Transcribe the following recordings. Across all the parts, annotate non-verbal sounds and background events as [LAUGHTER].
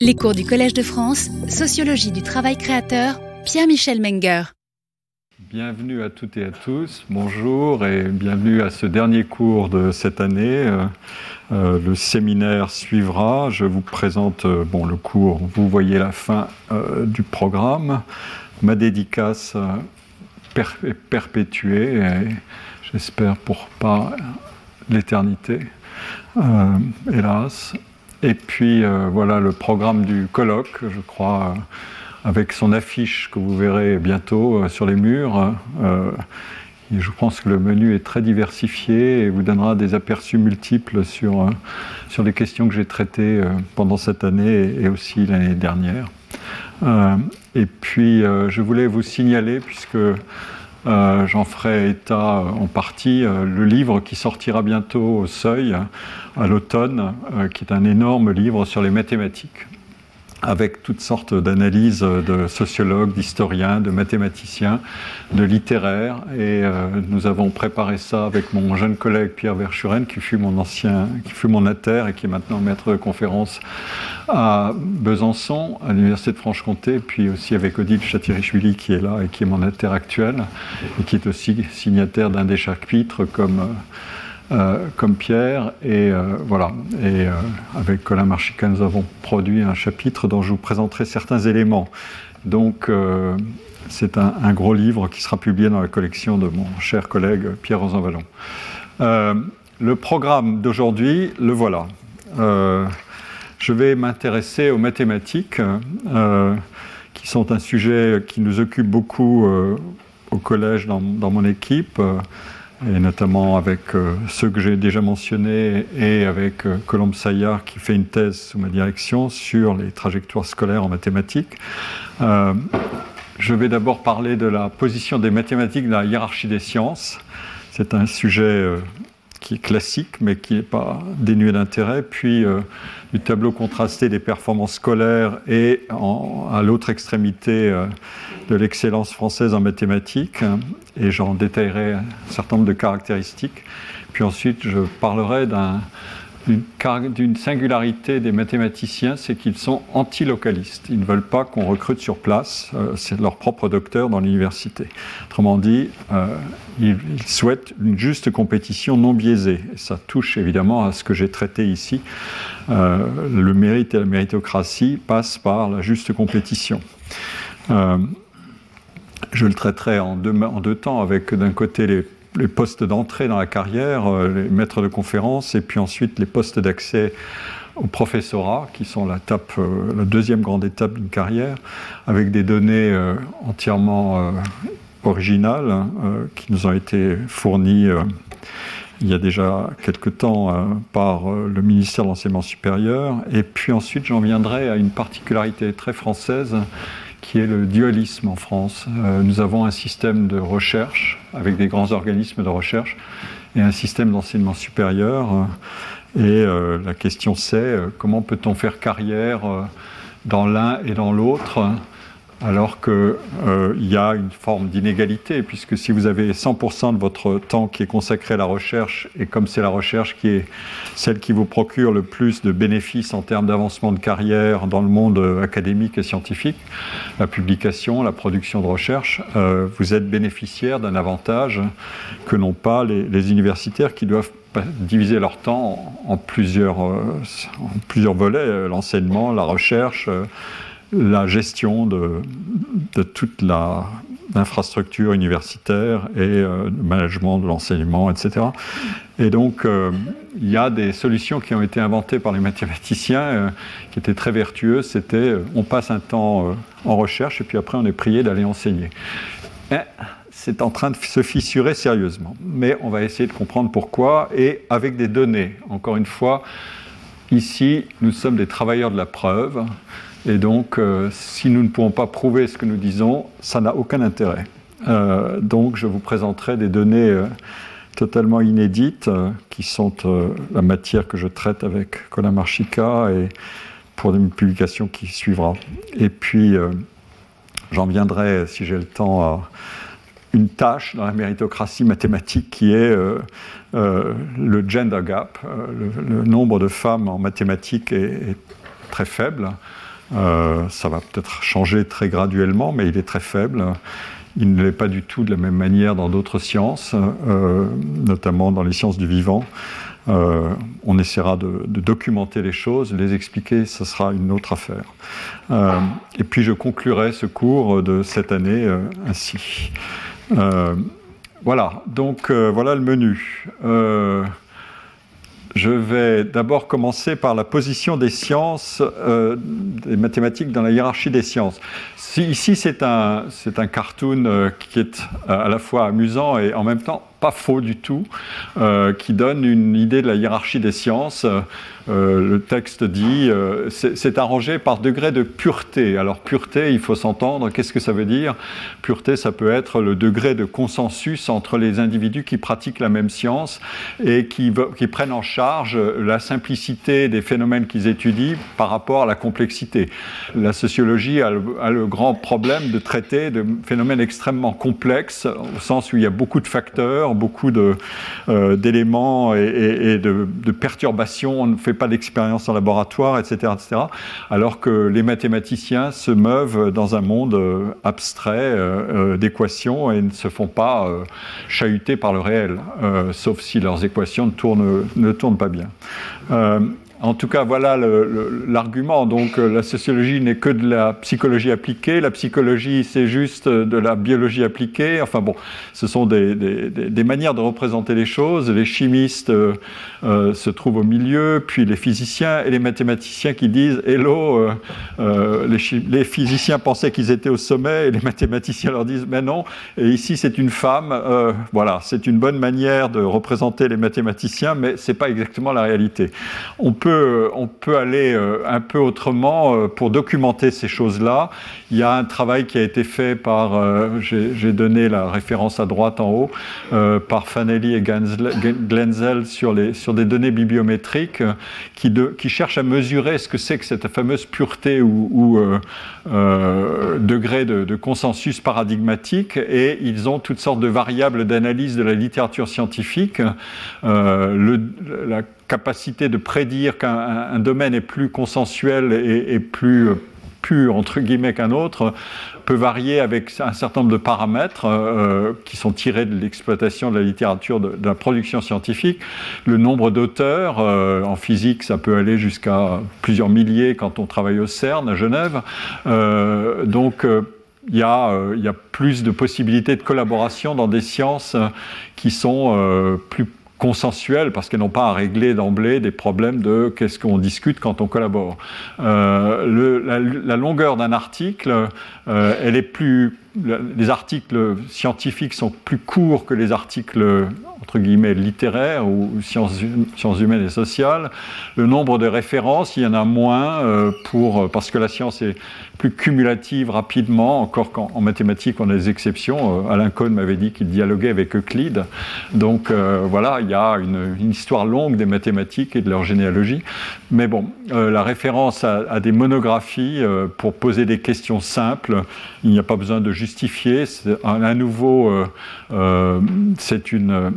Les cours du Collège de France, Sociologie du travail créateur, Pierre-Michel Menger. Bienvenue à toutes et à tous, bonjour et bienvenue à ce dernier cours de cette année. Euh, euh, le séminaire suivra, je vous présente euh, bon, le cours, vous voyez la fin du programme. Ma dédicace est perpétuée, j'espère pour pas l'éternité, hélas. Et puis euh, voilà le programme du colloque, je crois, euh, avec son affiche que vous verrez bientôt euh, sur les murs. je pense que le menu est très diversifié et vous donnera des aperçus multiples sur, sur les questions que j'ai traitées pendant cette année et aussi l'année dernière. et puis je voulais vous signaler, puisque euh, j'en ferai état euh, en partie. Euh, le livre qui sortira bientôt au seuil à l'automne, qui est un énorme livre sur les mathématiques avec toutes sortes d'analyses de sociologues, d'historiens, de mathématiciens, de littéraires. Et euh, nous avons préparé ça avec mon jeune collègue Pierre Verschuren, qui fut mon ancien, qui fut mon inter et qui est maintenant maître de conférence à Besançon, à l'Université de Franche-Comté, puis aussi avec Odile Chatirichvili qui est là et qui est mon inter actuel, et qui est aussi signataire d'un des chapitres comme... Euh, comme Pierre. Et euh, voilà. Et euh, avec Colin Marchica, nous avons produit un chapitre dont je vous présenterai certains éléments. Donc, c'est un, gros livre qui sera publié dans la collection de mon cher collègue Pierre Rosanvallon. le programme d'aujourd'hui, le voilà. je vais m'intéresser aux mathématiques, qui sont un sujet qui nous occupe beaucoup au collège dans mon équipe et notamment avec euh, ceux que j'ai déjà mentionnés et avec euh, Colombe Sayard qui fait une thèse sous ma direction sur les trajectoires scolaires en mathématiques. Euh, je vais d'abord parler de la position des mathématiques dans la hiérarchie des sciences. C'est un sujet qui est classique, mais qui n'est pas dénué d'intérêt, puis euh, du tableau contrasté des performances scolaires et à l'autre extrémité euh, de l'excellence française en mathématiques, et j'en détaillerai un certain nombre de caractéristiques. Puis ensuite, je parlerai d'un d'une singularité des mathématiciens, c'est qu'ils sont anti-localistes. Ils ne veulent pas qu'on recrute sur place, euh, leur propre docteur dans l'université. Autrement dit, euh, ils, souhaitent une juste compétition non biaisée. Ça touche évidemment à ce que j'ai traité ici. Euh, le mérite et la méritocratie passent par la juste compétition. Je le traiterai en deux, temps avec d'un côté les postes d'entrée dans la carrière, euh, les maîtres de conférences, et puis ensuite les postes d'accès au professorat, qui sont la, euh, deuxième grande étape d'une carrière, avec des données euh, entièrement originales hein, qui nous ont été fournies il y a déjà quelque temps par le ministère de l'Enseignement supérieur. Et puis ensuite, j'en viendrai à une particularité très française qui est le dualisme en France. Euh, nous avons un système de recherche avec des grands organismes de recherche et un système d'enseignement supérieur. et euh, la question c'est euh, comment peut-on faire carrière dans l'un et dans l'autre? Alors qu'il euh, y a une forme d'inégalité, puisque si vous avez 100% de votre temps qui est consacré à la recherche, et comme c'est la recherche qui est celle qui vous procure le plus de bénéfices en termes d'avancement de carrière dans le monde euh, académique et scientifique, la publication, la production de recherche, euh, vous êtes bénéficiaire d'un avantage que n'ont pas les, universitaires qui doivent diviser leur temps en, plusieurs, en plusieurs volets, l'enseignement, la recherche la gestion de, toute l'infrastructure universitaire et euh, le management de l'enseignement, etc. Et donc, euh, il y a des solutions qui ont été inventées par les mathématiciens euh, qui étaient très vertueuses. C'était on passe un temps en recherche et puis après on est prié d'aller enseigner. c'est en train de se fissurer sérieusement. Mais on va essayer de comprendre pourquoi et avec des données. Encore une fois, ici, nous sommes des travailleurs de la preuve. Et donc, euh, si nous ne pouvons pas prouver ce que nous disons, ça n'a aucun intérêt. Euh, donc, je vous présenterai des données euh, totalement inédites, qui sont la matière que je traite avec Colin Marchica et pour une publication qui suivra. Et puis, j'en viendrai, si j'ai le temps, à une tâche dans la méritocratie mathématique qui est le gender gap. Le, nombre de femmes en mathématiques est très faible. Ça va peut-être changer très graduellement, mais il est très faible. Il ne l'est pas du tout de la même manière dans d'autres sciences, notamment dans les sciences du vivant. Euh, on essaiera de, documenter les choses, les expliquer, ce sera une autre affaire. Euh, et puis je conclurai ce cours de cette année euh, ainsi. voilà, donc voilà le menu. Je vais d'abord commencer par la position des sciences, des mathématiques dans la hiérarchie des sciences. ici, c'est un, un cartoon qui est à la fois amusant et en même temps pas faux du tout, euh, qui donne une idée de la hiérarchie des sciences. Euh, le texte dit euh, c'est arrangé par degré de pureté. Alors pureté, il faut s'entendre. Qu'est-ce que ça veut dire? Pureté, ça peut être le degré de consensus entre les individus qui pratiquent la même science et qui, prennent en charge la simplicité des phénomènes qu'ils étudient par rapport à la complexité. La sociologie a le grand problème de traiter de phénomènes extrêmement complexes, au sens où il y a beaucoup de facteurs beaucoup euh, d'éléments et, de, perturbations. On ne fait pas d'expérience en laboratoire, etc., etc. Alors que les mathématiciens se meuvent dans un monde euh, abstrait euh, d'équations et ne se font pas chahuter par le réel, sauf si leurs équations ne tournent, ne tournent pas bien. En tout cas, voilà l'argument. Donc, euh, la sociologie n'est que de la psychologie appliquée. La psychologie, c'est juste de la biologie appliquée. Enfin bon, ce sont des, manières de représenter les choses. Les chimistes euh, euh, se trouvent au milieu, puis les physiciens et les mathématiciens qui disent Hello, les, les, physiciens pensaient qu'ils étaient au sommet et les mathématiciens leur disent Mais non, et ici c'est une femme. voilà, c'est une bonne manière de représenter les mathématiciens, mais ce n'est pas exactement la réalité. On peut on peut aller euh, un peu autrement euh, pour documenter ces choses-là. Il y a un travail qui a été fait par, euh, j'ai donné la référence à droite en haut, par Fanelli et Glenzel sur, des données bibliométriques qui, cherchent à mesurer ce que c'est que cette fameuse pureté ou, degré de, consensus paradigmatique. Et ils ont toutes sortes de variables d'analyse de la littérature scientifique. La capacité de prédire qu'un domaine est plus consensuel et, plus pur entre guillemets qu'un autre peut varier avec un certain nombre de paramètres euh, qui sont tirés de l'exploitation de la littérature de, la production scientifique. Le nombre d'auteurs euh, en physique, ça peut aller jusqu'à plusieurs milliers quand on travaille au CERN à Genève. Euh, donc il y, a, plus de possibilités de collaboration dans des sciences qui sont plus consensuelles parce qu'elles n'ont pas à régler d'emblée des problèmes de qu'est-ce qu'on discute quand on collabore. Euh, le, la, longueur d'un article, euh, elle est plus les articles scientifiques sont plus courts que les articles entre guillemets littéraires ou sciences, humaines et sociales. Le nombre de références, il y en a moins euh, pour, parce que la science est plus cumulative rapidement, encore qu'en mathématiques on a des exceptions. Euh, Alain Cohn m'avait dit qu'il dialoguait avec Euclide. Donc euh, voilà, il y a une, histoire longue des mathématiques et de leur généalogie. Mais bon, la référence à, des monographies pour poser des questions simples, il n'y a pas besoin de justifier. À nouveau, euh, euh, c'est une.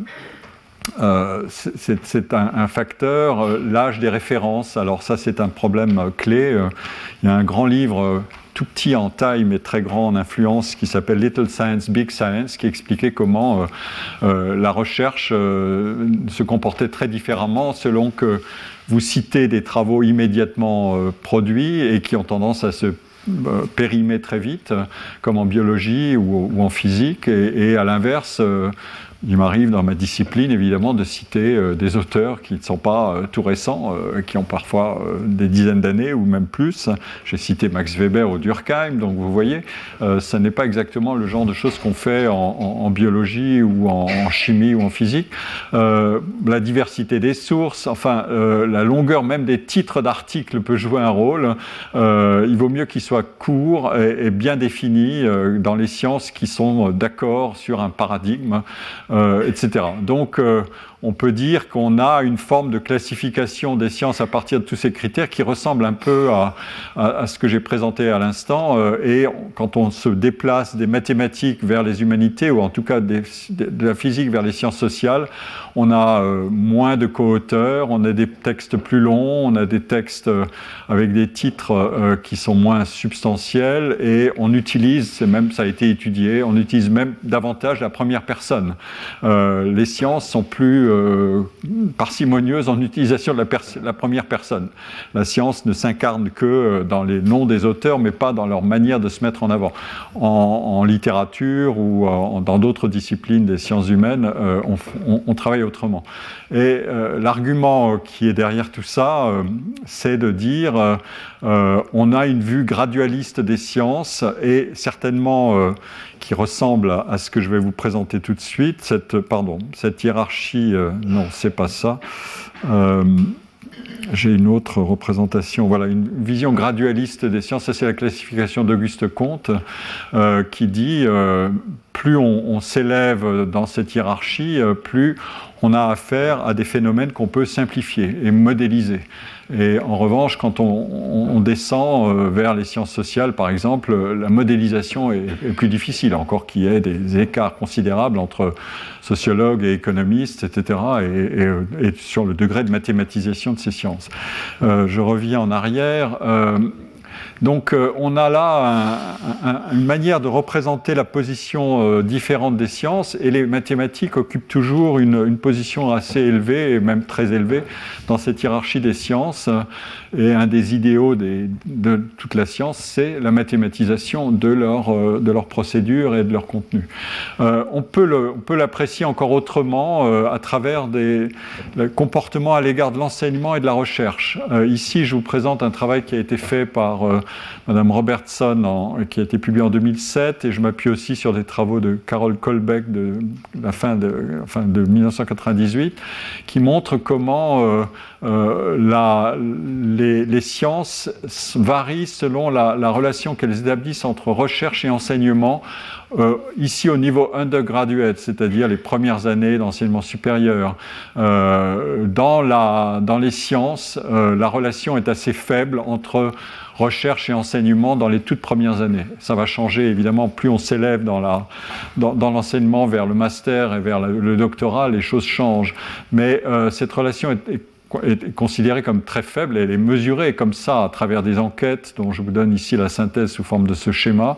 Euh, c'est un, facteur, l'âge des références. Alors ça, c'est un problème clé. Il y a un grand livre tout petit en taille mais très grand en influence qui s'appelle Little Science, Big Science, qui expliquait comment la recherche se comportait très différemment selon que vous citez des travaux immédiatement produits et qui ont tendance à se euh, périmé très vite, comme en biologie ou, en physique, et, à l'inverse, euh, il m'arrive dans ma discipline, évidemment, de citer euh, des auteurs qui ne sont pas euh, tout récents, euh, qui ont parfois des dizaines d'années ou même plus. J'ai cité Max Weber au Durkheim, donc vous voyez, ce n'est pas exactement le genre de choses qu'on fait en, biologie ou en, chimie ou en physique. la diversité des sources, enfin, la longueur même des titres d'articles peut jouer un rôle. il vaut mieux qu'ils soient courts et bien définis dans les sciences qui sont d'accord sur un paradigme. Euh, etc. Donc, euh, on peut dire qu'on a une forme de classification des sciences à partir de tous ces critères qui ressemble un peu à, ce que j'ai présenté à l'instant. Euh, et quand on se déplace des mathématiques vers les humanités, ou en tout cas de la physique vers les sciences sociales, on a euh, moins de co-auteurs, on a des textes plus longs, on a des textes euh, avec des titres qui sont moins substantiels, et on utilise, même ça a été étudié, on utilise même davantage la première personne. les sciences sont plus euh, parcimonieuse en utilisation de la, première personne. La science ne s'incarne que euh, dans les noms des auteurs, mais pas dans leur manière de se mettre en avant. En, littérature ou dans d'autres disciplines des sciences humaines, euh, on, travaille autrement. Et l'argument qui est derrière tout ça, c'est de dire on a une vue gradualiste des sciences et certainement qui ressemble à, ce que je vais vous présenter tout de suite. Cette, pardon, cette hiérarchie, euh, non, c'est pas ça. Euh, j'ai une autre représentation, voilà, une vision gradualiste des sciences. Ça, c'est la classification d'Auguste Comte euh, qui dit plus on, s'élève dans cette hiérarchie, plus on a affaire à des phénomènes qu'on peut simplifier et modéliser. Et en revanche, quand on, descend euh, vers les sciences sociales, par exemple, la modélisation est, plus difficile, encore qu'il y ait des écarts considérables entre sociologues et économistes, etc., et, sur le degré de mathématisation de ces sciences. Euh, je reviens en arrière. Euh, donc euh, on a là une manière de représenter la position euh, différente des sciences et les mathématiques occupent toujours une, position assez élevée et même très élevée dans cette hiérarchie des sciences. Et un des idéaux de toute la science, c'est la mathématisation de leur, euh, procédure et de leur contenu. on peut l'apprécier encore autrement à travers des comportements à l'égard de l'enseignement et de la recherche. ici, je vous présente un travail qui a été fait par Madame Robertson, qui a été publié en 2007, et je m'appuie aussi sur des travaux de Carol Kolbeck de la fin de, enfin de 1998, qui montrent comment euh, euh, les, sciences varient selon la, la relation qu'elles établissent entre recherche et enseignement euh, ici au niveau undergraduate, c'est-à-dire les premières années d'enseignement supérieur, dans, les sciences, la relation est assez faible entre recherche et enseignement dans les toutes premières années. Ça va changer évidemment, plus on s'élève dans, l'enseignement vers le master et vers le, doctorat, les choses changent. Mais cette relation est est considérée comme très faible, elle est mesurée comme ça à travers des enquêtes dont je vous donne ici la synthèse sous forme de ce schéma,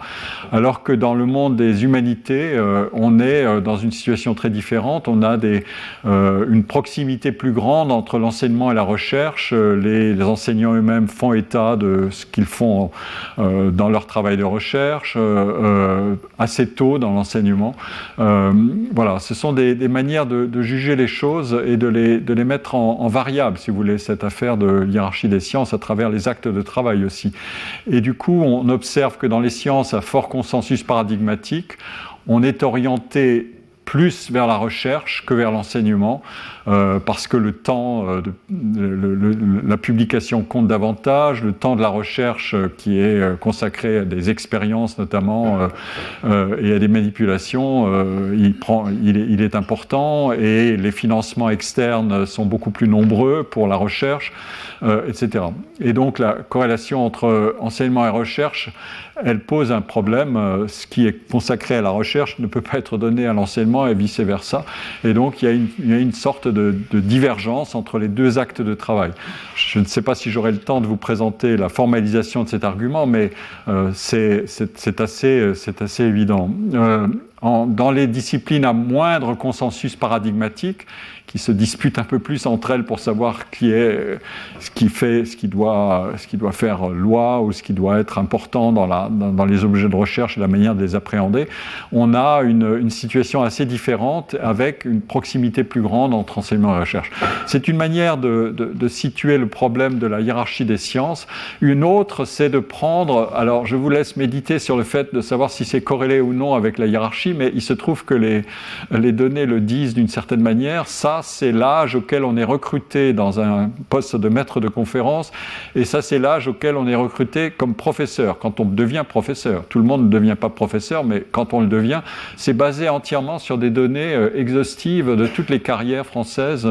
alors que dans le monde des humanités, euh, on est euh, dans une situation très différente, on a des, euh, une proximité plus grande entre l'enseignement et la recherche, les, enseignants eux-mêmes font état de ce qu'ils font dans leur travail de recherche, assez tôt dans l'enseignement. voilà, ce sont des, manières de, juger les choses et de les, de les mettre en variable si vous voulez, cette affaire de hiérarchie des sciences à travers les actes de travail aussi. Et du coup, on observe que dans les sciences à fort consensus paradigmatique, on est orienté plus vers la recherche que vers l'enseignement, euh, parce que le temps euh, de la publication compte davantage, le temps de la recherche euh, qui est consacré à des expériences notamment et à des manipulations, il, est, important et les financements externes sont beaucoup plus nombreux pour la recherche, etc. Et donc la corrélation entre enseignement et recherche elle pose un problème. Euh, ce qui est consacré à la recherche ne peut pas être donné à l'enseignement et vice-versa. Et donc il y, a une, sorte de, divergence entre les deux actes de travail. Je ne sais pas si j'aurai le temps de vous présenter la formalisation de cet argument, mais euh, c'est assez, évident. Euh, dans les disciplines à moindre consensus paradigmatique, qui se disputent un peu plus entre elles pour savoir qui est, ce qui fait, ce qui doit, ce qui doit faire loi ou ce qui doit être important dans, la, dans, les objets de recherche et la manière de les appréhender. On a une, une, situation assez différente avec une proximité plus grande entre enseignement et recherche. C'est une manière de, de, situer le problème de la hiérarchie des sciences. Une autre, c'est de prendre, alors je vous laisse méditer sur le fait de savoir si c'est corrélé ou non avec la hiérarchie, mais il se trouve que les, les données le disent d'une certaine manière. Ça, c'est l'âge auquel on est recruté dans un poste de maître de conférence, et ça, c'est l'âge auquel on est recruté comme professeur, quand on devient professeur. Tout le monde ne devient pas professeur, mais quand on le devient, c'est basé entièrement sur des données euh, exhaustives de toutes les carrières françaises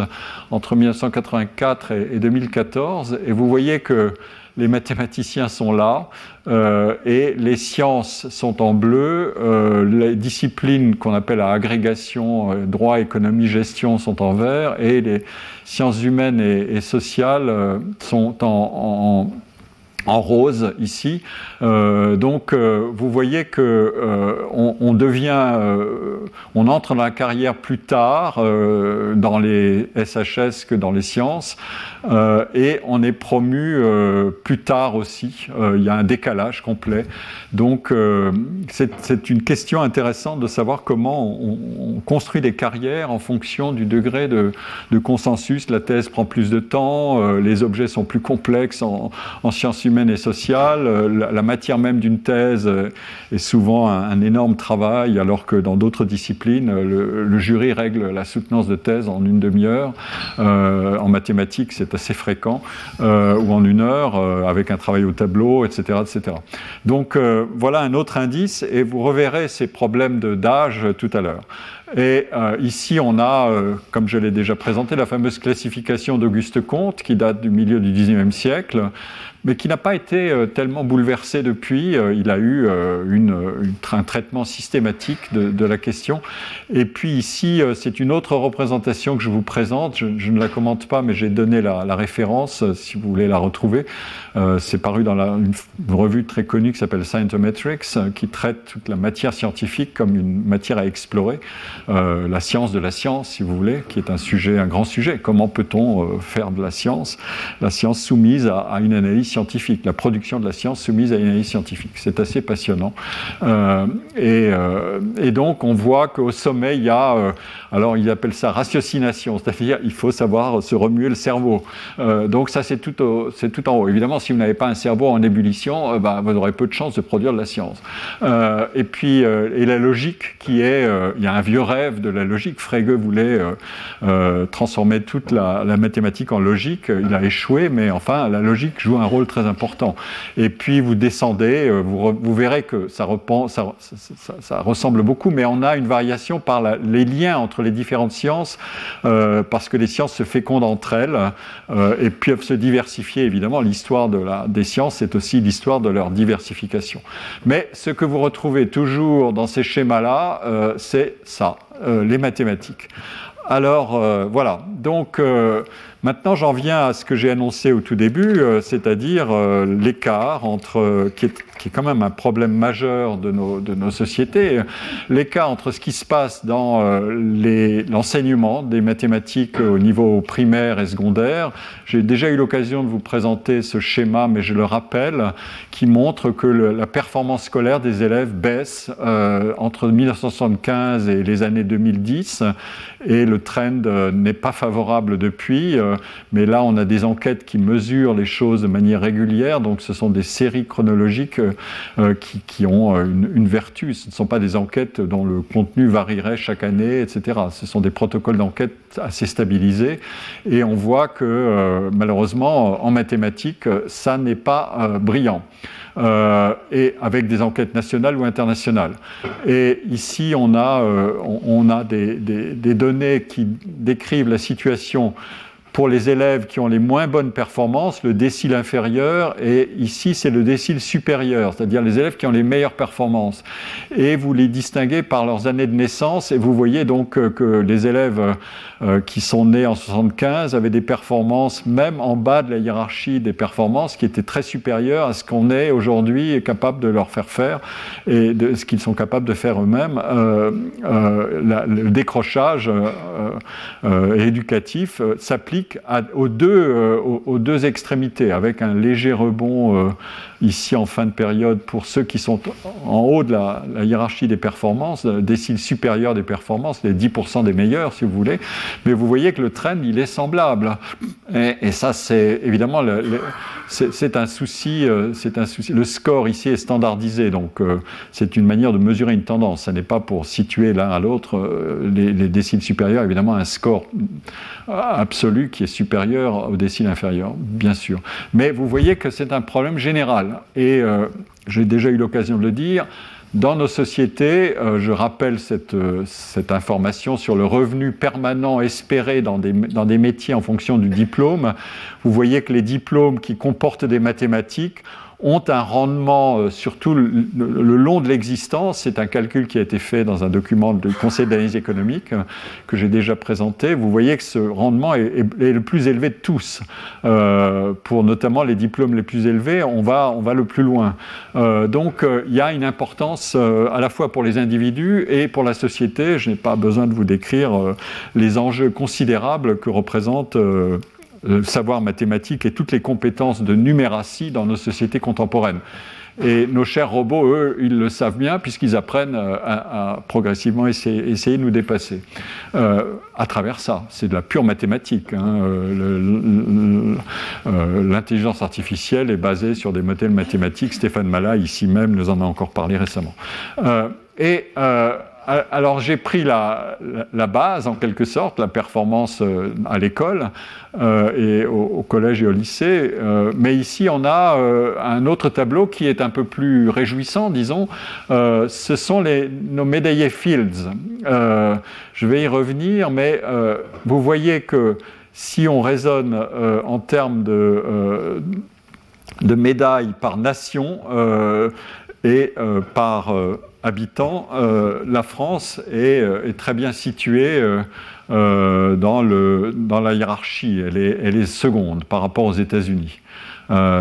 entre 1984 et 2014. Et vous voyez que les mathématiciens sont là euh, et les sciences sont en bleu, euh, les disciplines qu'on appelle à agrégation, euh, droit, économie, gestion sont en vert. Et les sciences humaines et, sociales sont en en rose ici. Euh, donc euh, vous voyez que euh, on, devient, on entre dans la carrière plus tard dans les SHS que dans les sciences et on est promu plus tard aussi. il y a un décalage complet. Donc c'est une question intéressante de savoir comment on, construit des carrières en fonction du degré de, consensus. La thèse prend plus de temps, les objets sont plus complexes en, en sciences humaines et sociales. Euh, la, matière même d'une thèse euh, est souvent un, énorme travail, alors que dans d'autres disciplines, euh, le, jury règle la soutenance de thèse en une demi-heure. en mathématiques, c'est assez fréquent, ou en une heure, avec un travail au tableau, etc. etc. Donc voilà un autre indice, et vous reverrez ces problèmes d'âge tout à l'heure. Et ici, on a, comme je l'ai déjà présenté, la fameuse classification d'Auguste Comte, qui date du milieu du XIXe siècle, mais qui n'a pas été euh, tellement bouleversé depuis. Euh, il a eu euh, un traitement systématique de, la question. Et puis ici, c'est une autre représentation que je vous présente. Je, ne la commente pas, mais j'ai donné la, référence si vous voulez la retrouver. c'est paru dans une, revue très connue qui s'appelle Scientometrics, qui traite toute la matière scientifique comme une matière à explorer. la science de la science, si vous voulez, qui est un sujet, un grand sujet. Comment peut-on faire de la science? La science soumise à, à une analyse scientifique, la production de la science soumise à une analyse scientifique. C'est assez passionnant. Euh, euh, et, donc, on voit qu'au sommet, il y a, euh, alors ils appellent ça ratiocination, c'est-à-dire il faut savoir se remuer le cerveau. donc, ça, c'est tout, en haut. Évidemment, si vous n'avez pas un cerveau en ébullition, bah, vous aurez peu de chances de produire de la science. et puis, et la logique qui est, il y a un vieux rêve de la logique. Frege voulait transformer toute la, mathématique en logique. Il a échoué, mais enfin, la logique joue un rôle très important. Et puis vous descendez, euh, vous, verrez que ça, ressemble beaucoup, mais on a une variation par les liens entre les différentes sciences, euh, parce que les sciences se fécondent entre elles euh, et peuvent se diversifier. Évidemment, l'histoire de des sciences, c'est aussi l'histoire de leur diversification. Mais ce que vous retrouvez toujours dans ces schémas-là, c'est ça, les mathématiques. Alors voilà, donc Maintenant, j'en viens à ce que j'ai annoncé au tout début, euh, c'est-à-dire euh, l'écart entre, euh, qui est, quand même un problème majeur de nos sociétés, l'écart entre ce qui se passe dans l'enseignement des mathématiques au niveau primaire et secondaire. J'ai déjà eu l'occasion de vous présenter ce schéma, mais je le rappelle, qui montre que la performance scolaire des élèves baisse entre 1975 et les années 2010, et le trend n'est pas favorable depuis. Euh, mais là, on a des enquêtes qui mesurent les choses de manière régulière, donc ce sont des séries chronologiques euh, euh, qui, ont une, vertu. Ce ne sont pas des enquêtes dont le contenu varierait chaque année, etc. Ce sont des protocoles d'enquête assez stabilisés, et on voit que malheureusement, en mathématiques, ça n'est pas brillant. et avec des enquêtes nationales ou internationales. Et ici, on a, des, données qui décrivent la situation pour les élèves qui ont les moins bonnes performances, le décile inférieur, et ici c'est le décile supérieur, c'est-à-dire les élèves qui ont les meilleures performances. Et vous les distinguez par leurs années de naissance, et vous voyez donc que les élèves euh, qui sont nés en 75 avaient des performances, même en bas de la hiérarchie des performances, qui étaient très supérieures à ce qu'on est aujourd'hui capable de leur faire faire et de ce qu'ils sont capables de faire eux-mêmes. Euh, euh, le décrochage éducatif s'applique aux, deux, aux, deux extrémités, avec un léger rebond ici en fin de période pour ceux qui sont en haut de la, hiérarchie des performances, déciles supérieurs des performances, les 10% des meilleurs si vous voulez, mais vous voyez que le trend il est semblable. Et, ça c'est évidemment c'est un souci, c'est un souci. Le score ici est standardisé, donc c'est une manière de mesurer une tendance. Ce n'est pas pour situer l'un à l'autre les, les déciles supérieurs, évidemment un score absolu qui est supérieur au décile inférieur, bien sûr. Mais vous voyez que c'est un problème général. Et euh, j'ai déjà eu l'occasion de le dire. Dans nos sociétés, euh, je rappelle cette, euh, cette, information sur le revenu permanent espéré dans des, dans des métiers en fonction du diplôme. Vous voyez que les diplômes qui comportent des mathématiques ont un rendement euh, surtout le, long de l'existence. C'est un calcul qui a été fait dans un document du Conseil d'analyse économique euh, que j'ai déjà présenté. Vous voyez que ce rendement est, le plus élevé de tous. Euh, pour notamment les diplômes les plus élevés, on va, on va le plus loin. Donc il y a une importance à la fois pour les individus et pour la société. Je n'ai pas besoin de vous décrire les enjeux considérables que représente le savoir mathématique et toutes les compétences de numératie dans nos sociétés contemporaines. Et nos chers robots, eux, ils le savent bien puisqu'ils apprennent euh, à, progressivement essayer, de nous dépasser. Euh, à travers ça, c'est de la pure mathématique. Hein. Euh, l'intelligence artificielle est basée sur des modèles mathématiques. Stéphane Mala, ici même, nous en a encore parlé récemment. et euh, alors j'ai pris la, base en quelque sorte, la performance euh, à l'école euh, et au, collège et au lycée, mais ici on a un autre tableau qui est un peu plus réjouissant, disons. ce sont nos médaillés Fields. je vais y revenir, mais vous voyez que si on raisonne en termes de médailles par nation et par habitants, euh, la France est, euh, très bien située euh, dans, la hiérarchie. Elle est, est, seconde par rapport aux États-Unis.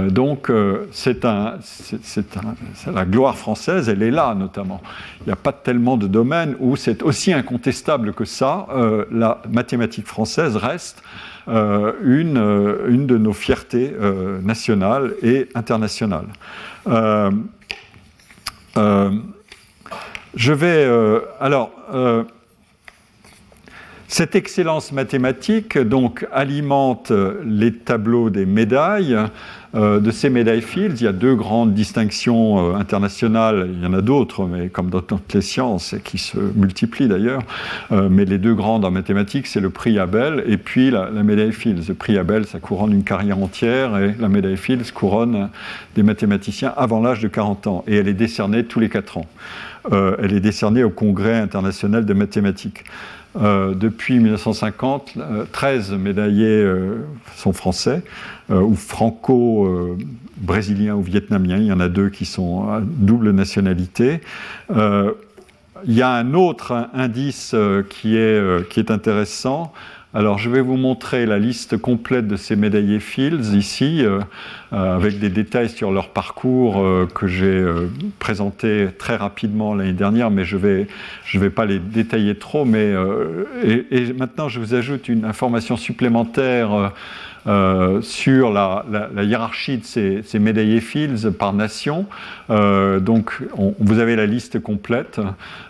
donc, c'est la gloire française, elle est là notamment. Il n'y a pas tellement de domaines où c'est aussi incontestable que ça. la mathématique française reste une, une, de nos fiertés nationales et internationales. Je vais. Euh, alors. Euh, cette excellence mathématique donc alimente les tableaux des médailles. Euh, de ces médailles Fields, il y a deux grandes distinctions internationales. Il y en a d'autres, mais comme dans toutes les sciences, qui se multiplient d'ailleurs. mais les deux grandes en mathématiques, c'est le prix Abel et puis la, la, médaille Fields. Le prix Abel, ça couronne une carrière entière et la médaille Fields couronne des mathématiciens avant l'âge de 40 ans. Et elle est décernée tous les 4 ans. Euh, elle est décernée au Congrès international de mathématiques. Euh, depuis 1950, 13 euh, médaillés sont français ou franco-brésiliens ou vietnamiens. Il y en a deux qui sont à double nationalité. il y a un autre indice qui qui est intéressant. Alors, je vais vous montrer la liste complète de ces médaillés Fields ici, euh, euh, avec des détails sur leur parcours euh, que j'ai présenté très rapidement l'année dernière, mais je ne vais, je vais pas les détailler trop. Mais, et, et, maintenant, je vous ajoute une information supplémentaire euh, sur la, hiérarchie de ces, médaillés Fields par nation. Euh, donc, vous avez la liste complète,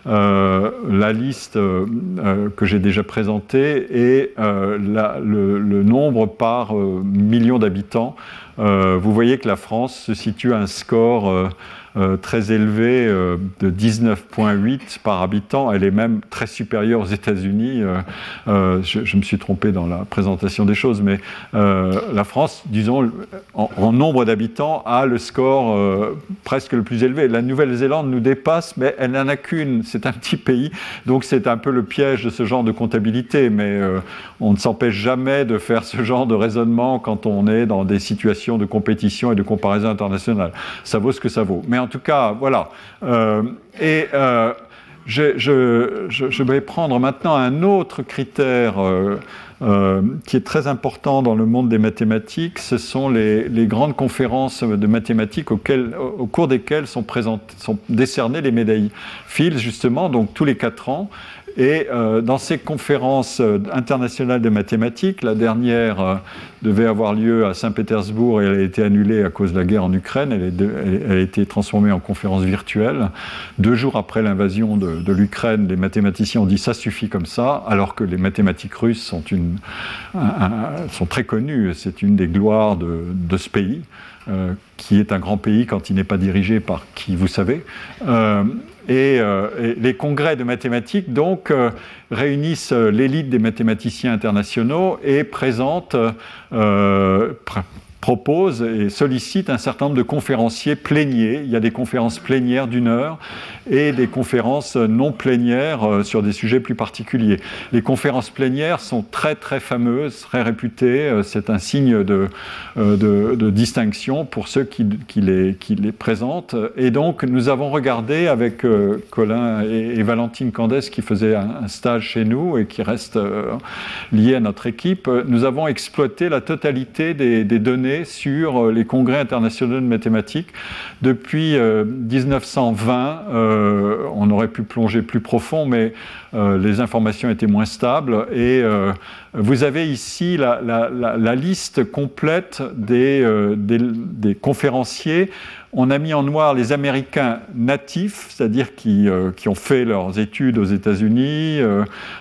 euh, la liste que j'ai déjà présentée et le, nombre par million d'habitants. Vous voyez que la France se situe à un score euh, très élevée euh, de 19,8 par habitant. Elle est même très supérieure aux États-Unis. Euh, je, me suis trompé dans la présentation des choses, mais la France, disons, en, nombre d'habitants, a le score presque le plus élevé. La Nouvelle-Zélande nous dépasse, mais elle n'en a qu'une. C'est un petit pays, donc c'est un peu le piège de ce genre de comptabilité. Mais on ne s'empêche jamais de faire ce genre de raisonnement quand on est dans des situations de compétition et de comparaison internationale. Ça vaut ce que ça vaut. Mais en tout cas, voilà. Euh, et euh, je, vais prendre maintenant un autre critère euh, qui est très important dans le monde des mathématiques. Ce sont les, grandes conférences de mathématiques auxquelles, au cours desquelles sont, sont décernées les médailles Fields, justement, donc tous les quatre ans. Et dans ces conférences internationales de mathématiques, la dernière devait avoir lieu à Saint-Pétersbourg et elle a été annulée à cause de la guerre en Ukraine. Elle, a été transformée en conférence virtuelle. Deux jours après l'invasion de, l'Ukraine, les mathématiciens ont dit ça suffit comme ça, alors que les mathématiques russes sont, très connues. C'est une des gloires de, ce pays. Euh, qui est un grand pays quand il n'est pas dirigé par qui vous savez. Euh, euh, et, les congrès de mathématiques, donc, euh, réunissent l'élite des mathématiciens internationaux et présentent propose et sollicite un certain nombre de conférenciers pléniers. Il y a des conférences plénières d'une heure et des conférences non plénières euh, sur des sujets plus particuliers. Les conférences plénières sont très très fameuses, très réputées. Euh, c'est un signe de, euh, de, distinction pour ceux qui, qui, les, qui, les, présentent. Et donc nous avons regardé avec Colin et, Valentine Candès qui faisaient un, stage chez nous et qui restent liés à notre équipe, nous avons exploité la totalité des, des données sur euh, les congrès internationaux de mathématiques. Depuis 1920, euh, euh, on aurait pu plonger plus profond, mais les informations étaient moins stables. Et vous avez ici la, liste complète des, des, conférenciers on a mis en noir les Américains natifs, c'est-à-dire qui, qui, ont fait leurs études aux États-Unis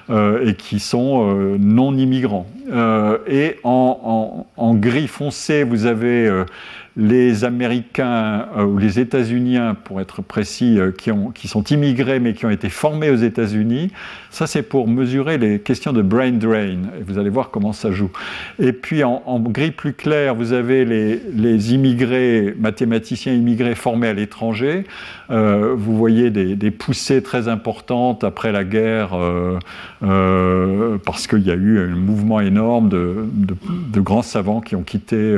et qui sont non immigrants. et en, gris foncé, vous avez euh, les Américains euh, ou les États-Uniens, pour être précis, euh, qui, qui, sont immigrés mais qui ont été formés aux États-Unis. Ça, c'est pour mesurer les questions de brain drain. Et vous allez voir comment ça joue. Et puis, en, gris plus clair, vous avez les, immigrés, mathématiciens immigrés formés à l'étranger. Euh, vous voyez des, poussées très importantes après la guerre, parce qu'il y a eu un mouvement énorme de, de, grands savants qui ont quitté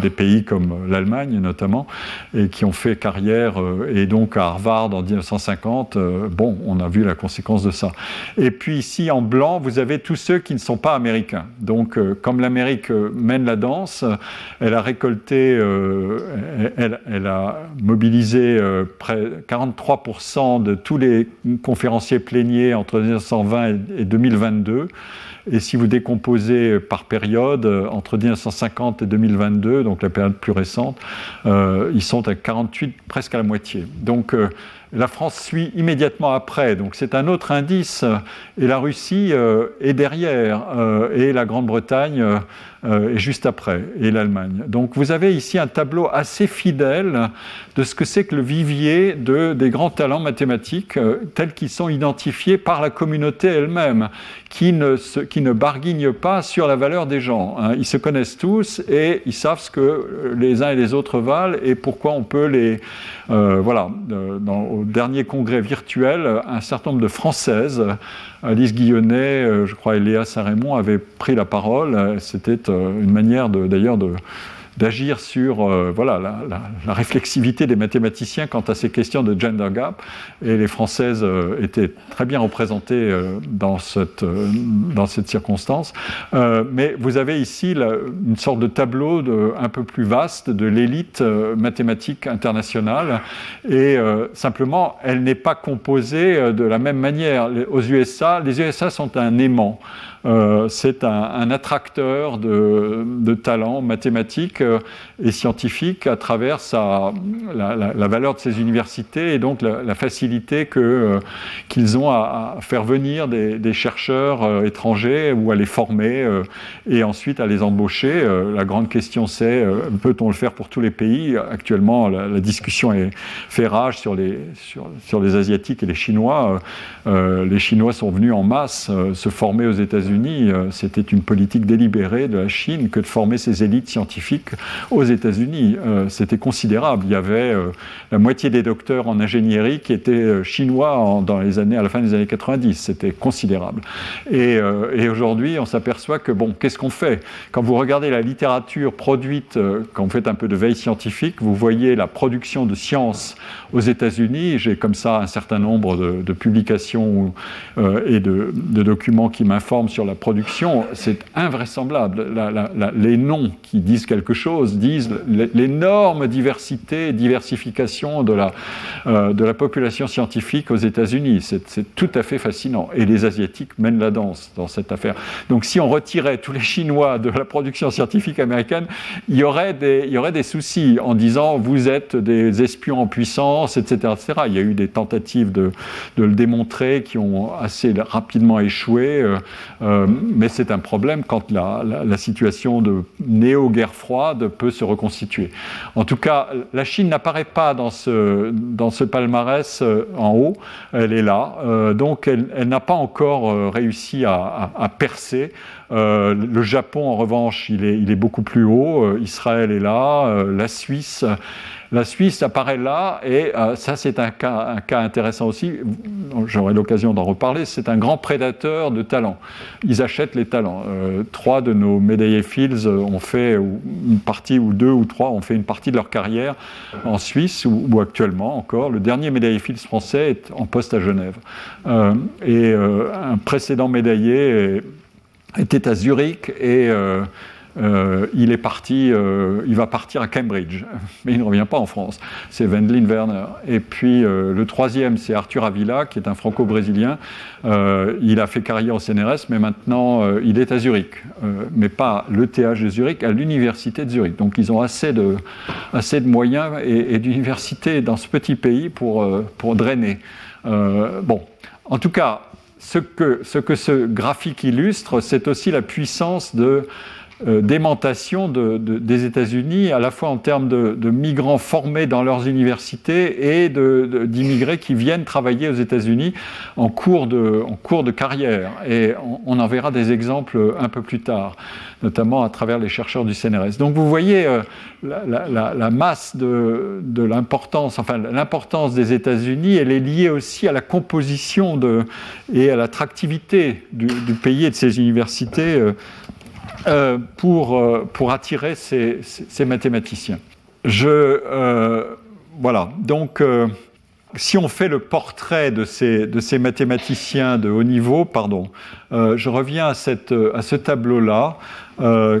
des pays comme l'Allemagne notamment, et qui ont fait carrière, euh, et donc à Harvard en 1950, euh, bon, on a vu la conséquence de ça. Et puis ici en blanc, vous avez tous ceux qui ne sont pas américains. Donc euh, comme l'Amérique mène la danse, elle a récolté, elle, a mobilisé près 43% de tous les conférenciers pléniers entre 1920 et 2022. Et si vous décomposez par période, euh, entre 1950 et 2022, donc la période plus récente, euh, ils sont à 48, presque à la moitié. Donc euh, la France suit immédiatement après, donc c'est un autre indice. Et la Russie est derrière, et la Grande-Bretagne est juste après, et l'Allemagne. Donc vous avez ici un tableau assez fidèle de ce que c'est que le vivier de, des grands talents mathématiques tels qu'ils sont identifiés par la communauté elle-même, qui ne, barguignent pas sur la valeur des gens. Hein. Ils se connaissent tous et ils savent ce que les uns et les autres valent et pourquoi on peut les... Euh, voilà, au dernier congrès virtuel, un certain nombre de Françaises, Alice Guillonnet, euh, je crois, et Léa Saint-Raymond avaient pris la parole. C'était euh, une manière d'ailleurs de d'agir sur euh, voilà, la, réflexivité des mathématiciens quant à ces questions de gender gap. Et les Françaises euh, étaient très bien représentées euh, dans, cette, dans cette circonstance. mais vous avez ici une sorte de tableau un peu plus vaste de l'élite mathématique internationale. Et simplement, elle n'est pas composée de la même manière. Aux USA, les USA sont un aimant. Euh, c'est un, attracteur de, de talents mathématiques euh, et scientifiques à travers la, valeur de ces universités et donc la, facilité euh, qu'ils ont à, faire venir des, chercheurs étrangers ou à les former et ensuite à les embaucher. la grande question c'est peut-on le faire pour tous les pays? Actuellement, la, discussion fait rage sur les Asiatiques et les Chinois. les Chinois sont venus en masse se former aux États-Unis euh, c'était une politique délibérée de la Chine que de former ses élites scientifiques aux États-Unis. Euh, c'était considérable. Il y avait euh, la moitié des docteurs en ingénierie qui étaient chinois dans les années, à la fin des années 90. C'était considérable. Et, aujourd'hui, on s'aperçoit que, bon, qu'est-ce qu'on fait? Quand vous regardez la littérature produite, quand vous faites un peu de veille scientifique, vous voyez la production de sciences aux États-Unis. J'ai comme ça un certain nombre de, publications et de, de documents qui m'informent sur la production, c'est invraisemblable. les noms qui disent quelque chose disent l'énorme diversité, diversification de la, euh, de la population scientifique aux États-Unis. C'est tout à fait fascinant. Et les Asiatiques mènent la danse dans cette affaire. Donc si on retirait tous les Chinois de la production scientifique américaine, il y aurait des, il y aurait des soucis en disant vous êtes des espions en puissance, etc. etc. Il y a eu des tentatives de, de le démontrer qui ont assez rapidement échoué, euh, euh, mais c'est un problème quand la, situation de néo-guerre froide peut se reconstituer. En tout cas, la Chine n'apparaît pas dans ce, dans ce palmarès euh, en haut, elle est là, donc elle, n'a pas encore réussi à percer. Euh, le Japon, en revanche, il est, est beaucoup plus haut. Israël est là. la Suisse la Suisse apparaît là, et euh, ça c'est un cas, intéressant aussi, j'aurai l'occasion d'en reparler, c'est un grand prédateur de talents. Ils achètent les talents. Euh, trois de nos médaillés Fields ont fait une partie, ou deux ou trois ont fait une partie de leur carrière en Suisse, ou, actuellement encore. Le dernier médaillé Fields français est en poste à Genève. Euh, et un précédent médaillé était à Zurich, et euh, il est parti, euh, il va partir à Cambridge, [LAUGHS] mais il ne revient pas en France. C'est Wendlin Werner. Et puis euh, le troisième, c'est Arthur Avila, qui est un franco-brésilien. il a fait carrière au CNRS, mais maintenant il est à Zurich, mais pas l'ETH de Zurich, à l'université de Zurich. Donc ils ont assez de, assez de moyens et, et d'universités dans ce petit pays pour, pour drainer. bon, en tout cas, ce que, ce que ce graphique illustre, c'est aussi la puissance de euh, des États-Unis, à la fois en termes de, migrants formés dans leurs universités et d'immigrés qui viennent travailler aux États-Unis en, en cours de carrière. Et on, en verra des exemples un peu plus tard, notamment à travers les chercheurs du CNRS. Donc vous voyez euh, la, masse de, l'importance, enfin l'importance des États-Unis, elle est liée aussi à la composition et à l'attractivité du, du, pays et de ses universités. Euh, euh, pour, euh, pour attirer ces, ces, mathématiciens. Je, euh, voilà, donc si on fait le portrait de ces, de ces mathématiciens de haut niveau, pardon, je reviens à, cette, à ce tableau-là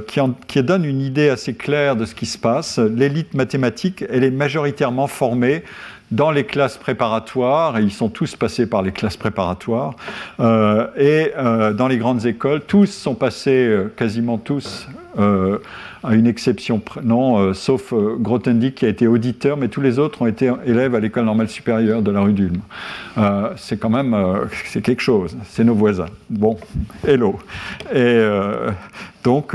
qui, qui, donne une idée assez claire de ce qui se passe. L'élite mathématique, elle est majoritairement formée dans les classes préparatoires, et ils sont tous passés par les classes préparatoires, euh, et euh, dans les grandes écoles, tous sont passés, euh, quasiment tous, à une exception, non, sauf Grothendieck qui a été auditeur, mais tous les autres ont été élèves à l'école normale supérieure de la rue d'Ulm. c'est quand même, c'est quelque chose, c'est nos voisins. Bon, hello. Et donc,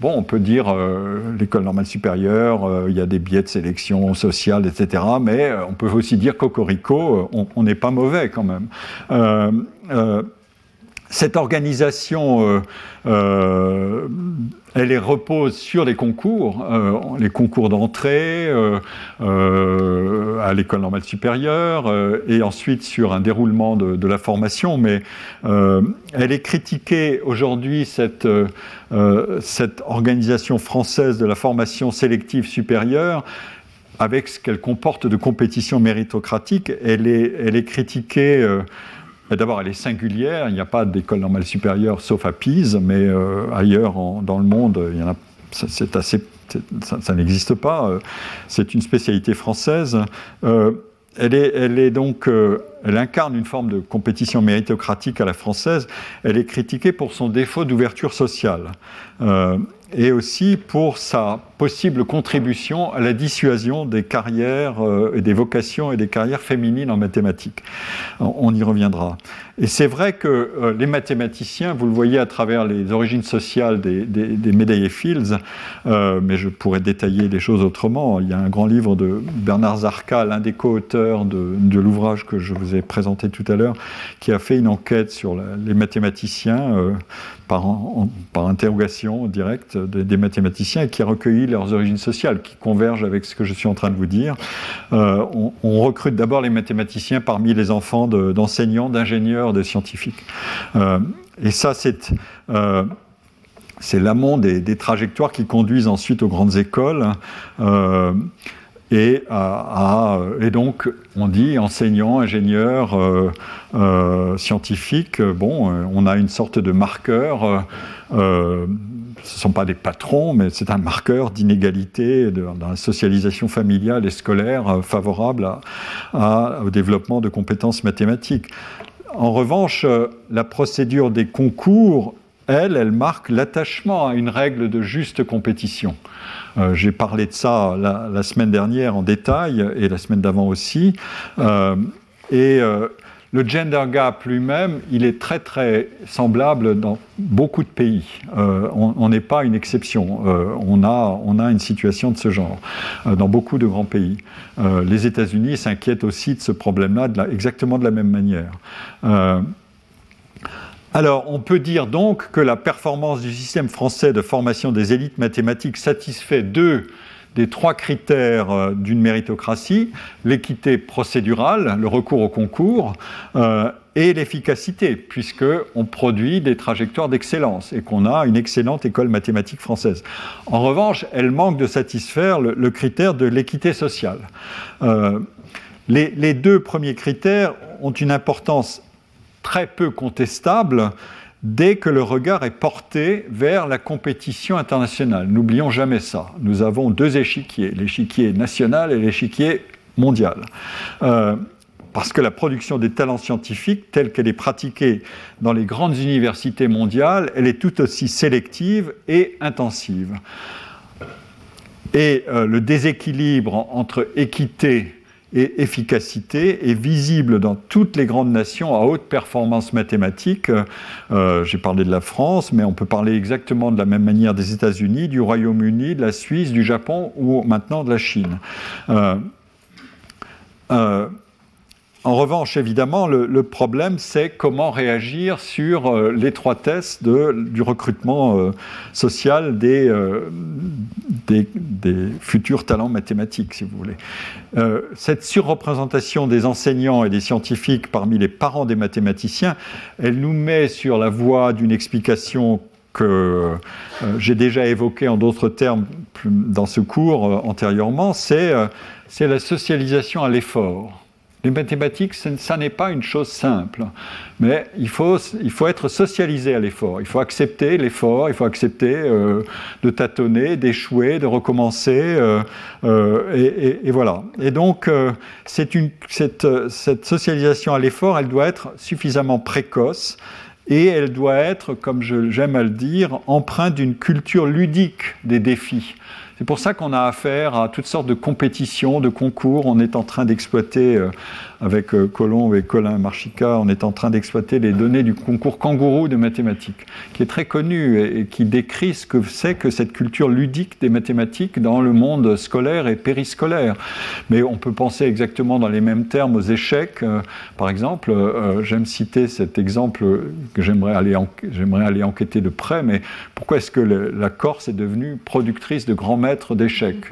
Bon, on peut dire euh, l'école normale supérieure, euh, il y a des biais de sélection sociale, etc. Mais euh, on peut aussi dire cocorico, on n'est pas mauvais quand même cette organisation, euh, euh, elle repose sur les concours, euh, les concours d'entrée à l'école normale supérieure, et ensuite sur un déroulement de, la formation. Mais elle est critiquée aujourd'hui cette, organisation française de la formation sélective supérieure avec ce qu'elle comporte de compétition méritocratique. Elle est, elle est critiquée D'abord, elle est singulière. Il n'y a pas d'école normale supérieure sauf à Pise, mais euh, ailleurs dans le monde, a, ça, n'existe pas. Euh, c'est une spécialité française. Euh, elle, elle incarne une forme de compétition méritocratique à la française. Elle est critiquée pour son défaut d'ouverture sociale et aussi pour sa possible contribution à la dissuasion des carrières euh, des vocations et des carrières féminines en mathématiques. On y reviendra. Et c'est vrai que euh, les mathématiciens, vous le voyez à travers les origines sociales des, des, médaillés Fields, euh, mais je pourrais détailler les choses autrement. Il y a un grand livre de Bernard Zarka, l'un des co-auteurs de, de l'ouvrage que je vous ai présenté tout à l'heure, qui a fait une enquête sur les mathématiciens par, interrogation directe des, mathématiciens et qui a recueilli leurs origines sociales, qui convergent avec ce que je suis en train de vous dire. Euh, on, recrute d'abord les mathématiciens parmi les enfants d'enseignants, d'ingénieurs, de scientifiques. Euh, et ça, c'est euh, c'est l'amont des, trajectoires qui conduisent ensuite aux grandes écoles. Et, à, et, donc, on dit enseignant, ingénieur, euh, euh, scientifique, bon, on a une sorte de marqueur ne sont pas des patrons, mais c'est un marqueur d'inégalité dans la socialisation familiale et scolaire euh, favorable au développement de compétences mathématiques. En revanche, euh, la procédure des concours, elle, elle marque l'attachement à une règle de juste compétition. J'ai parlé de ça la, semaine dernière en détail et la semaine d'avant aussi. et le gender gap lui-même, il est très très semblable dans beaucoup de pays. Euh, on n'est pas une exception. Euh, on, a, on a une situation de ce genre euh, dans beaucoup de grands pays. les États-Unis s'inquiètent aussi de ce problème-là exactement de la même manière. Alors, on peut dire donc que la performance du système français de formation des élites mathématiques satisfait deux des trois critères euh, d'une méritocratie, l'équité procédurale, le recours au concours, euh, et l'efficacité, puisqu'on produit des trajectoires d'excellence et qu'on a une excellente école mathématique française. En revanche, elle manque de satisfaire le, critère de l'équité sociale. Euh, les, deux premiers critères ont une importance très peu contestable dès que le regard est porté vers la compétition internationale. N'oublions jamais ça. Nous avons deux échiquiers, l'échiquier national et l'échiquier mondial. Euh, parce que la production des talents scientifiques, telle qu'elle est pratiquée dans les grandes universités mondiales, elle est tout aussi sélective et intensive. Et euh, le déséquilibre entre équité et efficacité est visible dans toutes les grandes nations à haute performance mathématique. Euh, j'ai parlé de la France, mais on peut parler exactement de la même manière des États-Unis, du Royaume-Uni, de la Suisse, du Japon ou maintenant de la Chine. Euh, euh, en revanche, évidemment, le, problème, c'est comment réagir sur euh, l'étroitesse du recrutement euh, social euh, des, futurs talents mathématiques, si vous voulez. cette surreprésentation des enseignants et des scientifiques parmi les parents des mathématiciens, elle nous met sur la voie d'une explication que j'ai déjà évoquée en d'autres termes dans ce cours antérieurement, c'est la socialisation à l'effort. Les mathématiques, ça n'est pas une chose simple, mais il faut, il faut être socialisé à l'effort. Il faut accepter l'effort, il faut accepter euh, de tâtonner, d'échouer, de recommencer, euh, euh, et, voilà. Et donc, cette, cette socialisation à l'effort, elle doit être suffisamment précoce et elle doit être, comme j'aime à le dire, empreinte d'une culture ludique des défis. C'est pour ça qu'on a affaire à toutes sortes de compétitions, de concours. On est en train d'exploiter avec euh, Colomb et Colin Marchica, on est en train d'exploiter les données du concours kangourou de mathématiques, qui est très connu et, qui décrit ce que c'est que cette culture ludique des mathématiques dans le monde scolaire et périscolaire. Mais on peut penser exactement dans les mêmes termes aux échecs. Euh, par exemple, euh, j'aime citer cet exemple que j'aimerais aller, j'aimerais aller enquêter de près, mais pourquoi est-ce que la Corse est devenue productrice de grands maîtres d'échecs?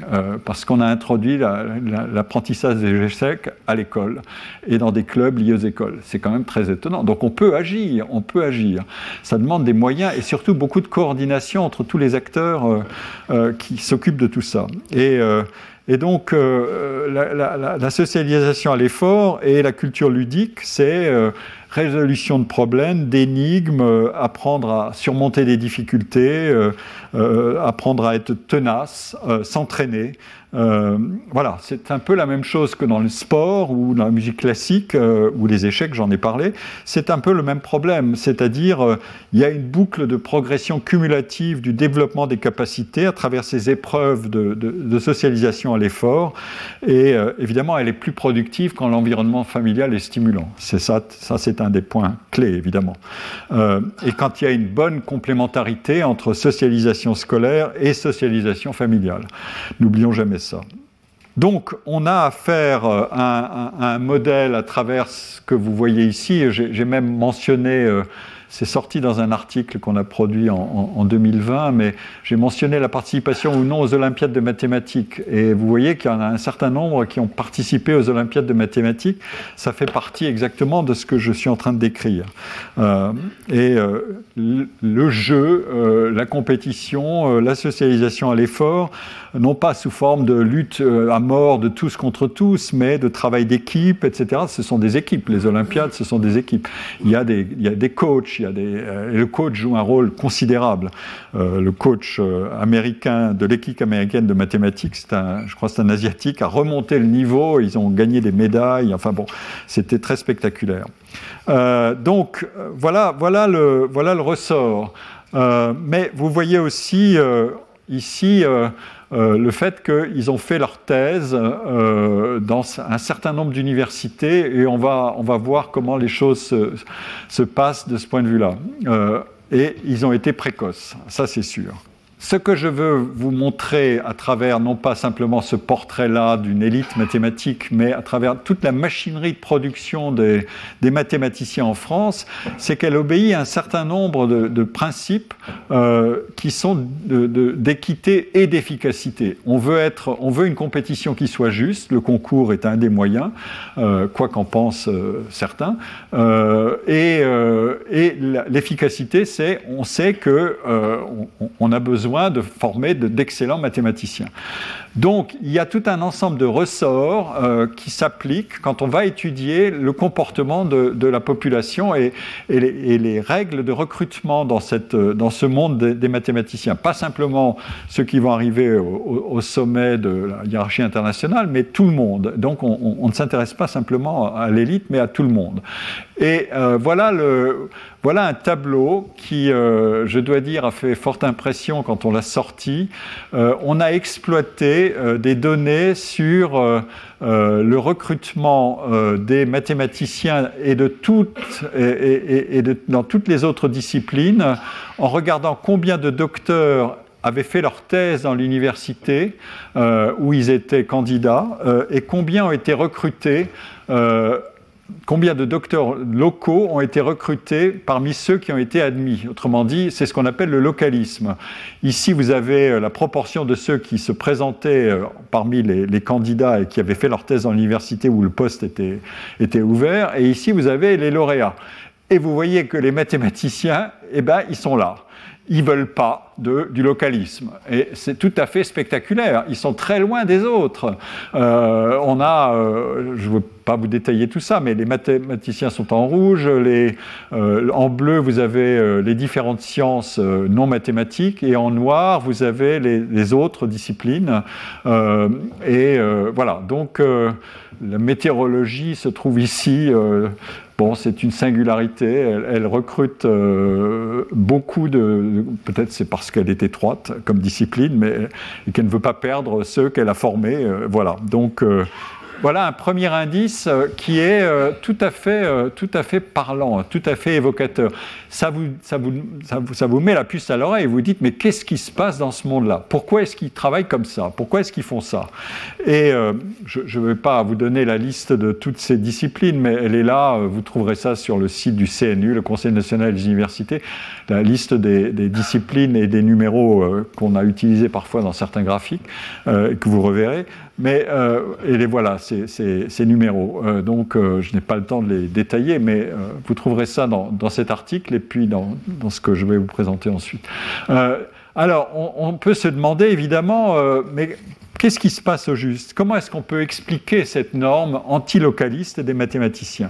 Parce qu'on a introduit l'apprentissage des échecs à l'école et dans des clubs liés aux écoles. C'est quand même très étonnant. Donc on peut agir, on peut agir. Ça demande des moyens et surtout beaucoup de coordination entre tous les acteurs euh, euh, qui s'occupent de tout ça. Et, euh, donc la, socialisation à l'effort et la culture ludique, c'est résolution de problèmes, d'énigmes, apprendre à surmonter des difficultés, apprendre à être tenace, s'entraîner. Euh, voilà, c'est un peu la même chose que dans le sport ou dans la musique classique euh, ou les échecs, j'en ai parlé. C'est un peu le même problème, c'est-à-dire euh, il y a une boucle de progression cumulative du développement des capacités à travers ces épreuves de, socialisation à l'effort. Et évidemment, elle est plus productive quand l'environnement familial est stimulant. C'est ça, ça c'est un des points clés évidemment. et quand il y a une bonne complémentarité entre socialisation scolaire et socialisation familiale. N'oublions jamais ça. Donc, on a affaire euh, à un, modèle à travers ce que vous voyez ici. J'ai même mentionné euh, c'est sorti dans un article qu'on a produit en, 2020, mais j'ai mentionné la participation ou non aux Olympiades de mathématiques. Et vous voyez qu'il y en a un certain nombre qui ont participé aux Olympiades de mathématiques. Ça fait partie exactement de ce que je suis en train de décrire. Euh, et le jeu, la compétition, la socialisation à l'effort, non pas sous forme de lutte à mort de tous contre tous, mais de travail d'équipe, etc. Ce sont des équipes. Les Olympiades, ce sont des équipes. Il y a des, il y a des coachs, Il y a des, et le coach joue un rôle considérable. le coach américain de l'équipe américaine de mathématiques, c'est un, je crois c'est un asiatique, a remonté le niveau. Ils ont gagné des médailles. Enfin bon, c'était très spectaculaire. donc voilà, voilà, le, voilà le ressort. mais vous voyez aussi ici euh, le fait qu'ils ont fait leur thèse euh, dans un certain nombre d'universités et on va, on va voir comment les choses se, passent de ce point de vue-là. Euh, et ils ont été précoces, ça c'est sûr. Ce que je veux vous montrer à travers non pas simplement ce portrait-là d'une élite mathématique, mais à travers toute la machinerie de production des, mathématiciens en France, c'est qu'elle obéit à un certain nombre de, principes euh, qui sont d'équité et d'efficacité. On veut on veut une compétition qui soit juste. Le concours est un des moyens, euh, quoi qu'en pensent euh, certains. et, l'efficacité, c'est, on sait que on a besoin de former d'excellents mathématiciens. Donc, il y a tout un ensemble de ressorts euh, qui s'appliquent quand on va étudier le comportement de, la population et, les, règles de recrutement dans, dans ce monde des, mathématiciens. Pas simplement ceux qui vont arriver au, sommet de la hiérarchie internationale, mais tout le monde. Donc, on, ne s'intéresse pas simplement à l'élite, mais à tout le monde. Et euh, voilà, le, voilà un tableau qui, euh, je dois dire, a fait forte impression quand on l'a sorti. on a exploité euh, des données sur euh, euh, le recrutement des mathématiciens et, de toutes, et, dans toutes les autres disciplines en regardant combien de docteurs avaient fait leur thèse dans l'université où ils étaient candidats et combien ont été recrutés combien de docteurs locaux ont été recrutés parmi ceux qui ont été admis. Autrement dit, c'est ce qu'on appelle le localisme. Ici, vous avez euh, la proportion de ceux qui se présentaient euh, parmi les, candidats et qui avaient fait leur thèse dans l'université où le poste était, était ouvert, et ici, vous avez les lauréats. Et vous voyez que les mathématiciens, eh ben, ils sont là ils veulent pas du localisme. Et c'est tout à fait spectaculaire. Ils sont très loin des autres. Euh, on a, euh, je ne veux pas vous détailler tout ça, mais les mathématiciens sont en rouge, les, euh, en bleu vous avez les différentes sciences non mathématiques, et en noir vous avez les, autres disciplines. et voilà, donc la météorologie se trouve ici Bon, c'est une singularité. Elle, recrute beaucoup de. Peut-être c'est parce qu'elle est étroite comme discipline, mais qu'elle ne veut pas perdre ceux qu'elle a formés. Euh, voilà. Donc, euh, voilà un premier indice euh, qui est euh, tout à fait, euh, tout à fait parlant, tout à fait évocateur. Ça vous, ça vous, ça vous, met la puce à l'oreille et vous dites mais qu'est-ce qui se passe dans ce monde-là? Pourquoi est-ce qu'ils travaillent comme ça? Pourquoi est-ce qu'ils font ça? Et je ne vais pas vous donner la liste de toutes ces disciplines, mais elle est là. Vous trouverez ça sur le site du CNU, le Conseil national des universités, la liste des, disciplines et des numéros qu'on a utilisés parfois dans certains graphiques que vous reverrez. Mais et les voilà ces, numéros. Euh, donc, euh, je n'ai pas le temps de les détailler, mais euh, vous trouverez ça dans, cet article et puis dans, ce que je vais vous présenter ensuite. alors, on, peut se demander évidemment, mais qu'est-ce qui se passe au juste? Comment est-ce qu'on peut expliquer cette norme antilocaliste des mathématiciens?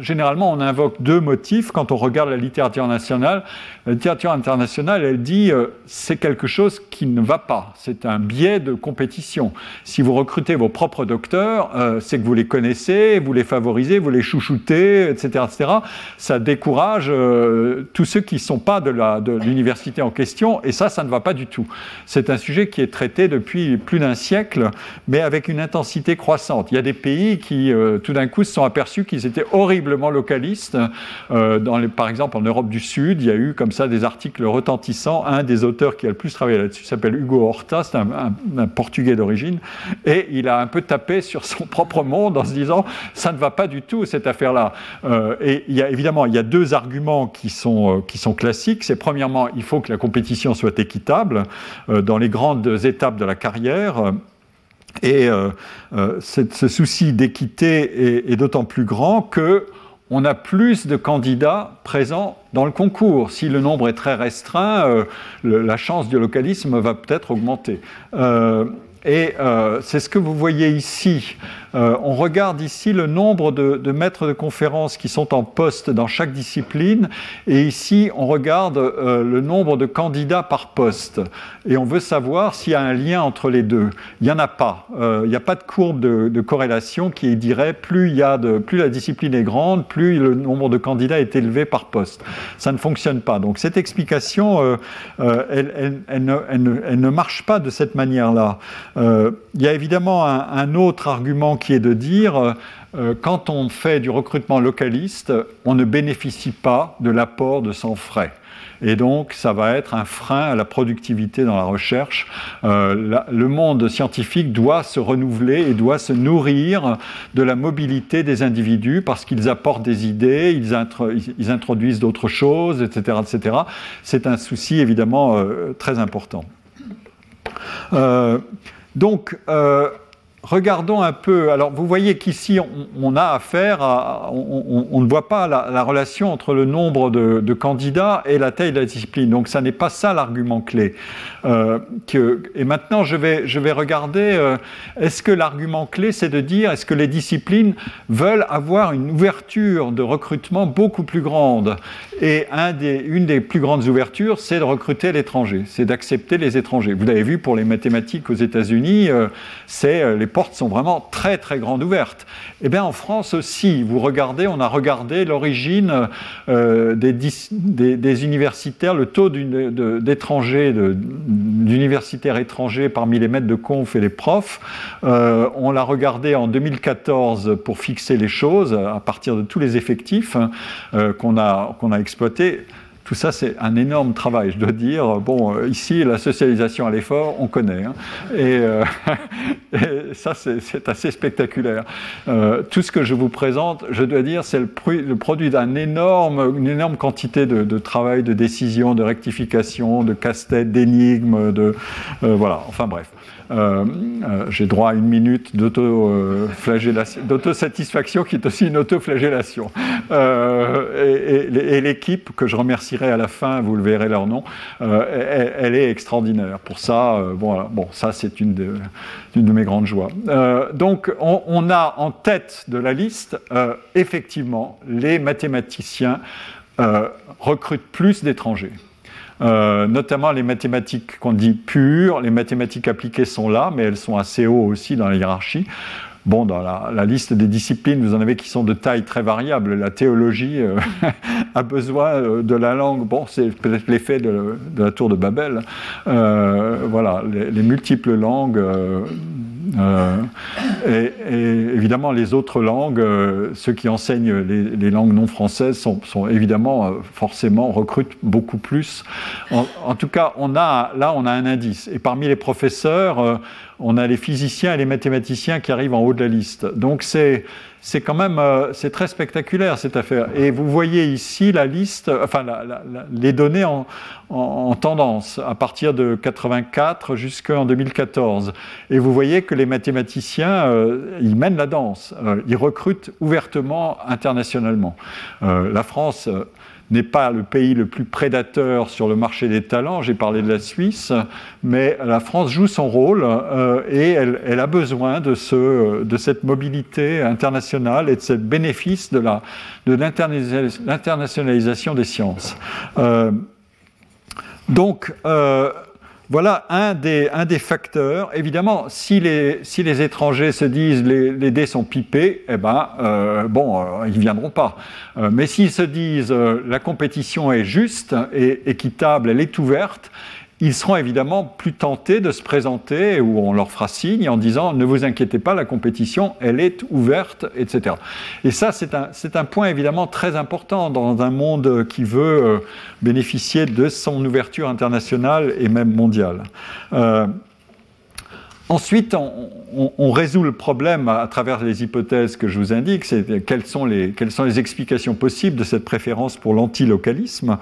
Généralement, on invoque deux motifs quand on regarde la littérature nationale. La littérature internationale, elle dit euh, c'est quelque chose qui ne va pas, c'est un biais de compétition. Si vous recrutez vos propres docteurs, euh, c'est que vous les connaissez, vous les favorisez, vous les chouchoutez, etc. etc. Ça décourage euh, tous ceux qui ne sont pas de l'université en question, et ça, ça ne va pas du tout. C'est un sujet qui est traité depuis plus d'un siècle, mais avec une intensité croissante. Il y a des pays qui, tout d'un coup, se sont aperçus qu'ils étaient horriblement localistes. les, par exemple, en Europe du Sud, il y a eu comme ça des articles retentissants. Un des auteurs qui a le plus travaillé là-dessus s'appelle Hugo Horta, c'est un, Portugais d'origine, et il a un peu tapé sur son propre monde en se disant ça ne va pas du tout cette affaire-là. Euh, et évidemment il y a deux arguments qui sont, euh, qui sont classiques. C'est premièrement il faut que la compétition soit équitable euh, dans les grandes étapes de la carrière. Et ce souci d'équité est, est d'autant plus grand que on a plus de candidats présents dans le concours. Si le nombre est très restreint, euh, la chance du localisme va peut-être augmenter. Euh, et c'est ce que vous voyez ici. on regarde ici le nombre de, maîtres de conférences qui sont en poste dans chaque discipline, et ici on regarde le nombre de candidats par poste. Et on veut savoir s'il y a un lien entre les deux. Il n'y en a pas. il n'y a pas de courbe de, corrélation qui dirait plus, plus la discipline est grande, plus le nombre de candidats est élevé par poste. Ça ne fonctionne pas. Donc cette explication, elle, ne, marche pas de cette manière-là. Euh, il y a évidemment un, autre argument qui est de dire, euh, quand on fait du recrutement localiste, on ne bénéficie pas de l'apport de son frais. Et donc, ça va être un frein à la productivité dans la recherche. Euh, le monde scientifique doit se renouveler et doit se nourrir de la mobilité des individus parce qu'ils apportent des idées, ils, introduisent d'autres choses, etc. etc. C'est un souci évidemment très important. Donc, regardons un peu. Alors, vous voyez qu'ici, on, a affaire à. On, ne voit pas la, relation entre le nombre de, candidats et la taille de la discipline. Donc, ça n'est pas ça l'argument clé. Euh, et maintenant, je vais, je vais regarder. Euh, est-ce que l'argument clé, c'est de dire est-ce que les disciplines veulent avoir une ouverture de recrutement beaucoup plus grande? Et une des plus grandes ouvertures, c'est de recruter l'étranger, c'est d'accepter les étrangers. Vous l'avez vu pour les mathématiques aux États-Unis, euh, c'est les portes sont vraiment très très grandes ouvertes. Eh bien en France aussi, vous regardez, on a regardé l'origine euh, des, universitaires, le taux d'étrangers, d'universitaires étrangers parmi les maîtres de conf et les profs. Euh, on l'a regardé en 2014 pour fixer les choses à partir de tous les effectifs euh, qu'on a, qu'on a exploités. Tout ça, c'est un énorme travail, je dois dire. Bon, euh, ici, la socialisation à l'effort, on connaît. Hein. Euh, [LAUGHS] et, ça, c'est assez spectaculaire. Euh, tout ce que je vous présente, je dois dire, c'est le, produit d'une énorme, quantité de, travail, de décision, de rectification, de casse-tête, d'énigmes, de... voilà, enfin bref. Euh, euh, j'ai droit à une minute d'auto-satisfaction qui est aussi une auto-flagellation. Euh, et, l'équipe, que je remercierai à la fin, vous le verrez leur nom, elle, est extraordinaire. Pour ça, bon, ça c'est une de, mes grandes joies. donc on, on, a en tête de la liste, effectivement, les mathématiciens recrutent plus d'étrangers. Euh, notamment les mathématiques qu'on dit pures, les mathématiques appliquées sont là, mais elles sont assez haut aussi dans la hiérarchie. Bon, dans la, liste des disciplines, vous en avez qui sont de taille très variable. La théologie euh, [LAUGHS] a besoin euh, de la langue. Bon, c'est peut-être l'effet de, la tour de Babel. voilà, les, multiples langues euh, et, évidemment, les autres langues, euh, ceux qui enseignent les, langues non françaises sont, évidemment euh, forcément recrutent beaucoup plus. En, tout cas, on a, là, on a un indice. Et parmi les professeurs, on a les physiciens et les mathématiciens qui arrivent en haut de la liste. Donc c'est quand même euh, c'est très spectaculaire cette affaire. Et vous voyez ici la liste, enfin les données en, tendance à partir de 84 jusqu'en 2014. Et vous voyez que les mathématiciens, euh, ils mènent la danse, euh, ils recrutent ouvertement internationalement. la France n'est pas le pays le plus prédateur sur le marché des talents, j'ai parlé de la Suisse, mais la France joue son rôle euh, et elle, a besoin de, ce, de cette mobilité internationale et de ce bénéfice de l'internationalisation des sciences. Euh, donc, euh, voilà un des, facteurs. Évidemment, si les, étrangers se disent les, dés sont pipés, eh ben, euh, bon, euh, ils ne viendront pas. Euh, mais s'ils se disent la compétition est juste et équitable, elle est ouverte, ils seront évidemment plus tentés de se présenter ou on leur fera signe en disant ne vous inquiétez pas, la compétition, elle est ouverte, etc. Et ça, c'est un, un, point évidemment très important dans un monde qui veut euh, bénéficier de son ouverture internationale et même mondiale. Euh, Ensuite, on, résout le problème à, travers les hypothèses que je vous indique, c'est quelles sont les, quelles sont les explications possibles de cette préférence pour l'antilocalisme,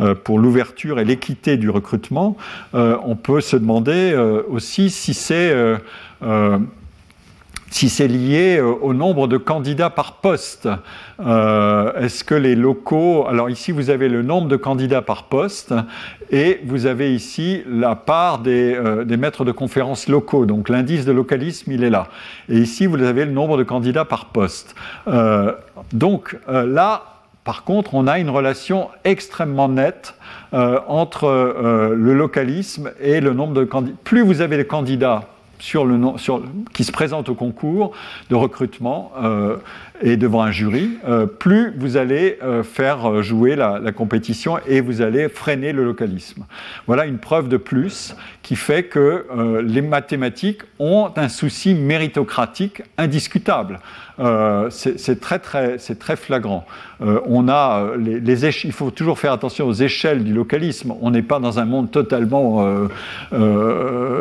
euh, pour l'ouverture et l'équité du recrutement. Euh, on peut se demander euh, aussi si c'est si c'est lié euh, au nombre de candidats par poste. Euh, est-ce que les locaux... Alors ici, vous avez le nombre de candidats par poste et vous avez ici la part euh, des maîtres de conférences locaux. Donc l'indice de localisme, il est là. Et ici, vous avez le nombre de candidats par poste. donc là, par contre, on a une relation extrêmement nette entre le localisme et le nombre de candidats. Plus vous avez de candidats sur le, sur, qui se présente au concours de recrutement euh, et devant un jury, euh, plus vous allez euh, faire jouer la, compétition et vous allez freiner le localisme. Voilà une preuve de plus qui fait que les mathématiques ont un souci méritocratique indiscutable. C'est très, très, très flagrant. Euh, on a euh, les, il faut toujours faire attention aux échelles du localisme. On n'est pas dans un monde totalement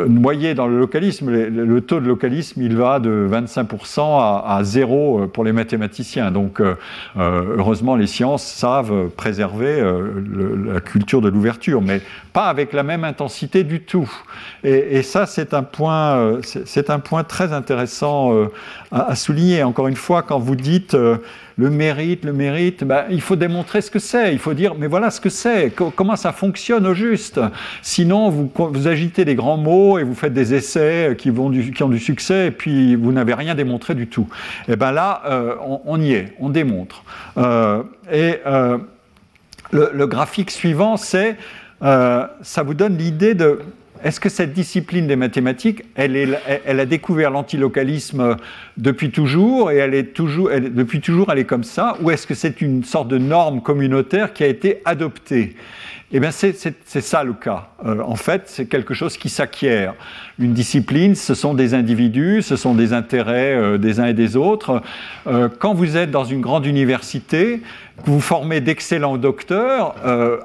noyé dans le localisme. Le, taux de localisme, il va de 25% à, à, zéro pour les mathématiciens. Donc, heureusement, les sciences savent préserver la culture de l'ouverture, mais pas avec la même intensité du tout. Et, ça, c'est un point, c'est un point très intéressant à, souligner. Encore une fois, quand vous dites euh, le mérite, le mérite, ben, il faut démontrer ce que c'est. Il faut dire, mais voilà ce que c'est, comment ça fonctionne au juste? Sinon, vous, agitez des grands mots et vous faites des essais qui, ont du succès et puis vous n'avez rien démontré du tout. Et bien là, euh, on, y est, on démontre. Euh, et le, le, graphique suivant, c'est, ça vous donne l'idée de est-ce que cette discipline des mathématiques, elle, a découvert l'antilocalisme depuis toujours et elle est toujours, depuis toujours elle est comme ça, ou est-ce que c'est une sorte de norme communautaire qui a été adoptée? Eh bien, c'est ça le cas. Euh, en fait, c'est quelque chose qui s'acquiert. Une discipline, ce sont des individus, ce sont des intérêts euh, des uns et des autres. Euh, quand vous êtes dans une grande université, vous formez d'excellents docteurs,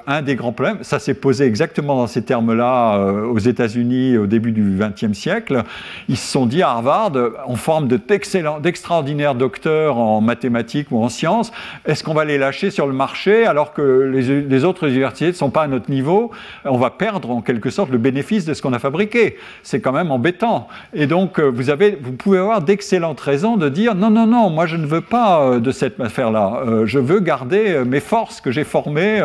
un des grands problèmes, ça s'est posé exactement dans ces termes-là aux États-Unis au début du XXe siècle, ils se sont dit à Harvard, on forme d'extraordinaires docteurs en mathématiques ou en sciences, est-ce qu'on va les lâcher sur le marché alors que les, les autres universités ne sont pas à notre niveau, on va perdre en quelque sorte le bénéfice de ce qu'on a fabriqué. C'est quand même embêtant. Et donc, euh, vous, avez, vous pouvez avoir d'excellentes raisons de dire non, non, non, moi je ne veux pas euh, de cette affaire-là. Euh, je veux garder mes forces que j'ai formées.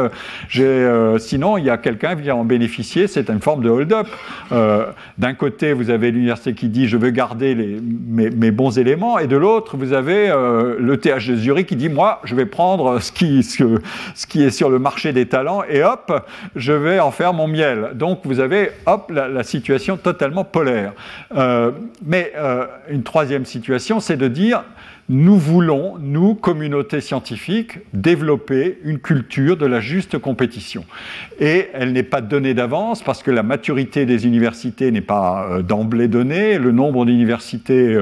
sinon, il y a quelqu'un qui vient en bénéficier. C'est une forme de hold-up. D'un côté, vous avez l'université qui dit je veux garder mes, bons éléments, et de l'autre, vous avez le TH de Zurich qui dit moi, je vais prendre ce qui, est sur le marché des talents, et hop, je vais en faire mon miel. Donc vous avez, hop, la, situation totalement polaire. Euh, mais euh, une troisième situation, c'est de dire, nous voulons, nous, communauté scientifique, développer une culture de la juste compétition. Et elle n'est pas donnée d'avance parce que la maturité des universités n'est pas euh, d'emblée donnée, le nombre d'universités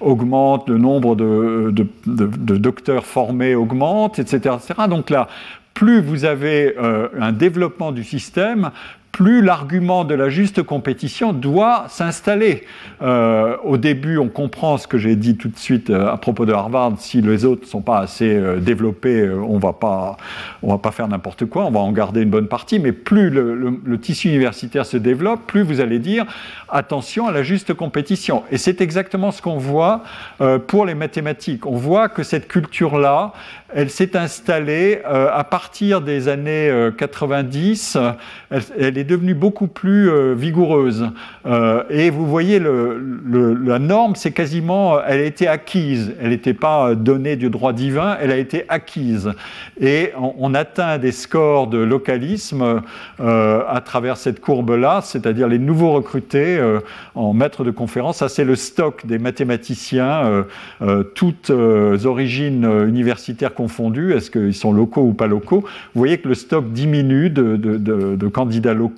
augmente, le nombre de, de, docteurs formés augmente, etc.. Donc là, plus vous avez euh, un développement du système, plus l'argument de la juste compétition doit s'installer. Euh, au début, on comprend ce que j'ai dit tout de suite euh, à propos de Harvard. Si les autres ne sont pas assez développés, on va va pas faire n'importe quoi. On va en garder une bonne partie. Mais plus le, tissu universitaire se développe, plus vous allez dire attention à la juste compétition. Et c'est exactement ce qu'on voit pour les mathématiques. On voit que cette culture-là, elle s'est installée euh, à partir des années 90. Euh, elle, est devenue beaucoup plus euh, vigoureuse. et vous voyez, la norme, c'est quasiment, elle a été acquise. Elle n'était pas donnée du droit divin, elle a été acquise. Et on, atteint des scores de localisme à travers cette courbe-là, c'est-à-dire les nouveaux recrutés en maître de conférence. Ça, c'est le stock des mathématiciens, toutes origines universitaires confondus, est-ce qu'ils sont locaux ou pas locaux? Vous voyez que le stock diminue de, candidats locaux,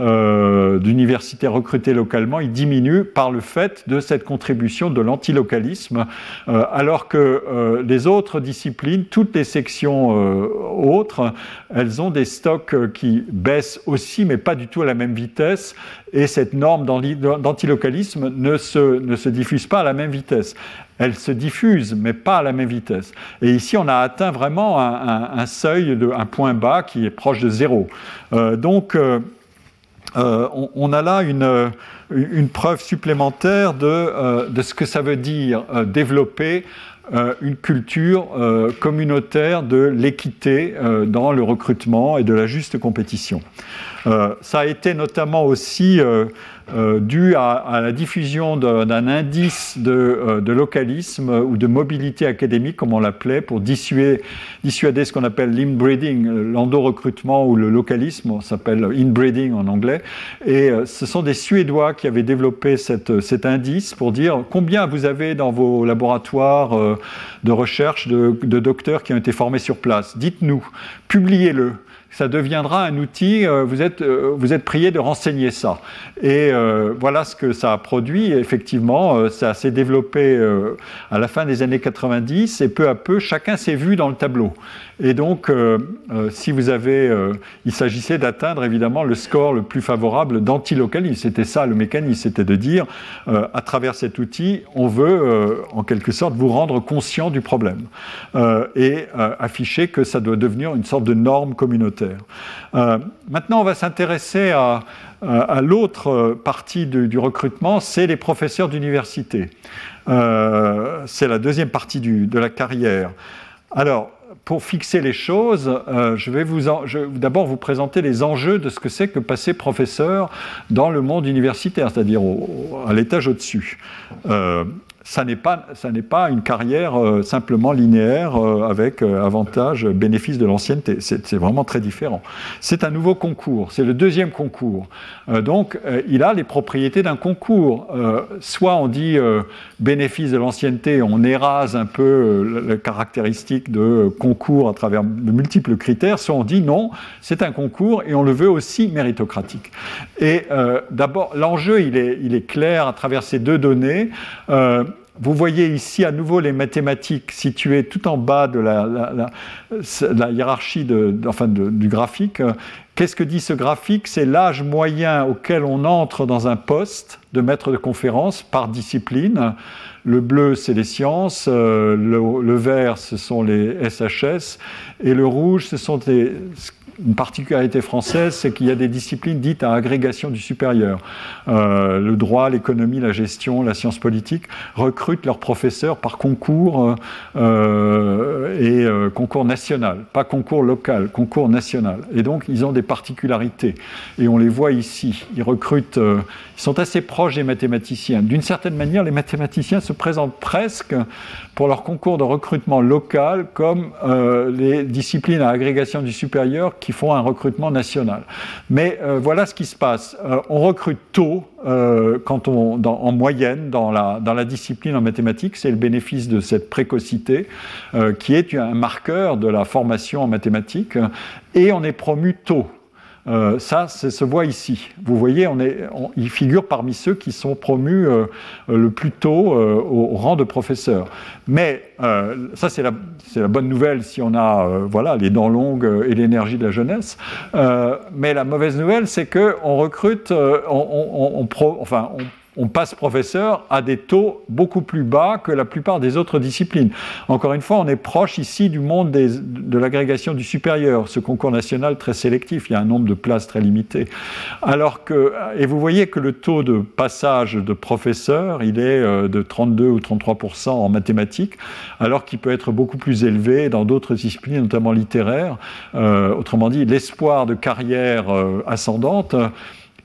euh, d'universités recrutées localement, il diminue par le fait de cette contribution de l'antilocalisme, euh, alors que euh, les autres disciplines, toutes les sections autres, elles ont des stocks qui baissent aussi, mais pas du tout à la même vitesse, et cette norme d'antilocalisme ne se diffuse pas à la même vitesse elle se diffuse, mais pas à la même vitesse. Et ici, on a atteint vraiment un, seuil, de, un point bas qui est proche de zéro. Euh, donc, euh, euh, on, a là une, une preuve supplémentaire de, de ce que ça veut dire développer une culture communautaire de l'équité dans le recrutement et de la juste compétition. Ça a été notamment aussi euh, dû à, la diffusion d'un indice euh, de, localisme ou de mobilité académique, comme on l'appelait, pour dissuader, ce qu'on appelle l'inbreeding, l'endo-recrutement ou le localisme, on s'appelle inbreeding en anglais. Et euh, ce sont des Suédois qui avaient développé cet indice pour dire combien vous avez dans vos laboratoires de recherche de docteurs qui ont été formés sur place. Dites-nous, publiez-le ça deviendra un outil, euh, vous êtes, euh, vous êtes prié de renseigner ça. Et euh, voilà ce que ça a produit. effectivement, ça s'est développé à la fin des années 90 et peu à peu, chacun s'est vu dans le tableau. Et donc, si vous avez, il s'agissait d'atteindre évidemment le score le plus favorable d'antilocalisme. C'était ça le mécanisme, c'était de dire, à travers cet outil, on veut en quelque sorte vous rendre conscient du problème et afficher que ça doit devenir une sorte de norme communautaire. Euh, maintenant, on va s'intéresser à, l'autre partie du, recrutement, c'est les professeurs d'université. Euh, c'est la deuxième partie de la carrière. Alors, pour fixer les choses, euh, je vais vous d'abord vous présenter les enjeux de ce que c'est que passer professeur dans le monde universitaire, c'est-à-dire à l'étage au-dessus ça n'est pas, pas une carrière euh, simplement linéaire euh, avec euh, avantage, bénéfice de l'ancienneté. C'est, vraiment très différent. C'est un nouveau concours, c'est le deuxième concours. donc, il a les propriétés d'un concours. soit on dit bénéfice de l'ancienneté, on érase un peu la caractéristique de concours à travers de multiples critères, soit on dit non, c'est un concours et on le veut aussi méritocratique. Et d'abord, l'enjeu, il est, il est clair à travers ces deux données. Vous voyez ici à nouveau les mathématiques situées tout en bas de la, hiérarchie du graphique. Qu'est-ce que dit ce graphique? C'est l'âge moyen auquel on entre dans un poste de maître de conférence par discipline. Le bleu, c'est les sciences, euh, le, vert, ce sont les SHS, et le rouge, ce sont les, une particularité française, c'est qu'il y a des disciplines dites à agrégation du supérieur. Euh, le droit, l'économie, la gestion, la science politique recrutent leurs professeurs par concours euh, et euh, concours national, pas concours local, concours national. Et donc, ils ont des particularités. Et on les voit ici. Ils recrutent, ils sont assez proches des mathématiciens. D'une certaine manière, les mathématiciens se présentent presque pour leur concours de recrutement local comme les disciplines à agrégation du supérieur qui font un recrutement national. Mais euh, voilà ce qui se passe. Euh, on recrute tôt, euh, quand on, en moyenne, dans la discipline en mathématiques, c'est le bénéfice de cette précocité, qui est un marqueur de la formation en mathématiques, et on est promu tôt. Euh, ça, ça se voit ici. Vous voyez, on est, il figure parmi ceux qui sont promus euh, le plus tôt euh, au, rang de professeur. Mais ça, c'est la, bonne nouvelle si on a voilà, les dents longues et l'énergie de la jeunesse. mais la mauvaise nouvelle, c'est qu'on recrute, on, on, on, pro, enfin, on on passe professeur à des taux beaucoup plus bas que la plupart des autres disciplines. Encore une fois, on est proche ici du monde de l'agrégation du supérieur, ce concours national très sélectif, il y a un nombre de places très limité. Alors que, et vous voyez que le taux de passage de professeur, il est euh, de 32 ou 33% en mathématiques, alors qu'il peut être beaucoup plus élevé dans d'autres disciplines, notamment littéraires. Euh, autrement dit, l'espoir de carrière euh, ascendante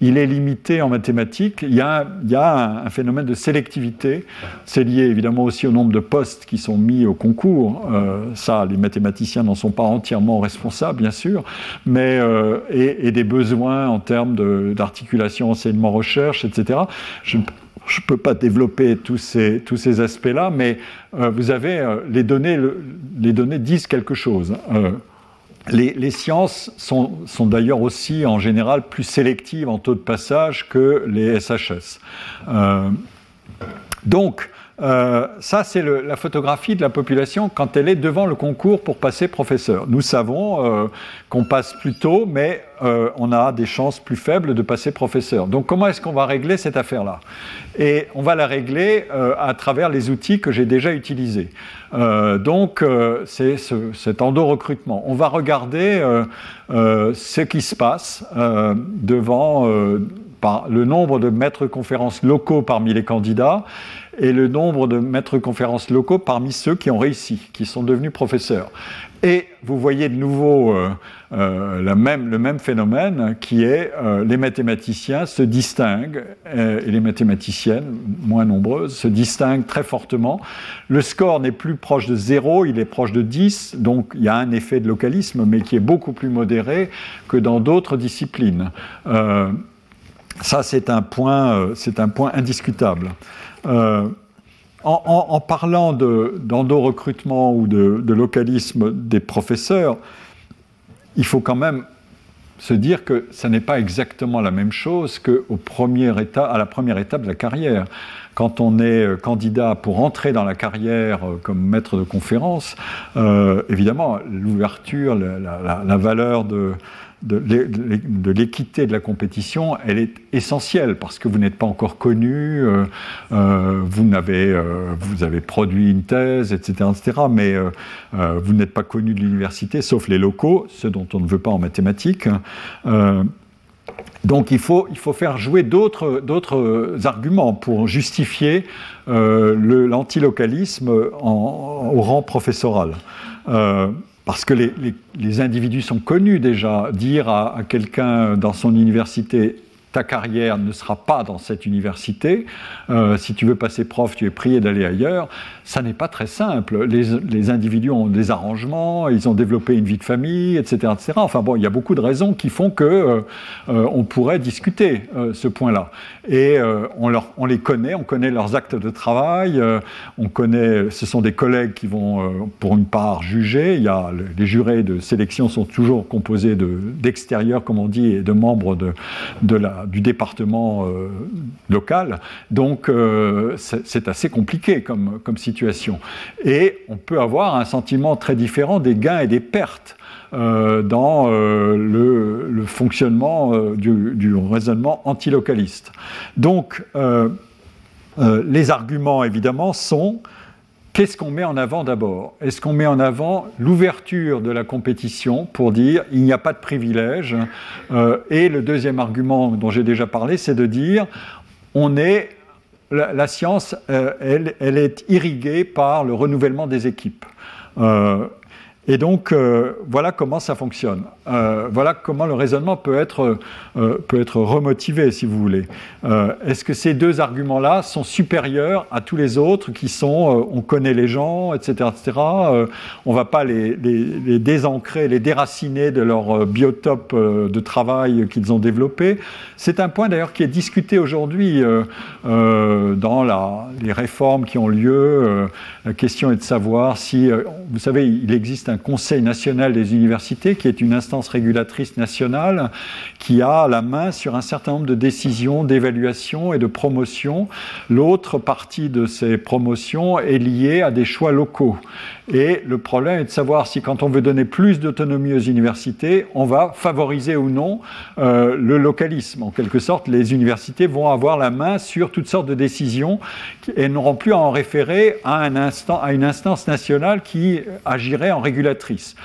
il est limité en mathématiques. Il y a, un, phénomène de sélectivité. C'est lié évidemment aussi au nombre de postes qui sont mis au concours. Euh, ça, les mathématiciens n'en sont pas entièrement responsables, bien sûr, mais euh, et, des besoins en termes d'articulation enseignement-recherche, etc. Je ne peux pas développer tous ces, tous ces aspects-là, mais euh, vous avez les données, les données disent quelque chose. Les, sciences sont, d'ailleurs aussi en général plus sélectives en taux de passage que les SHS. Euh, donc, euh, ça, c'est la photographie de la population quand elle est devant le concours pour passer professeur. Nous savons euh, qu'on passe plus tôt, mais euh, on a des chances plus faibles de passer professeur. Donc, comment est-ce qu'on va régler cette affaire-là? Et on va la régler à travers les outils que j'ai déjà utilisés. donc, c'est cet endo-recrutement. On va regarder ce qui se passe devant le nombre de maîtres conférences locaux parmi les candidats et le nombre de maîtres conférences locaux parmi ceux qui ont réussi, qui sont devenus professeurs. Et vous voyez de nouveau euh, euh, le même phénomène qui est euh, les mathématiciens se distinguent, et les mathématiciennes, moins nombreuses, se distinguent très fortement. Le score n'est plus proche de 0, il est proche de 10, donc il y a un effet de localisme, mais qui est beaucoup plus modéré que dans d'autres disciplines. ça, c'est un, point, un point indiscutable en, parlant d'endo-recrutement ou de, localisme des professeurs, il faut quand même se dire que ce n'est pas exactement la même chose qu'à la première étape de la carrière. Quand on est euh, candidat pour entrer dans la carrière euh, comme maître de conférence, euh, évidemment, l'ouverture, la, valeur de, de l'équité de la compétition, elle est essentielle parce que vous n'êtes pas encore connu, euh, euh, vous, avez, euh, vous avez produit une thèse, etc., etc., mais vous n'êtes pas connu de l'université, sauf les locaux, ceux dont on ne veut pas en mathématiques. donc il faut, il faut faire jouer d'autres arguments pour justifier l'antilocalisme au rang professoral parce que les, individus sont connus déjà. Dire à quelqu'un dans son université ta carrière ne sera pas dans cette université. Euh, si tu veux passer prof, tu es prié d'aller ailleurs. Ça n'est pas très simple. Les, individus ont des arrangements, ils ont développé une vie de famille, etc., etc. Enfin bon, il y a beaucoup de raisons qui font que euh, euh, on pourrait discuter ce point-là. Et on, leur, on, les connaît, on connaît leurs actes de travail, on connaît, ce sont des collègues qui vont pour une part juger. Il y a les jurés de sélection sont toujours composés d'extérieurs, comme on dit, et de membres de, de la du département euh, local. Donc euh, c'est assez compliqué comme, situation. Et on peut avoir un sentiment très différent des gains et des pertes. Euh, dans le, le, fonctionnement du, du, raisonnement antilocaliste. Donc, les arguments, évidemment, sont Qu'est-ce qu'on met en avant d'abord? Est-ce qu'on met en avant l'ouverture de la compétition pour dire il n'y a pas de privilège euh, Et le deuxième argument dont j'ai déjà parlé, c'est de dire on est la, science, euh, elle, elle, est irriguée par le renouvellement des équipes. Euh, et donc, euh, voilà comment ça fonctionne. Euh, voilà comment le raisonnement peut être, euh, peut être remotivé, si vous voulez. Est-ce que ces deux arguments-là sont supérieurs à tous les autres qui sont on connaît les gens, etc. etc. on ne va pas les, les, les, désancrer, les déraciner de leur biotope de travail qu'ils ont développé? C'est un point d'ailleurs qui est discuté aujourd'hui dans les réformes qui ont lieu. la question est de savoir si, vous savez, il existe un un Conseil national des universités, qui est une instance régulatrice nationale, qui a la main sur un certain nombre de décisions d'évaluation et de promotion. L'autre partie de ces promotions est liée à des choix locaux. Et le problème est de savoir si quand on veut donner plus d'autonomie aux universités, on va favoriser ou non euh, le localisme. En quelque sorte, les universités vont avoir la main sur toutes sortes de décisions et n'auront plus à en référer à, un instant, à une instance nationale qui agirait en régulatrice.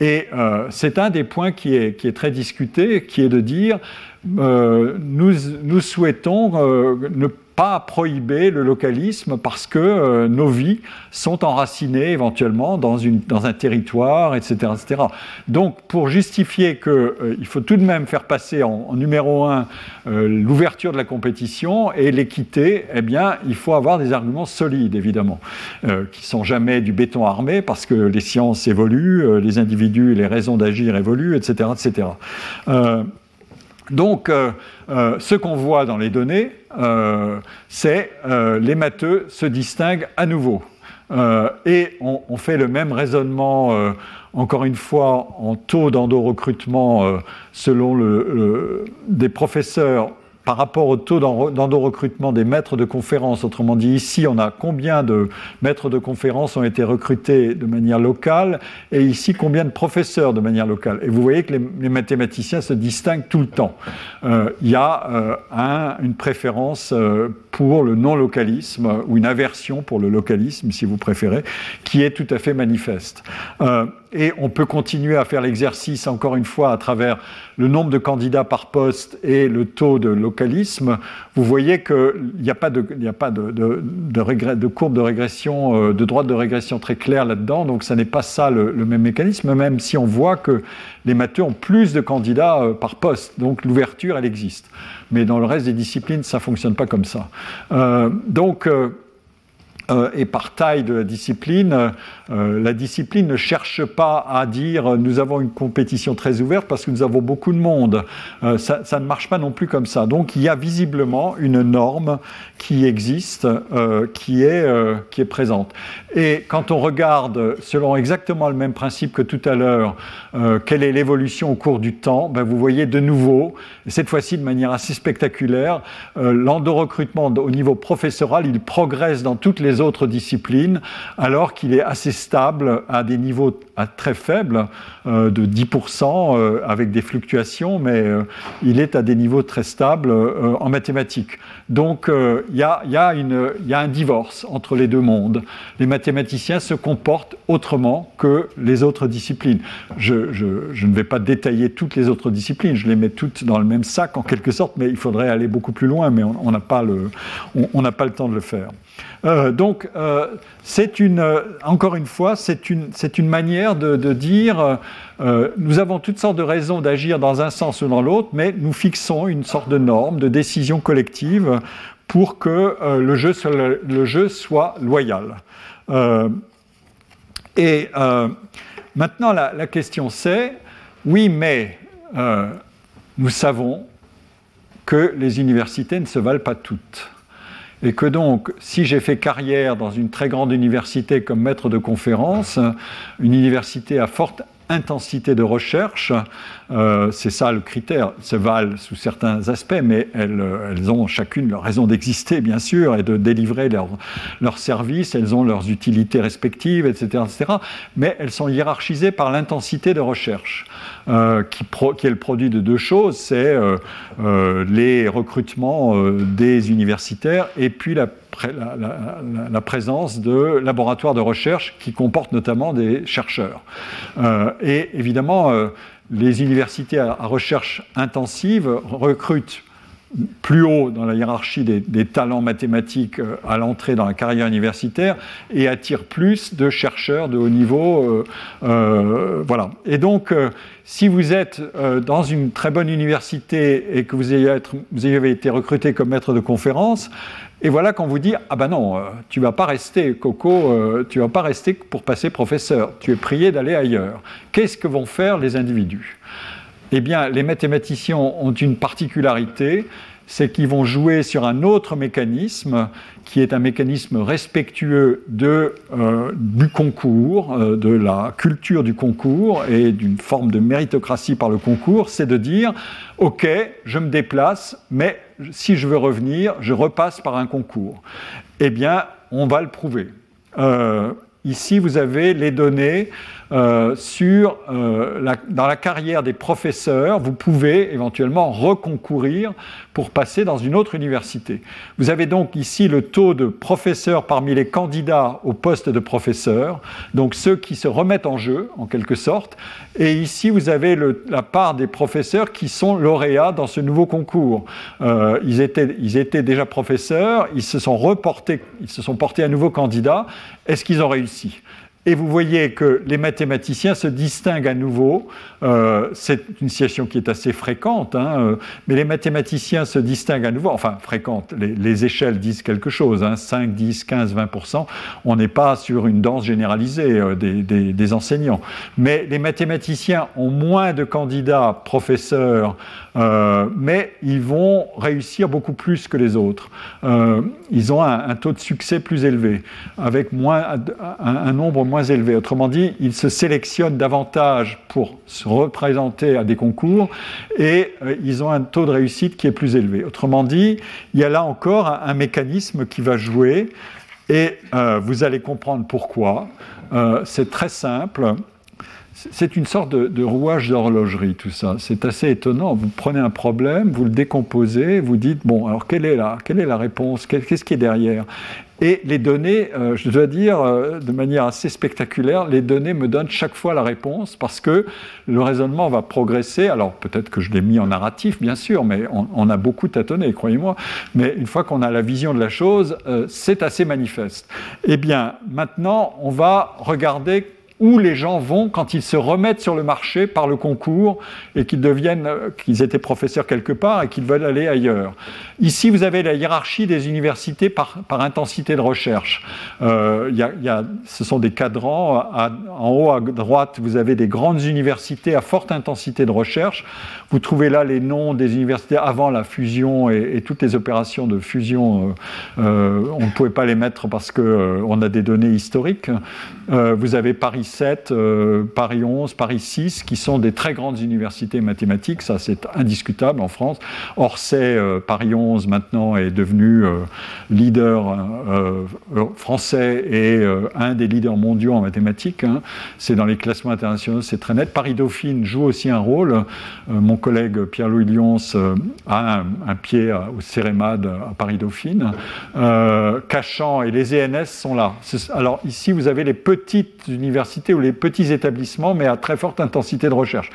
Et euh, c'est un des points qui est, qui est, très discuté, qui est de dire euh, nous, nous souhaitons ne pas pas prohiber le localisme parce que euh, nos vies sont enracinées éventuellement dans, une, dans un territoire, etc., etc. Donc, pour justifier qu'il euh, faut tout de même faire passer en, numéro un euh, l'ouverture de la compétition et l'équité, eh bien, il faut avoir des arguments solides, évidemment, qui sont jamais du béton armé parce que les sciences évoluent, les individus, les raisons d'agir évoluent, etc., etc. Donc, euh, euh, ce qu'on voit dans les données, euh, c'est les matheux se distinguent à nouveau. et on, fait le même raisonnement, encore une fois, en taux d'endo-recrutement selon des professeurs par rapport au taux d'endo-recrutement des maîtres de conférences. Autrement dit, ici, on a combien de maîtres de conférences ont été recrutés de manière locale, et ici, combien de professeurs de manière locale. Et vous voyez que les, mathématiciens se distinguent tout le temps. Euh, il y a euh, une préférence euh, pour le non-localisme, ou une aversion pour le localisme, si vous préférez, qui est tout à fait manifeste. Et on peut continuer à faire l'exercice, encore une fois, à travers le nombre de candidats par poste et le taux de localisme vous voyez qu'il n'y a pas, de, courbe de régression, de droite de régression très claire là-dedans, donc ça n'est pas ça le, même mécanisme, même si on voit que les matheux ont plus de candidats par poste, donc l'ouverture, elle existe. Mais dans le reste des disciplines, ça ne fonctionne pas comme ça. donc, euh, et par taille de la discipline, euh, la discipline ne cherche pas à dire nous avons une compétition très ouverte parce que nous avons beaucoup de monde. Euh, ça, ne marche pas non plus comme ça. Donc il y a visiblement une norme qui existe, qui, est, qui est présente. Et quand on regarde, selon exactement le même principe que tout à l'heure, quelle est l'évolution au cours du temps, ben vous voyez de nouveau, cette fois-ci de manière assez spectaculaire, l'endorrecrutement au niveau professoral, il progresse dans toutes les autres disciplines, alors qu'il est assez stable à des niveaux très faibles, euh, de 10%, euh, avec des fluctuations, mais euh, il est à des niveaux très stables en mathématiques. Donc il y, a un divorce entre les deux mondes. Les mathématiciens se comportent autrement que les autres disciplines. Je, ne vais pas détailler toutes les autres disciplines, je les mets toutes dans le même sac en quelque sorte, mais il faudrait aller beaucoup plus loin, mais on n'a pas le temps de le faire. Euh, donc, euh, c'est une, euh, encore une fois, c'est une, manière de, dire nous avons toutes sortes de raisons d'agir dans un sens ou dans l'autre, mais nous fixons une sorte de norme, de décision collective pour que le, jeu soit, le, jeu soit loyal. et maintenant, la, la question c'est oui, mais nous savons que les universités ne se valent pas toutes et que donc, si j'ai fait carrière dans une très grande université comme maître de conférence, une université à forte intensité de recherche, euh, c'est ça le critère. Se valent sous certains aspects, mais elles, elles ont chacune leur raison d'exister, bien sûr, et de délivrer leurs leur services, elles ont leurs utilités respectives, etc., etc. Mais elles sont hiérarchisées par l'intensité de recherche, euh, qui, est le produit de deux choses, c'est euh, les recrutements des universitaires et puis la présence de laboratoires de recherche qui comportent notamment des chercheurs. Euh, et évidemment, euh, les universités à, recherche intensive recrutent plus haut dans la hiérarchie des, talents mathématiques euh, à l'entrée dans la carrière universitaire et attirent plus de chercheurs de haut niveau. voilà. Et donc, si vous êtes dans une très bonne université et que vous avez été recruté comme maître de conférence, et voilà qu'on vous dit ah ben non, euh, tu vas pas rester Coco, euh, tu vas pas rester pour passer professeur. Tu es prié d'aller ailleurs. Qu'est-ce que vont faire les individus? Eh bien, les mathématiciens ont une particularité, c'est qu'ils vont jouer sur un autre mécanisme qui est un mécanisme respectueux euh, du concours, de la culture du concours et d'une forme de méritocratie par le concours, c'est de dire, OK, je me déplace, mais si je veux revenir, je repasse par un concours. Eh bien, on va le prouver. Euh, ici, vous avez les données euh, sur, euh, la, dans la carrière des professeurs, vous pouvez éventuellement reconcourir pour passer dans une autre université. Vous avez donc ici le taux de professeurs parmi les candidats au poste de professeur, donc ceux qui se remettent en jeu en quelque sorte, et ici vous avez le, la part des professeurs qui sont lauréats dans ce nouveau concours. Euh, ils, étaient, ils étaient déjà professeurs, ils se sont reportés, ils se sont portés à nouveau candidats. Est-ce qu'ils ont réussi? Et vous voyez que les mathématiciens se distinguent à nouveau. Euh, c'est une situation qui est assez fréquente, hein, euh, mais les mathématiciens se distinguent à nouveau. Enfin, fréquente, les, échelles disent quelque chose. 5, 10, 15, 20 On n'est pas sur une danse généralisée euh, des, enseignants. Mais les mathématiciens ont moins de candidats professeurs mais ils vont réussir beaucoup plus que les autres. Ils ont un, taux de succès plus élevé, avec moins, un, nombre moins élevé. Autrement dit, ils se sélectionnent davantage pour se représenter à des concours et euh, ils ont un taux de réussite qui est plus élevé. Autrement dit, il y a là encore un, mécanisme qui va jouer et vous allez comprendre pourquoi. C'est très simple. C'est une sorte de, rouage d'horlogerie, tout ça. C'est assez étonnant. Vous prenez un problème, vous le décomposez, vous dites, bon, alors quelle est la réponse? Qu'est-ce qui est derrière? Et les données, euh, je dois dire euh, de manière assez spectaculaire, les données me donnent chaque fois la réponse parce que le raisonnement va progresser. Alors peut-être que je l'ai mis en narratif, bien sûr, mais on, a beaucoup tâtonné, croyez-moi. Mais une fois qu'on a la vision de la chose, euh, c'est assez manifeste. Eh bien, maintenant, on va regarder où les gens vont quand ils se remettent sur le marché par le concours et qu'ils deviennent, euh, qu'ils étaient professeurs quelque part et qu'ils veulent aller ailleurs. Ici, vous avez la hiérarchie des universités par, par intensité de recherche. Euh, y a, ce sont des cadrans. en haut à droite, vous avez des grandes universités à forte intensité de recherche. Vous trouvez là les noms des universités avant la fusion et, toutes les opérations de fusion. Euh, euh on ne pouvait pas les mettre parce qu'on on a des données historiques. Vous avez Paris 7, euh, Paris 11, Paris 6, qui sont des très grandes universités mathématiques, ça c'est indiscutable en France. Orsay, euh, Paris 11 maintenant est devenu leader français et un des leaders mondiaux en mathématiques. Hein. C'est dans les classements internationaux, c'est très net. Paris Dauphine joue aussi un rôle. mon collègue Pierre-Louis Lyons a un, pied au Cérémade à Paris Dauphine. Cachan et les ENS sont là. Alors ici, vous avez les petites universités ou les petits établissements, mais à très forte intensité de recherche.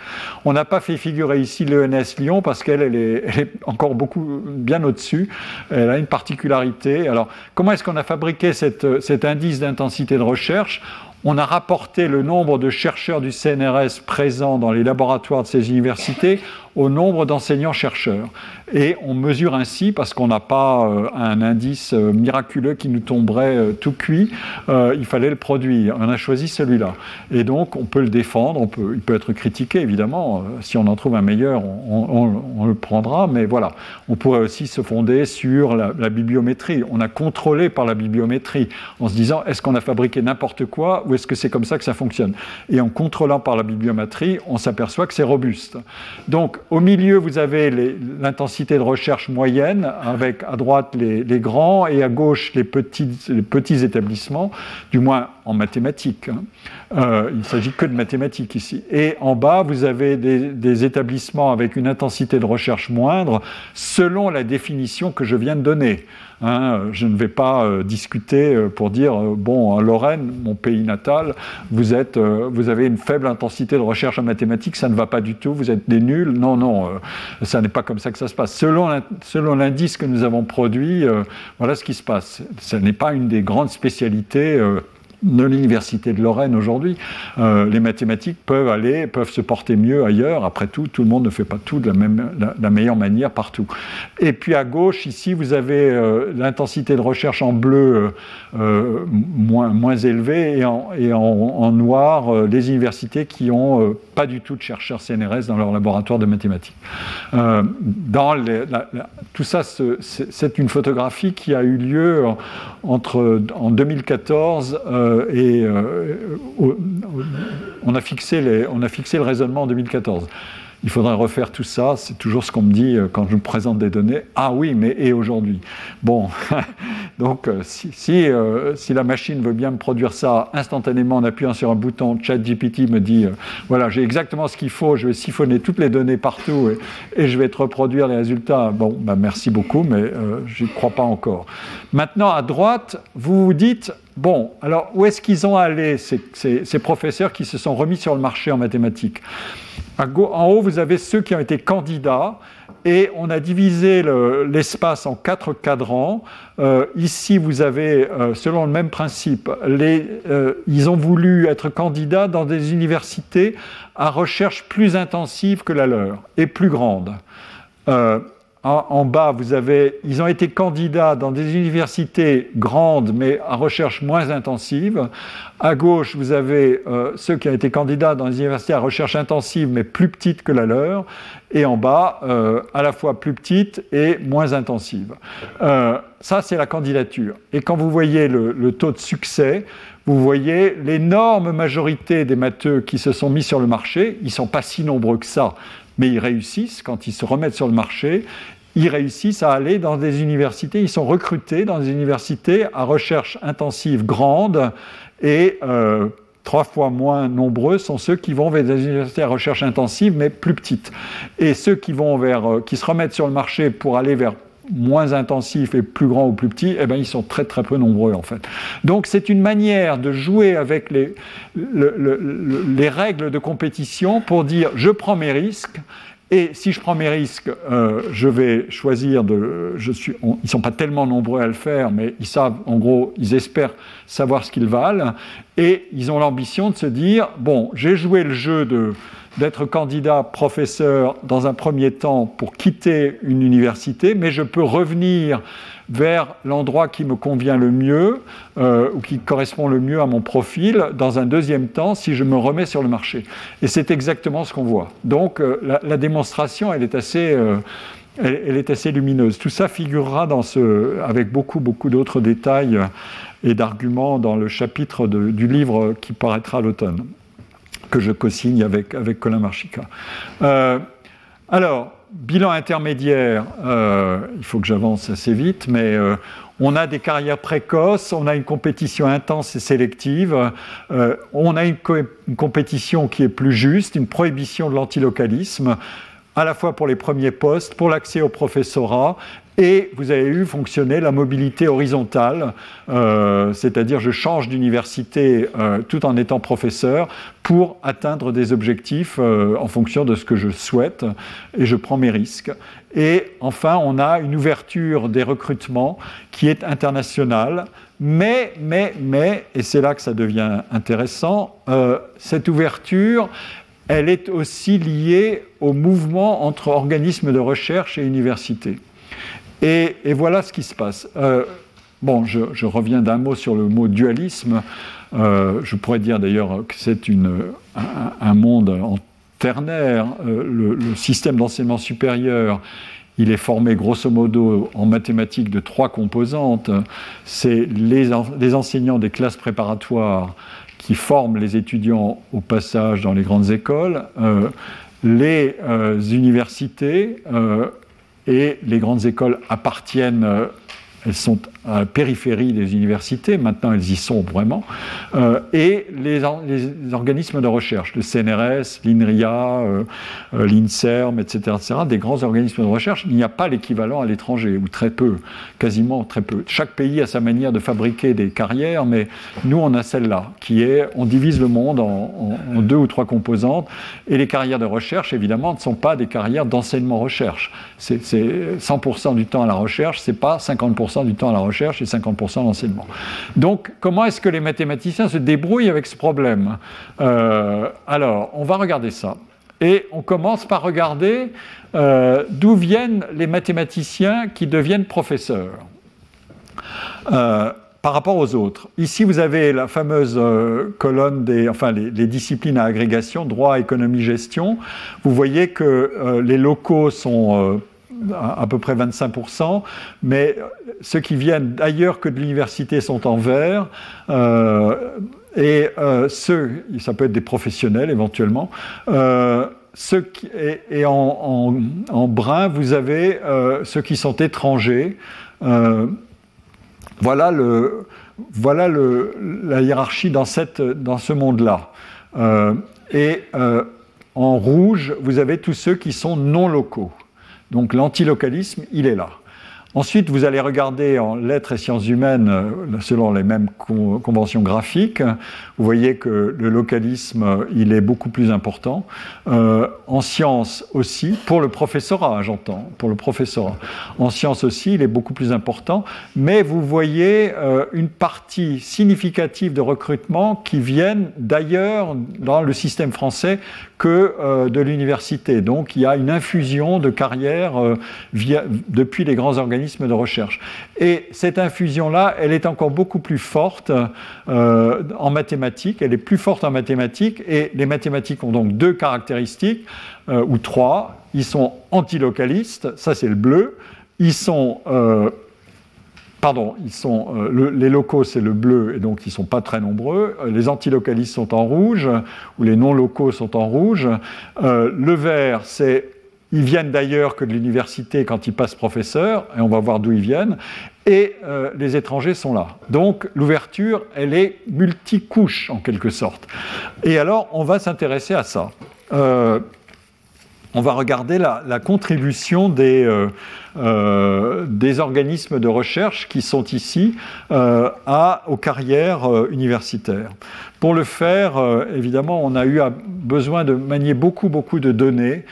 On n'a pas fait figurer ici l'ENS Lyon parce qu'elle est, est, encore beaucoup bien au-dessus. Elle a une particularité. Alors, comment est-ce qu'on a fabriqué cette, cet indice d'intensité de recherche? On a rapporté le nombre de chercheurs du CNRS présents dans les laboratoires de ces universités au nombre d'enseignants-chercheurs. Et on mesure ainsi, parce qu'on n'a pas euh, un indice euh, miraculeux qui nous tomberait euh, tout cuit, il fallait le produire. On a choisi celui-là. Et donc, on peut le défendre, on peut, il peut être critiqué, évidemment. si on en trouve un meilleur, on, le prendra. Mais voilà, on pourrait aussi se fonder sur la, la, bibliométrie. On a contrôlé par la bibliométrie, en se disant, est-ce qu'on a fabriqué n'importe quoi ou est-ce que c'est comme ça que ça fonctionne? Et en contrôlant par la bibliométrie, on s'aperçoit que c'est robuste. Donc, au milieu, vous avez l'intensité de recherche moyenne, avec à droite les, grands et à gauche les petits, établissements, du moins en mathématiques. Hein. Euh, il ne s'agit que de mathématiques ici. Et en bas, vous avez des, établissements avec une intensité de recherche moindre, selon la définition que je viens de donner. Hein, je ne vais pas euh, discuter euh, pour dire, euh, bon, en Lorraine, mon pays natal, vous, êtes, vous avez une faible intensité de recherche en mathématiques, ça ne va pas du tout, vous êtes des nuls. Non, non, ça n'est pas comme ça que ça se passe. Selon l'indice que nous avons produit, voilà ce qui se passe. Ce n'est pas une des grandes spécialités de l'université de Lorraine aujourd'hui. Euh, les mathématiques peuvent aller, peuvent se porter mieux ailleurs. Après tout, tout le monde ne fait pas tout de la, même, meilleure manière partout. Et puis à gauche, ici, vous avez euh, l'intensité de recherche en bleu euh, moins, élevée et en, noir, les universités qui ont pas du tout de chercheurs CNRS dans leur laboratoire de mathématiques. dans tout ça, c'est une photographie qui a eu lieu entre, en 2014 euh, et euh, on, a fixé le raisonnement en 2014 il faudrait refaire tout ça. C'est toujours ce qu'on me dit euh, quand je me présente des données. Ah oui, mais et aujourd'hui? Bon, [LAUGHS] donc si, la machine veut bien me produire ça instantanément en appuyant sur un bouton, ChatGPT me dit voilà, j'ai exactement ce qu'il faut, je vais siphonner toutes les données partout et, je vais te reproduire les résultats. Bon, bah merci beaucoup, mais je n'y crois pas encore. Maintenant, à droite, vous vous dites Bon, alors où est-ce qu'ils ont allé, ces, professeurs qui se sont remis sur le marché en mathématiques? En haut, vous avez ceux qui ont été candidats, et on a divisé l'espace en quatre cadrans. Euh, ici, vous avez, euh, selon le même principe, euh, ils ont voulu être candidats dans des universités à recherche plus intensive que la leur et plus grande. En, bas, vous avez, ils ont été candidats dans des universités grandes, mais à recherche moins intensive. À gauche, vous avez euh, ceux qui ont été candidats dans des universités à recherche intensive, mais plus petites que la leur. Et en bas, euh, à la fois plus petites et moins intensives. Euh, ça, c'est la candidature. Et quand vous voyez le, le taux de succès, vous voyez l'énorme majorité des matheux qui se sont mis sur le marché. Ils ne sont pas si nombreux que ça, mais ils réussissent quand ils se remettent sur le marché ils réussissent à aller dans des universités, ils sont recrutés dans des universités à recherche intensive grande et euh, trois fois moins nombreux sont ceux qui vont vers des universités à recherche intensive mais plus petites. Et ceux qui vont vers, euh, qui se remettent sur le marché pour aller vers moins intensifs et plus grands ou plus petits, eh ben, ils sont très très peu nombreux en fait. Donc c'est une manière de jouer avec les, les règles de compétition pour dire je prends mes risques et si je prends mes risques, euh, je vais choisir de. Je suis, ils ne sont pas tellement nombreux à le faire, mais ils savent, en gros, ils espèrent savoir ce qu'ils valent. Et ils ont l'ambition de se dire bon, j'ai joué le jeu de d'être candidat professeur dans un premier temps pour quitter une université, mais je peux revenir vers l'endroit qui me convient le mieux euh, ou qui correspond le mieux à mon profil dans un deuxième temps si je me remets sur le marché. Et c'est exactement ce qu'on voit. Donc euh, la, démonstration, elle est assez... Euh, elle, est assez lumineuse. Tout ça figurera dans ce, avec beaucoup, beaucoup d'autres détails et d'arguments dans le chapitre du livre qui paraîtra l'automne que je co-signe avec, avec Colin Marchica. Euh, alors, bilan intermédiaire, euh, il faut que j'avance assez vite, mais euh, on a des carrières précoces, on a une compétition intense et sélective, on a une, une, compétition qui est plus juste, une prohibition de l'antilocalisme, à la fois pour les premiers postes, pour l'accès au professorat, et vous avez vu fonctionner la mobilité horizontale, euh, c'est-à-dire je change d'université euh, tout en étant professeur pour atteindre des objectifs euh, en fonction de ce que je souhaite et je prends mes risques. Et enfin, on a une ouverture des recrutements qui est internationale, mais, mais, mais, et c'est là que ça devient intéressant, cette ouverture, elle est aussi liée au mouvement entre organismes de recherche et universités. Et, voilà ce qui se passe. Euh, bon, je, reviens d'un mot sur le mot dualisme. Euh, je pourrais dire d'ailleurs que c'est un, monde en ternaire. Euh, le, système d'enseignement supérieur, il est formé grosso modo en mathématiques de trois composantes. C'est les, enseignants des classes préparatoires qui forment les étudiants au passage dans les grandes écoles, les universités et les grandes écoles appartiennent, euh, elles sont à la périphérie des universités, maintenant elles y sont vraiment, euh, et les, organismes de recherche, le CNRS, l'INRIA, euh, euh, l'INSERM, etc., etc., des grands organismes de recherche, il n'y a pas l'équivalent à l'étranger, ou très peu, quasiment très peu. Chaque pays a sa manière de fabriquer des carrières, mais nous on a celle-là, qui est, on divise le monde en, en, deux ou trois composantes, et les carrières de recherche, évidemment, ne sont pas des carrières d'enseignement-recherche. C'est 100% du temps à la recherche, c'est pas 50% du temps à la recherche et 50% d'enseignement. Donc, comment est-ce que les mathématiciens se débrouillent avec ce problème? Euh, Alors, on va regarder ça. Et on commence par regarder euh, d'où viennent les mathématiciens qui deviennent professeurs. Euh, par rapport aux autres. Ici, vous avez la fameuse colonne des, enfin, les, disciplines à agrégation, droit, économie, gestion. Vous voyez que les locaux sont à, peu près 25%, mais ceux qui viennent d'ailleurs que de l'université sont en vert. Euh, et euh, ceux, ça peut être des professionnels éventuellement, euh, ceux et, en, brun, vous avez ceux qui sont étrangers. voilà le, voilà le, la hiérarchie dans, cette, dans ce monde-là. et en rouge, vous avez tous ceux qui sont non locaux. Donc l'antilocalisme, il est là. Ensuite, vous allez regarder en lettres et sciences humaines euh, selon les mêmes conventions graphiques. Vous voyez que le localisme, il est beaucoup plus important. Euh, en sciences aussi, pour le professorat, j'entends, pour le professorat. En sciences aussi, il est beaucoup plus important. Mais vous voyez euh, une partie significative de recrutement qui viennent d'ailleurs dans le système français que de l'université. Donc il y a une infusion de carrières depuis les grands organismes de recherche. Et cette infusion-là, elle est encore beaucoup plus forte euh, en mathématiques, elle est plus forte en mathématiques, et les mathématiques ont donc deux caractéristiques, euh, ou trois. Ils sont antilocalistes, ça c'est le bleu, ils sont... Euh, pardon, ils sont, les locaux c'est le bleu et donc ils ne sont pas très nombreux. Les antilocalistes sont en rouge ou les non-locaux sont en rouge. le vert c'est ils viennent d'ailleurs que de l'université quand ils passent professeur, et on va voir d'où ils viennent. Et euh, les étrangers sont là. Donc l'ouverture, elle est multicouche en quelque sorte. Et alors, on va s'intéresser à ça. Euh, on va regarder la, contribution des, euh, euh, des, organismes de recherche qui sont ici euh, à, aux carrières universitaires. Pour le faire, évidemment, on a eu besoin de manier beaucoup, beaucoup de données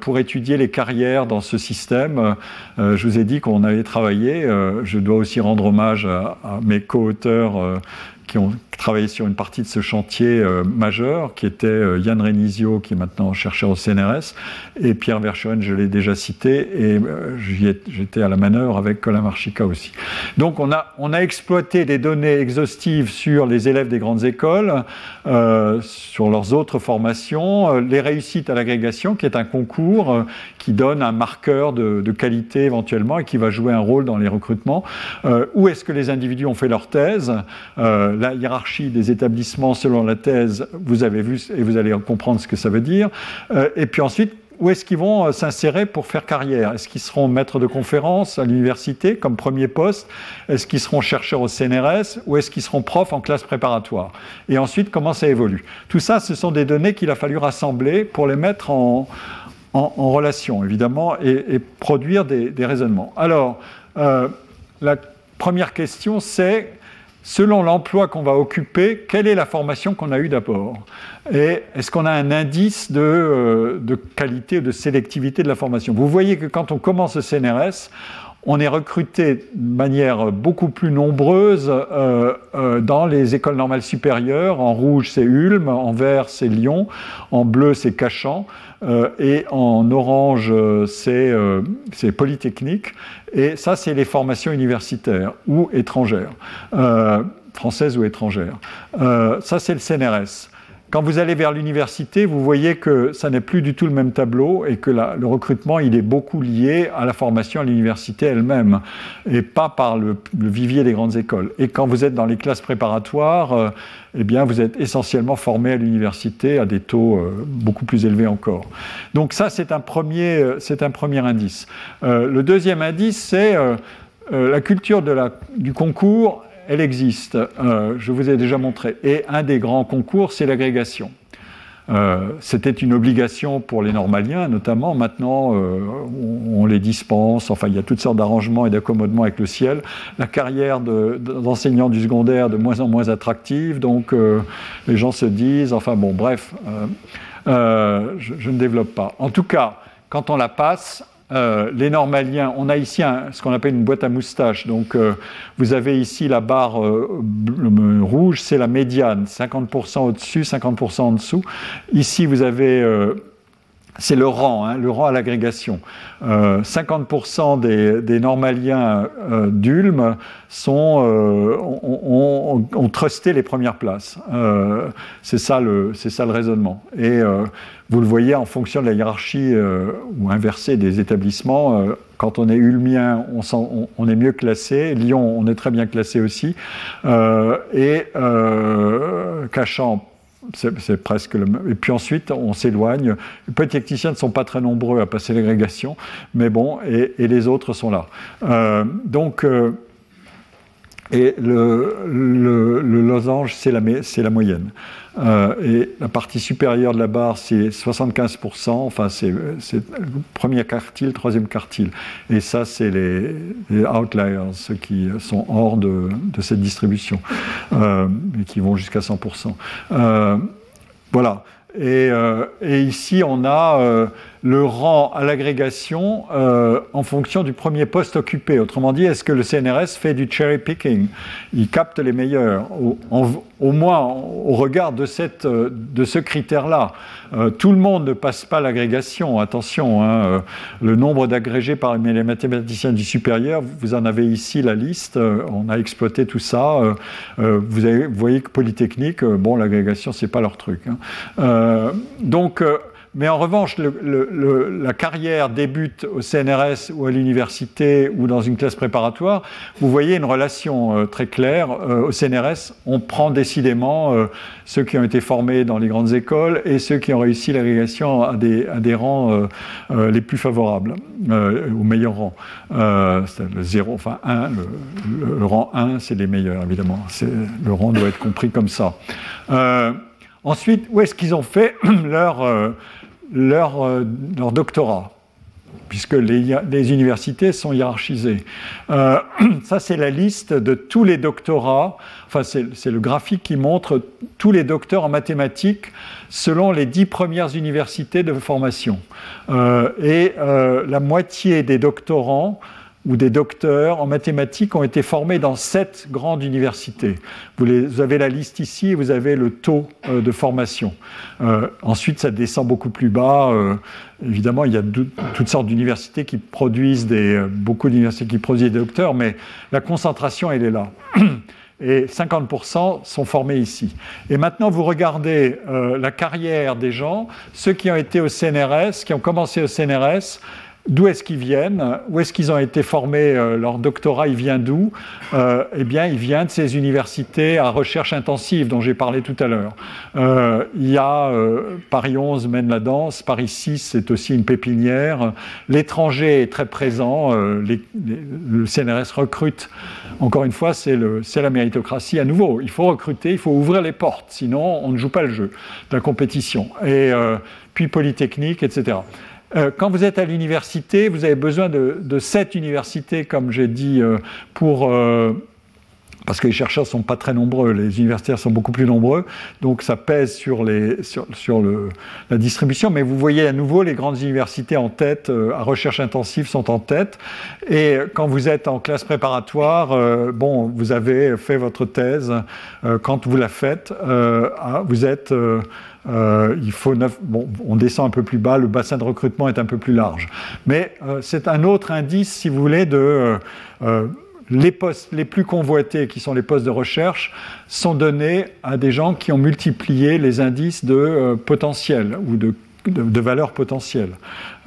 pour étudier les carrières dans ce système. je vous ai dit qu'on avait travaillé. je dois aussi rendre hommage à mes co-auteurs qui ont travaillé sur une partie de ce chantier euh, majeur, qui était euh, Yann Renizio, qui est maintenant chercheur au CNRS, et Pierre Verschoen, je l'ai déjà cité, et euh, j'étais à la manœuvre avec Colin Marchica aussi. Donc on a, exploité des données exhaustives sur les élèves des grandes écoles, sur leurs autres formations, les réussites à l'agrégation, qui est un concours qui donne un marqueur de, de, qualité éventuellement et qui va jouer un rôle dans les recrutements. où est-ce que les individus ont fait leur thèse? La hiérarchie des établissements selon la thèse, vous avez vu et vous allez comprendre ce que ça veut dire. Euh, et puis ensuite, où est-ce qu'ils vont euh, s'insérer pour faire carrière? Est-ce qu'ils seront maîtres de conférences à l'université comme premier poste? Est-ce qu'ils seront chercheurs au CNRS Ou est-ce qu'ils seront profs en classe préparatoire? Et ensuite, comment ça évolue? Tout ça, ce sont des données qu'il a fallu rassembler pour les mettre en, relation, évidemment, et, produire des, raisonnements. Alors, euh, la première question, c'est selon l'emploi qu'on va occuper, quelle est la formation qu'on a eue d'abord? Et est-ce qu'on a un indice de, euh, de, qualité ou de sélectivité de la formation? Vous voyez que quand on commence le CNRS, on est recruté de manière beaucoup plus nombreuse euh, euh, dans les écoles normales supérieures. En rouge, c'est Ulm, en vert, c'est Lyon, en bleu, c'est Cachan, euh, et en orange, c'est Polytechnique. Et ça, c'est les formations universitaires ou étrangères, françaises ou étrangères. ça, c'est le CNRS. Quand vous allez vers l'université, vous voyez que ça n'est plus du tout le même tableau et que le recrutement, il est beaucoup lié à la formation à l'université elle-même et pas par le, vivier des grandes écoles. Et quand vous êtes dans les classes préparatoires, euh, eh bien, vous êtes essentiellement formé à l'université à des taux euh, beaucoup plus élevés encore. Donc ça, c'est un premier, euh, un premier indice. le deuxième indice, c'est la culture du concours elle existe, euh, je vous ai déjà montré. Et un des grands concours, c'est l'agrégation. Euh, c'était une obligation pour les normaliens, notamment. Maintenant, euh, on, les dispense. Enfin, il y a toutes sortes d'arrangements et d'accommodements avec le ciel. La carrière d'enseignant du secondaire de moins en moins attractive. Donc, les gens se disent. Enfin, bon, bref, je, je, ne développe pas. En tout cas, quand on la passe, euh, les normaliens, on a ici ce qu'on appelle une boîte à moustache. Donc, euh, vous avez ici la barre euh, rouge, c'est la médiane, 50% au-dessus, 50% en dessous. Ici, vous avez c'est le rang, hein, le rang à l'agrégation. 50% des, des, normaliens d'Ulm sont, ont, trusté les premières places. c'est ça, le raisonnement. Et vous le voyez en fonction de la hiérarchie euh, ou inversée des établissements. Euh, quand on est ulmien, on, on, est mieux classé. Lyon, on est très bien classé aussi. Euh, et Cachan, c'est presque le même. Et puis ensuite, on s'éloigne. Les polytechniciens ne sont pas très nombreux à passer l'agrégation, mais bon, et, et, les autres sont là. donc, et le, losange, c'est la, moyenne. Euh, et la partie supérieure de la barre, c'est 75%, enfin c'est le premier quartile, troisième quartile. Et ça, c'est les, outliers, ceux qui sont hors de, cette distribution, euh, et qui vont jusqu'à 100%. Euh, voilà. Et, euh, et, ici, on a le rang à l'agrégation euh, en fonction du premier poste occupé. Autrement dit, est-ce que le CNRS fait du cherry picking? Il capte les meilleurs, au, moins au regard de, de ce critère-là. Euh, tout le monde ne passe pas l'agrégation, attention. Hein, euh, le nombre d'agrégés par les mathématiciens du supérieur, vous en avez ici la liste, euh, on a exploité tout ça. Vous, avez, voyez que Polytechnique, bon, l'agrégation, c'est pas leur truc. Hein. donc, mais en revanche, la carrière débute au CNRS ou à l'université ou dans une classe préparatoire. Vous voyez une relation euh, très claire. Euh, au CNRS, on prend décidément euh, ceux qui ont été formés dans les grandes écoles et ceux qui ont réussi l'agrégation à des, à des rangs les plus favorables, au meilleur rang. le 0, enfin 1, le, le rang 1, c'est les meilleurs, évidemment. Le rang doit être compris comme ça. ensuite, où est-ce qu'ils ont fait [CLEARS THROAT] leur leur, leur doctorat puisque les, universités sont hiérarchisées. Euh, [CLEARS THROAT] ça, c'est la liste de tous les doctorats, enfin, c'est le graphique qui montre tous les docteurs en mathématiques selon les dix premières universités de formation. Euh, et euh, la moitié des doctorants ou des docteurs en mathématiques ont été formés dans sept grandes universités. Vous, avez la liste ici, vous avez le taux euh, de formation. Euh, ensuite, ça descend beaucoup plus bas. Euh, évidemment, il y a toutes sortes d'universités qui produisent des, beaucoup d'universités qui produisent des docteurs, mais la concentration, elle est là. [CLEARS THROAT] Et 50% sont formés ici. Et maintenant, vous regardez la carrière des gens, ceux qui ont été au CNRS, qui ont commencé au CNRS, D'où est-ce qu'ils viennent? Où est-ce qu'ils ont été formés euh, Leur doctorat, il vient d'où? Euh, Eh bien, il vient de ces universités à recherche intensive dont j'ai parlé tout à l'heure. Euh, il y a Paris 11 mène la danse, Paris 6 c'est aussi une pépinière. L'étranger est très présent. le CNRS recrute. Encore une fois, c'est la méritocratie à nouveau. Il faut recruter, il faut ouvrir les portes, sinon on ne joue pas le jeu de la compétition. Et puis Polytechnique, etc. Euh, quand vous êtes à l'université, vous avez besoin de, de cette université, comme j'ai dit, euh, pour euh, parce que les chercheurs ne sont pas très nombreux, les universitaires sont beaucoup plus nombreux, donc ça pèse sur, la distribution. Mais vous voyez à nouveau les grandes universités en tête, à recherche intensive, sont en tête. Et quand vous êtes en classe préparatoire, bon, vous avez fait votre thèse. quand vous la faites, vous êtes euh, il faut bon, on descend un peu plus bas, le bassin de recrutement est un peu plus large. Mais euh, c'est un autre indice, si vous voulez, de euh, les postes les plus convoités, qui sont les postes de recherche, sont donnés à des gens qui ont multiplié les indices de potentiel ou de, de, de valeur potentielle. [CLEARS THROAT]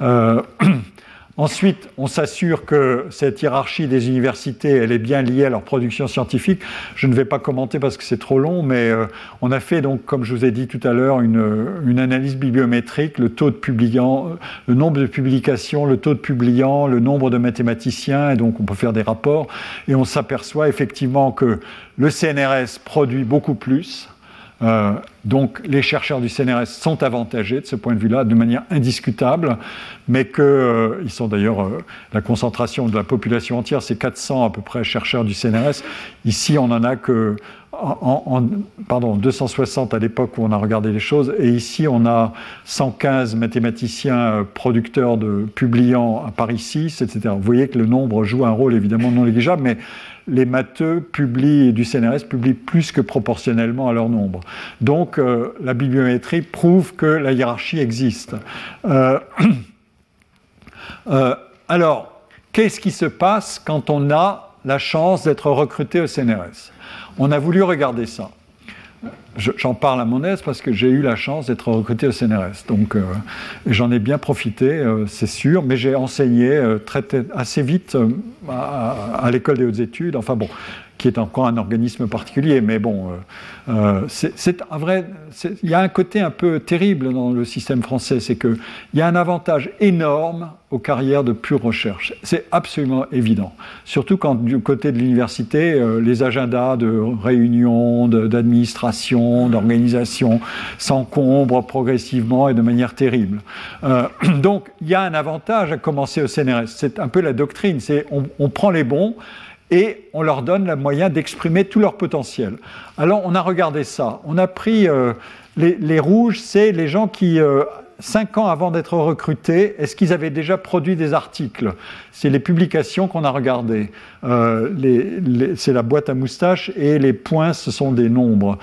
Ensuite, on s'assure que cette hiérarchie des universités, elle est bien liée à leur production scientifique. Je ne vais pas commenter parce que c'est trop long, mais euh, on a fait donc, comme je vous ai dit tout à l'heure, une, analyse bibliométrique, euh, le nombre de publications, le taux de publiants, le nombre de mathématiciens, et donc on peut faire des rapports, et on s'aperçoit effectivement que le CNRS produit beaucoup plus, euh, donc les chercheurs du CNRS sont avantagés de ce point de vue-là de manière indiscutable, mais qu'ils euh, sont d'ailleurs euh, la concentration de la population entière, c'est 400 à peu près chercheurs du CNRS. Ici, on en a que pardon, 260 à l'époque où on a regardé les choses, et ici on a 115 mathématiciens producteurs de publiants à Paris 6, etc. Vous voyez que le nombre joue un rôle évidemment non négligeable, mais les matheux publient, du CNRS publient plus que proportionnellement à leur nombre. Donc euh, la bibliométrie prouve que la hiérarchie existe. Euh, [CLEARS THROAT] euh, alors, qu'est-ce qui se passe quand on a la chance d'être recruté au CNRS On a voulu regarder ça j'en parle à mon aise parce que j'ai eu la chance d'être recruté au CNRS. Donc, euh, j'en ai bien profité, euh, c'est sûr, mais j'ai enseigné euh, assez vite à, à l'école des hautes études. Enfin bon, qui est encore un organisme particulier. Mais bon, euh, euh, c'est un vrai. Il y a un côté un peu terrible dans le système français, c'est qu'il y a un avantage énorme aux carrières de pure recherche. C'est absolument évident. Surtout quand du côté de l'université, euh, les agendas de réunion, d'administration, d'organisation s'encombrent progressivement et de manière terrible. [CLEARS THROAT] donc il y a un avantage à commencer au CNRS. C'est un peu la doctrine, c'est on, on prend les bons et on leur donne le moyen d'exprimer tout leur potentiel. Alors on a regardé ça. On a pris euh, les, rouges, c'est les gens qui, euh, cinq ans avant d'être recrutés, est-ce qu'ils avaient déjà produit des articles? C'est les publications qu'on a regardées. Euh, c'est la boîte à moustache et les points, ce sont des nombres.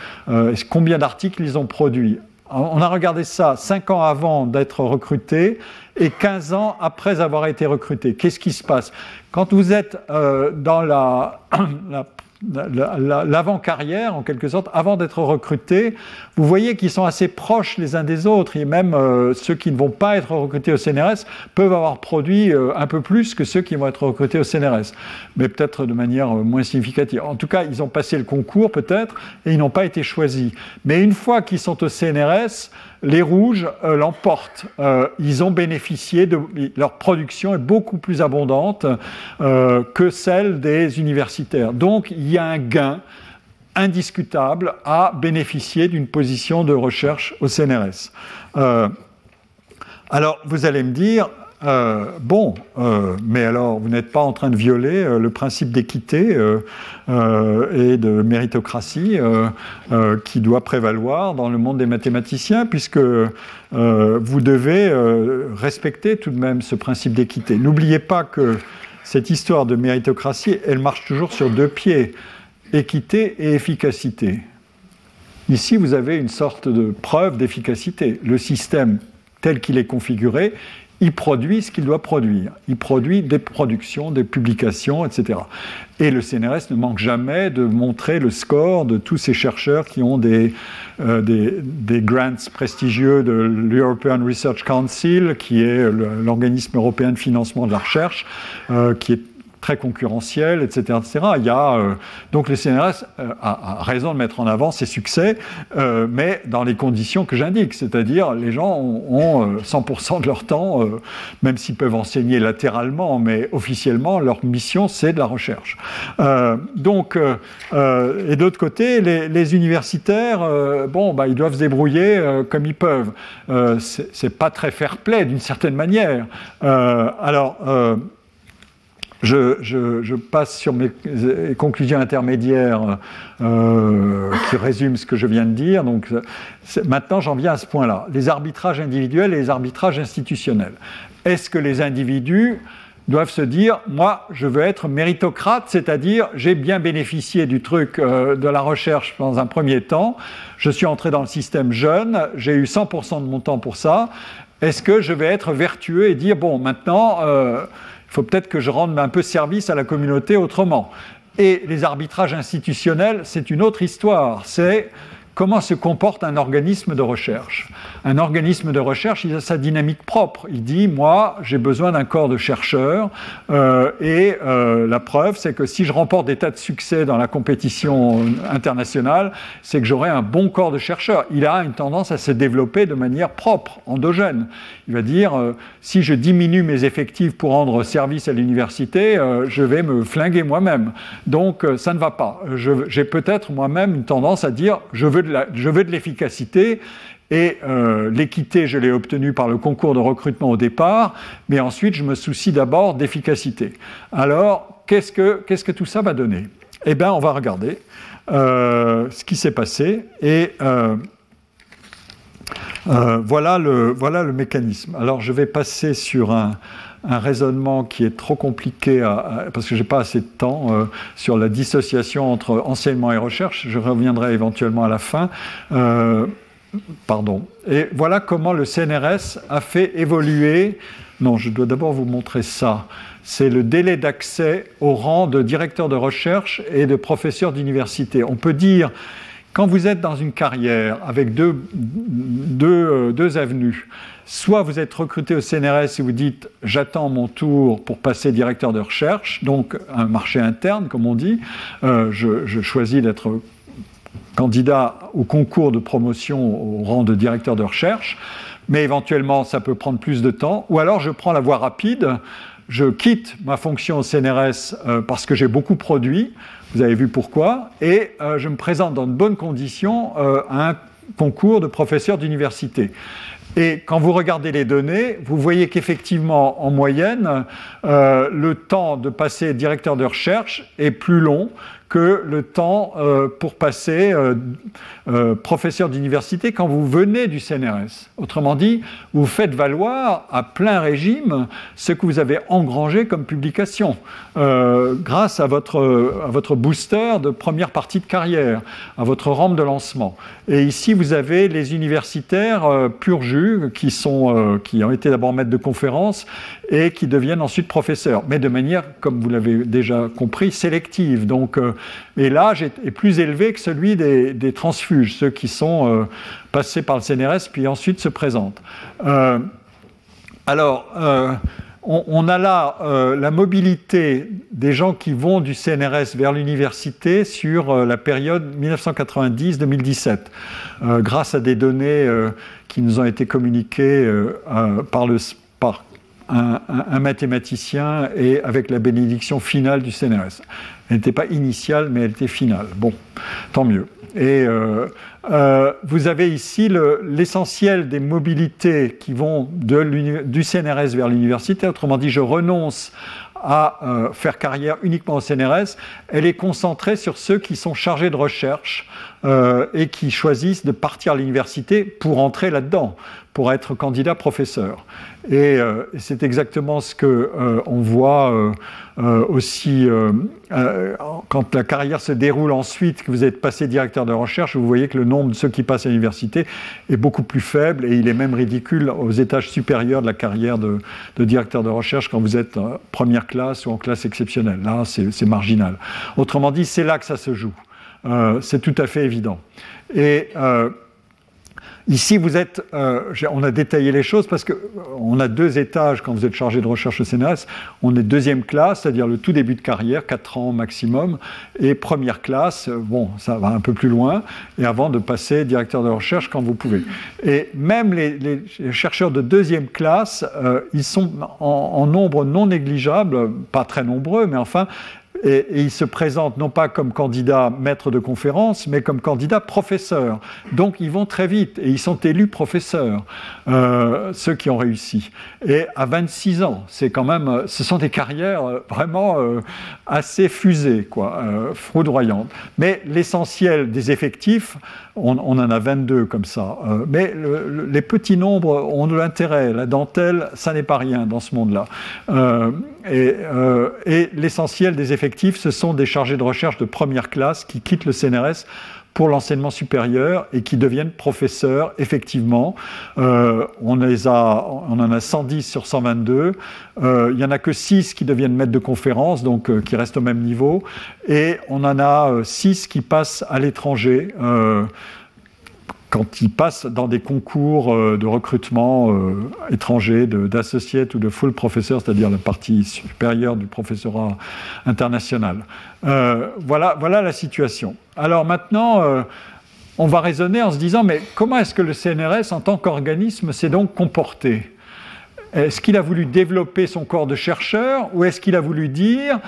combien d'articles ils ont produits? On a regardé ça 5 ans avant d'être recrutés et 15 ans après avoir été recruté. Qu'est-ce qui se passe? Quand vous êtes euh, dans la [CLEARS THROAT] l'avant-carrière, en quelque sorte, avant d'être recrutés, vous voyez qu'ils sont assez proches les uns des autres. Et même euh, ceux qui ne vont pas être recrutés au CNRS peuvent avoir produit euh, un peu plus que ceux qui vont être recrutés au CNRS, mais peut-être de manière euh, moins significative. En tout cas, ils ont passé le concours peut-être et ils n'ont pas été choisis. Mais une fois qu'ils sont au CNRS, les rouges euh, l'emportent. Euh, ils ont bénéficié de leur production est beaucoup plus abondante euh, que celle des universitaires. Donc il y a un gain indiscutable à bénéficier d'une position de recherche au CNRS. Alors, vous allez me dire, euh, bon, euh, mais alors vous n'êtes pas en train de violer euh, le principe d'équité et de méritocratie qui doit prévaloir dans le monde des mathématiciens, puisque vous devez respecter tout de même ce principe d'équité. N'oubliez pas que cette histoire de méritocratie, elle marche toujours sur deux pieds, équité et efficacité. Ici, vous avez une sorte de preuve d'efficacité. Le système tel qu'il est configuré, il produit ce qu'il doit produire. Il produit des productions, des publications, etc. Et le CNRS ne manque jamais de montrer le score de tous ces chercheurs qui ont des, euh, des, grants prestigieux de l'European Research Council, qui est l'organisme européen de financement de la recherche, euh, qui est très concurrentiel, etc. etc. Il y a, euh, donc le CNRS euh, a, raison de mettre en avant ses succès, euh, mais dans les conditions que j'indique, c'est-à-dire les gens ont, 100% de leur temps, même s'ils peuvent enseigner latéralement, mais officiellement, leur mission, c'est de la recherche. donc, et d'autre côté, les, universitaires, bon, bah, ils doivent se débrouiller comme ils peuvent. c'est pas très fair-play d'une certaine manière. alors, je, passe sur mes conclusions intermédiaires euh, qui résument ce que je viens de dire. Donc, maintenant, j'en viens à ce point-là. Les arbitrages individuels et les arbitrages institutionnels. Est-ce que les individus doivent se dire, moi, je veux être méritocrate, c'est-à-dire j'ai bien bénéficié du truc euh, de la recherche dans un premier temps, je suis entré dans le système jeune, j'ai eu 100% de mon temps pour ça, est-ce que je vais être vertueux et dire, bon, maintenant... Euh, il faut peut-être que je rende un peu service à la communauté autrement. Et les arbitrages institutionnels, c'est une autre histoire. C'est comment se comporte un organisme de recherche? Un organisme de recherche, il a sa dynamique propre. Il dit, moi, j'ai besoin d'un corps de chercheurs, euh, et euh, la preuve, c'est que si je remporte des tas de succès dans la compétition internationale, c'est que j'aurai un bon corps de chercheurs. Il a une tendance à se développer de manière propre, endogène. Il va dire, euh, si je diminue mes effectifs pour rendre service à l'université, je vais me flinguer moi-même. Donc, ça ne va pas. J'ai peut-être moi-même une tendance à dire, je veux veux de l'efficacité. Et euh, l'équité, je l'ai obtenue par le concours de recrutement au départ, mais ensuite, je me soucie d'abord d'efficacité. Alors, qu'est-ce que, tout ça va donner Eh bien, on va regarder euh, ce qui s'est passé. Et euh, voilà, le, voilà le mécanisme. Alors, je vais passer sur un, un raisonnement qui est trop compliqué, parce que je n'ai pas assez de temps, euh, sur la dissociation entre enseignement et recherche. Je reviendrai éventuellement à la fin. Euh, pardon. Et voilà comment le CNRS a fait évoluer. Non, je dois d'abord vous montrer ça. C'est le délai d'accès au rang de directeur de recherche et de professeur d'université. On peut dire, quand vous êtes dans une carrière avec deux, euh, avenues, Soit vous êtes recruté au CNRS et vous dites j'attends mon tour pour passer directeur de recherche, donc un marché interne comme on dit, euh, je, choisis d'être candidat au concours de promotion au rang de directeur de recherche, mais éventuellement ça peut prendre plus de temps, ou alors je prends la voie rapide, je quitte ma fonction au CNRS euh, parce que j'ai beaucoup produit, vous avez vu pourquoi, et euh, je me présente dans de bonnes conditions à un concours de professeur d'université. Et quand vous regardez les données, vous voyez qu'effectivement, en moyenne, euh, le temps de passer directeur de recherche est plus long que le temps euh, pour passer euh, euh, professeur d'université quand vous venez du CNRS. Autrement dit, vous faites valoir à plein régime ce que vous avez engrangé comme publication grâce à votre, booster de première partie de carrière, à votre rampe de lancement. Et ici, vous avez les universitaires pur jus qui, sont, qui ont été d'abord maîtres de conférences et qui deviennent ensuite professeurs, mais de manière, comme vous l'avez déjà compris, sélective. Donc, et l'âge est, plus élevé que celui des, transfuges, ceux qui sont euh, passés par le CNRS puis ensuite se présentent. Euh, alors, euh, on, a là la mobilité des gens qui vont du CNRS vers l'université sur la période 1990-2017, grâce à des données qui nous ont été communiquées par, le, par un, mathématicien et avec la bénédiction finale du CNRS. Elle n'était pas initiale, mais elle était finale. Bon, tant mieux. et vous avez ici l'essentiel des mobilités qui vont du CNRS vers l'université. Autrement dit, je renonce à faire carrière uniquement au CNRS, elle est concentrée sur ceux qui sont chargés de recherche et qui choisissent de partir à l'université pour entrer là-dedans pour être candidat professeur. Et euh, c'est exactement ce que euh, on voit euh, aussi quand la carrière se déroule ensuite, que vous êtes passé directeur de recherche, vous voyez que le nombre de ceux qui passent à l'université est beaucoup plus faible et il est même ridicule aux étages supérieurs de la carrière de, de directeur de recherche quand vous êtes en première classe ou en classe exceptionnelle. Là, c'est marginal. Autrement dit, c'est là que ça se joue. C'est tout à fait évident. Et Ici, vous êtes, euh, on a détaillé les choses parce qu'on a deux étages quand vous êtes chargé de recherche au CNRS. On est deuxième classe, c'est-à-dire le tout début de carrière, 4 ans maximum, et première classe, bon, ça va un peu plus loin, et avant de passer directeur de recherche quand vous pouvez. Et même les, chercheurs de deuxième classe, euh, ils sont en, nombre non négligeable, pas très nombreux, mais enfin, et, ils se présentent non pas comme candidat maître de conférence, mais comme candidat professeur. Donc ils vont très vite et ils sont élus professeurs, euh, ceux qui ont réussi. Et à 26 ans, c'est quand même, ce sont des carrières euh, vraiment euh, assez fusées, quoi, foudroyantes. Mais l'essentiel des effectifs, on, en a 22 comme ça. mais les petits nombres ont de l'intérêt. La dentelle, ça n'est pas rien dans ce monde-là. et, et l'essentiel des effectifs ce sont des chargés de recherche de première classe qui quittent le CNRS pour l'enseignement supérieur et qui deviennent professeurs, effectivement. Euh, on, les a, on en a 110 sur 122. Euh, il n'y en a que 6 qui deviennent maîtres de conférence, donc euh, qui restent au même niveau. Et on en a 6 qui passent à l'étranger quand ils passent dans des concours euh, de recrutement euh, étrangers, d'associés ou de full professeur, c'est-à-dire la partie supérieure du professorat international. Euh, voilà, voilà la situation. Alors maintenant, on va raisonner en se disant, mais comment est-ce que le CNRS, en tant qu'organisme, s'est donc comporté? Est-ce qu'il a voulu développer son corps de chercheurs ou est-ce qu'il a voulu dire,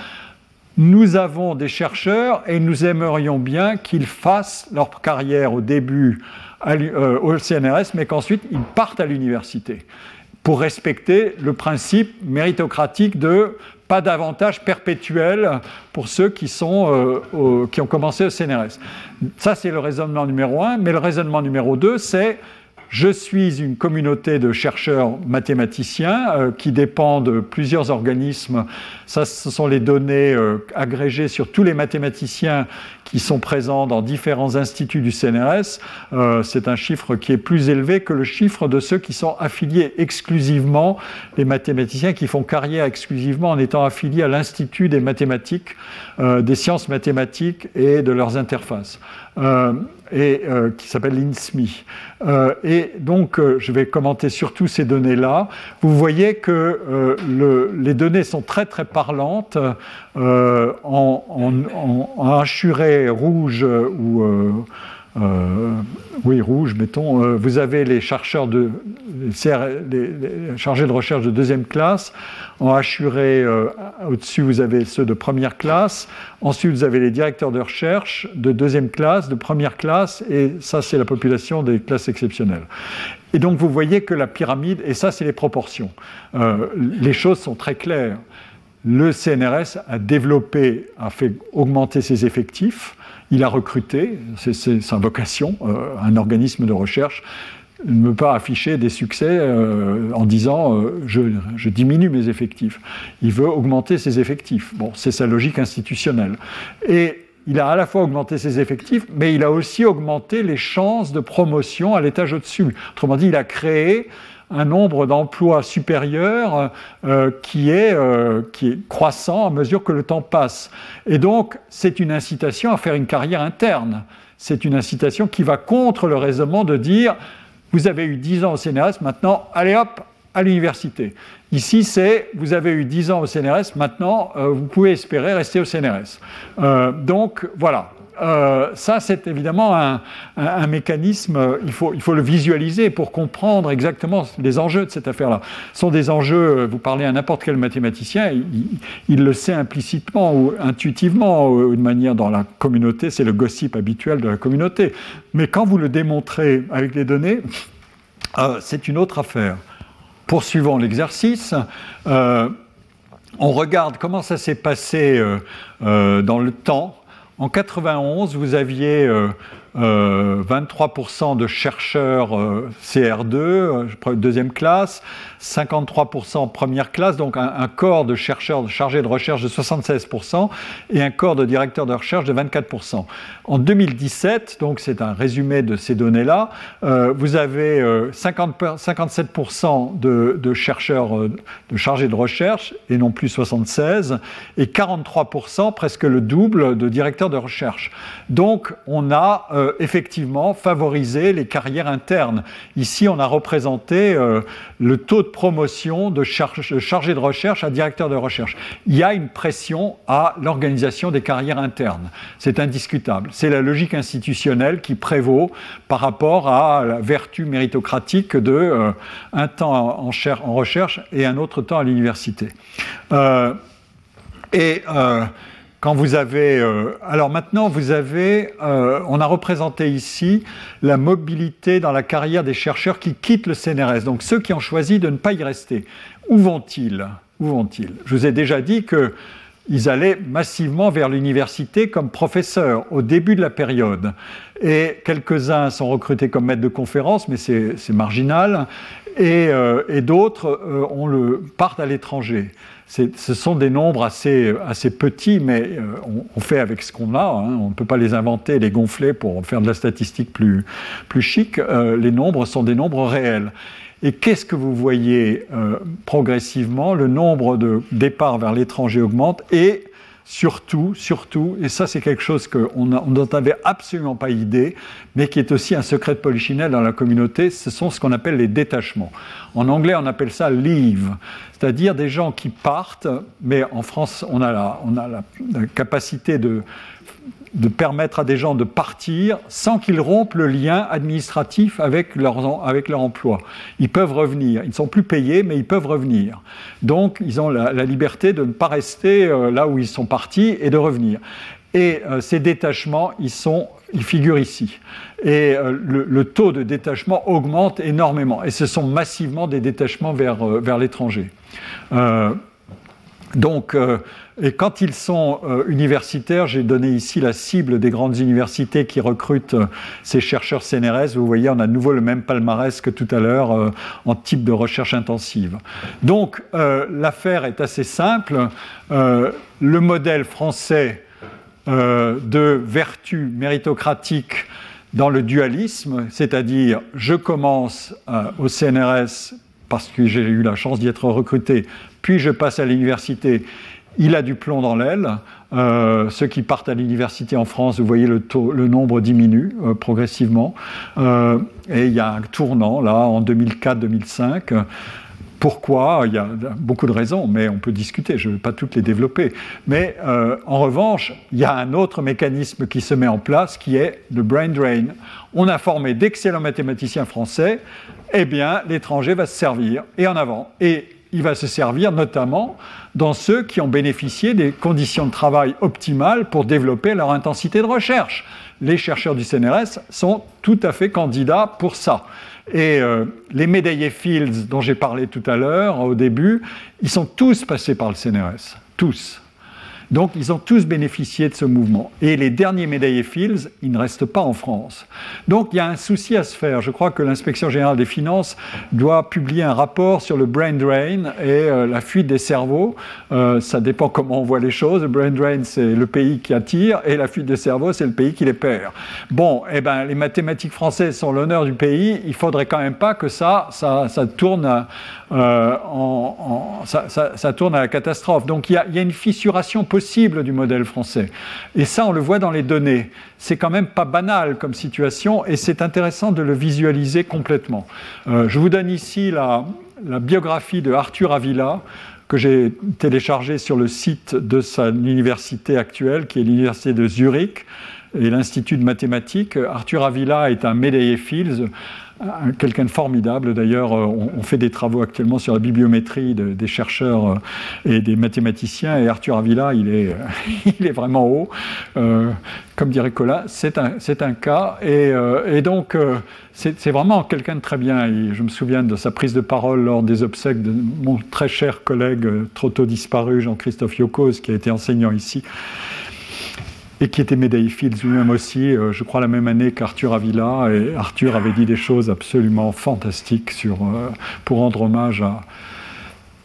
nous avons des chercheurs et nous aimerions bien qu'ils fassent leur carrière au début euh, au CNRS, mais qu'ensuite ils partent à l'université pour respecter le principe méritocratique de pas d'avantage perpétuel pour ceux qui, sont, euh, qui ont commencé au CNRS. Ça, c'est le raisonnement numéro un. Mais le raisonnement numéro deux, c'est je suis une communauté de chercheurs mathématiciens euh, qui dépend de plusieurs organismes. Ça, ce sont les données agrégées sur tous les mathématiciens qui sont présents dans différents instituts du CNRS. Euh, c'est un chiffre qui est plus élevé que le chiffre de ceux qui sont affiliés exclusivement, les mathématiciens qui font carrière exclusivement en étant affiliés à l'Institut des mathématiques, des sciences mathématiques et de leurs interfaces et euh, qui s'appelle l'INSMI. Euh, et donc, euh, je vais commenter surtout ces données-là. Vous voyez que les données sont très très parlantes en, en, en, rouge ou euh, oui, rouge, mettons. Euh, vous avez les chercheurs de, chargés de recherche de deuxième classe. En euh, au-dessus, vous avez ceux de première classe. Ensuite, vous avez les directeurs de recherche de deuxième classe, de première classe, et ça, c'est la population des classes exceptionnelles. Et donc, vous voyez que la pyramide, et ça, c'est les proportions. les choses sont très claires. Le CNRS a développé, a fait augmenter ses effectifs il a recruté, c'est sa vocation, euh, un organisme de recherche ne veut pas afficher des succès euh, en disant euh, je, diminue mes effectifs. Il veut augmenter ses effectifs. Bon, c'est sa logique institutionnelle. Et il a à la fois augmenté ses effectifs, mais il a aussi augmenté les chances de promotion à l'étage au-dessus. Autrement dit, il a créé un nombre d'emplois supérieur euh, qui, est, euh, qui est croissant à mesure que le temps passe. Et donc, c'est une incitation à faire une carrière interne. C'est une incitation qui va contre le raisonnement de dire, vous avez eu 10 ans au CNRS, maintenant, allez hop, à l'université. Ici, c'est, vous avez eu 10 ans au CNRS, maintenant, euh, vous pouvez espérer rester au CNRS. donc, voilà. Euh, ça, c'est évidemment un, mécanisme, il faut, il faut le visualiser pour comprendre exactement les enjeux de cette affaire-là. Ce sont des enjeux, vous parlez à n'importe quel mathématicien, il, le sait implicitement ou intuitivement, ou de manière dans la communauté, c'est le gossip habituel de la communauté. Mais quand vous le démontrez avec les données, [LAUGHS] euh, c'est une autre affaire. Poursuivons l'exercice. Euh, on regarde comment ça s'est passé dans le temps en 91, vous aviez 23% euh, de chercheurs euh, CR2, euh, deuxième classe, 53% première classe, donc un, corps de chercheurs chargés de recherche de 76% et un corps de directeurs de recherche de 24%. En 2017, donc c'est un résumé de ces données-là, vous avez 57% de, chercheurs de chargés de recherche et non plus 76% et 43%, presque le double, de directeurs de recherche. Donc on a effectivement favoriser les carrières internes. Ici, on a représenté euh, le taux de promotion de chargé de recherche à directeur de recherche. Il y a une pression à l'organisation des carrières internes. C'est indiscutable. C'est la logique institutionnelle qui prévaut par rapport à la vertu méritocratique de euh, un temps en, en, recherche et un autre temps à l'université. et quand vous avez... Euh, alors maintenant, vous avez... Euh, on a représenté ici la mobilité dans la carrière des chercheurs qui quittent le CNRS, donc ceux qui ont choisi de ne pas y rester. Où vont-ils? Où vont-ils? Je vous ai déjà dit qu'ils allaient massivement vers l'université comme professeurs au début de la période. Et quelques-uns sont recrutés comme maîtres de conférences, mais c'est marginal. Et, euh, d'autres le, partent à l'étranger ce sont des nombres assez, assez petits, mais euh, on, fait avec ce qu'on a. Hein. On ne peut pas les inventer, les gonfler pour faire de la statistique plus, plus chic. Euh, les nombres sont des nombres réels. Et qu'est-ce que vous voyez euh, progressivement? Le nombre de départs vers l'étranger augmente et surtout, surtout, et ça c'est quelque chose qu'on dont on n'avait absolument pas idée, mais qui est aussi un secret de polichinelle dans la communauté, ce sont ce qu'on appelle les détachements. En anglais, on appelle ça leave, c'est-à-dire des gens qui partent, mais en France, on a la capacité de de permettre à des gens de partir sans qu'ils rompent le lien administratif avec leur, avec leur emploi. Ils peuvent revenir. Ils ne sont plus payés, mais ils peuvent revenir. Donc, ils ont la, liberté de ne pas rester euh, là où ils sont partis et de revenir. Et euh, ces détachements, ils, sont, ils figurent ici. Et euh, le, taux de détachement augmente énormément. Et ce sont massivement des détachements vers, vers l'étranger. Donc, et quand ils sont euh, universitaires, j'ai donné ici la cible des grandes universités qui recrutent euh, ces chercheurs CNRS. Vous voyez, on a de nouveau le même palmarès que tout à l'heure euh, en type de recherche intensive. Donc, l'affaire est assez simple. le modèle français de vertu méritocratique dans le dualisme, c'est-à-dire je commence au CNRS parce que j'ai eu la chance d'y être recruté, puis je passe à l'université il a du plomb dans l'aile. Euh, ceux qui partent à l'université en France, vous voyez le, nombre diminue euh, progressivement. Euh, et il y a un tournant là en 2004-2005. Pourquoi? Il y a beaucoup de raisons, mais on peut discuter, je ne vais pas toutes les développer. Mais en revanche, il y a un autre mécanisme qui se met en place qui est le brain drain. On a formé d'excellents mathématiciens français, eh bien l'étranger va se servir, et en avant. Il va se servir notamment dans ceux qui ont bénéficié des conditions de travail optimales pour développer leur intensité de recherche. Les chercheurs du CNRS sont tout à fait candidats pour ça. Et euh, les médaillés Fields dont j'ai parlé tout à l'heure, au début, ils sont tous passés par le CNRS. Tous. Donc ils ont tous bénéficié de ce mouvement. Et les derniers médaillés Fields, ils ne restent pas en France. Donc il y a un souci à se faire. Je crois que l'inspection générale des finances doit publier un rapport sur le brain drain et euh, la fuite des cerveaux. Euh, ça dépend comment on voit les choses. Le brain drain, c'est le pays qui attire et la fuite des cerveaux, c'est le pays qui les perd. Bon, eh ben, les mathématiques françaises sont l'honneur du pays. Il faudrait quand même pas que ça, ça, ça tourne euh, en, ça, tourne à la catastrophe. Donc il y, a, une fissuration possible du modèle français. Et ça, on le voit dans les données. C'est quand même pas banal comme situation et c'est intéressant de le visualiser complètement. Euh, je vous donne ici la, biographie de Arthur Avila que j'ai téléchargée sur le site de sa université actuelle, qui est l'université de Zurich. et l'Institut de mathématiques. Arthur Avila est un Fields quelqu'un de formidable. D'ailleurs, euh, on, fait des travaux actuellement sur la bibliométrie des chercheurs euh, et des mathématiciens. Et Arthur Avila, il est, [LAUGHS] il est vraiment haut. Euh, comme dirait Colin, c'est un, un, cas. Et, donc, c'est vraiment quelqu'un de très bien. je me souviens de sa prise de parole lors des obsèques de mon très cher collègue, trop tôt disparu, Jean-Christophe Yokos, qui a été enseignant ici et qui était médaillé Fields lui-même aussi, euh, je crois la même année qu'Arthur Avila. Et Arthur avait dit des choses absolument fantastiques euh, pour rendre hommage à,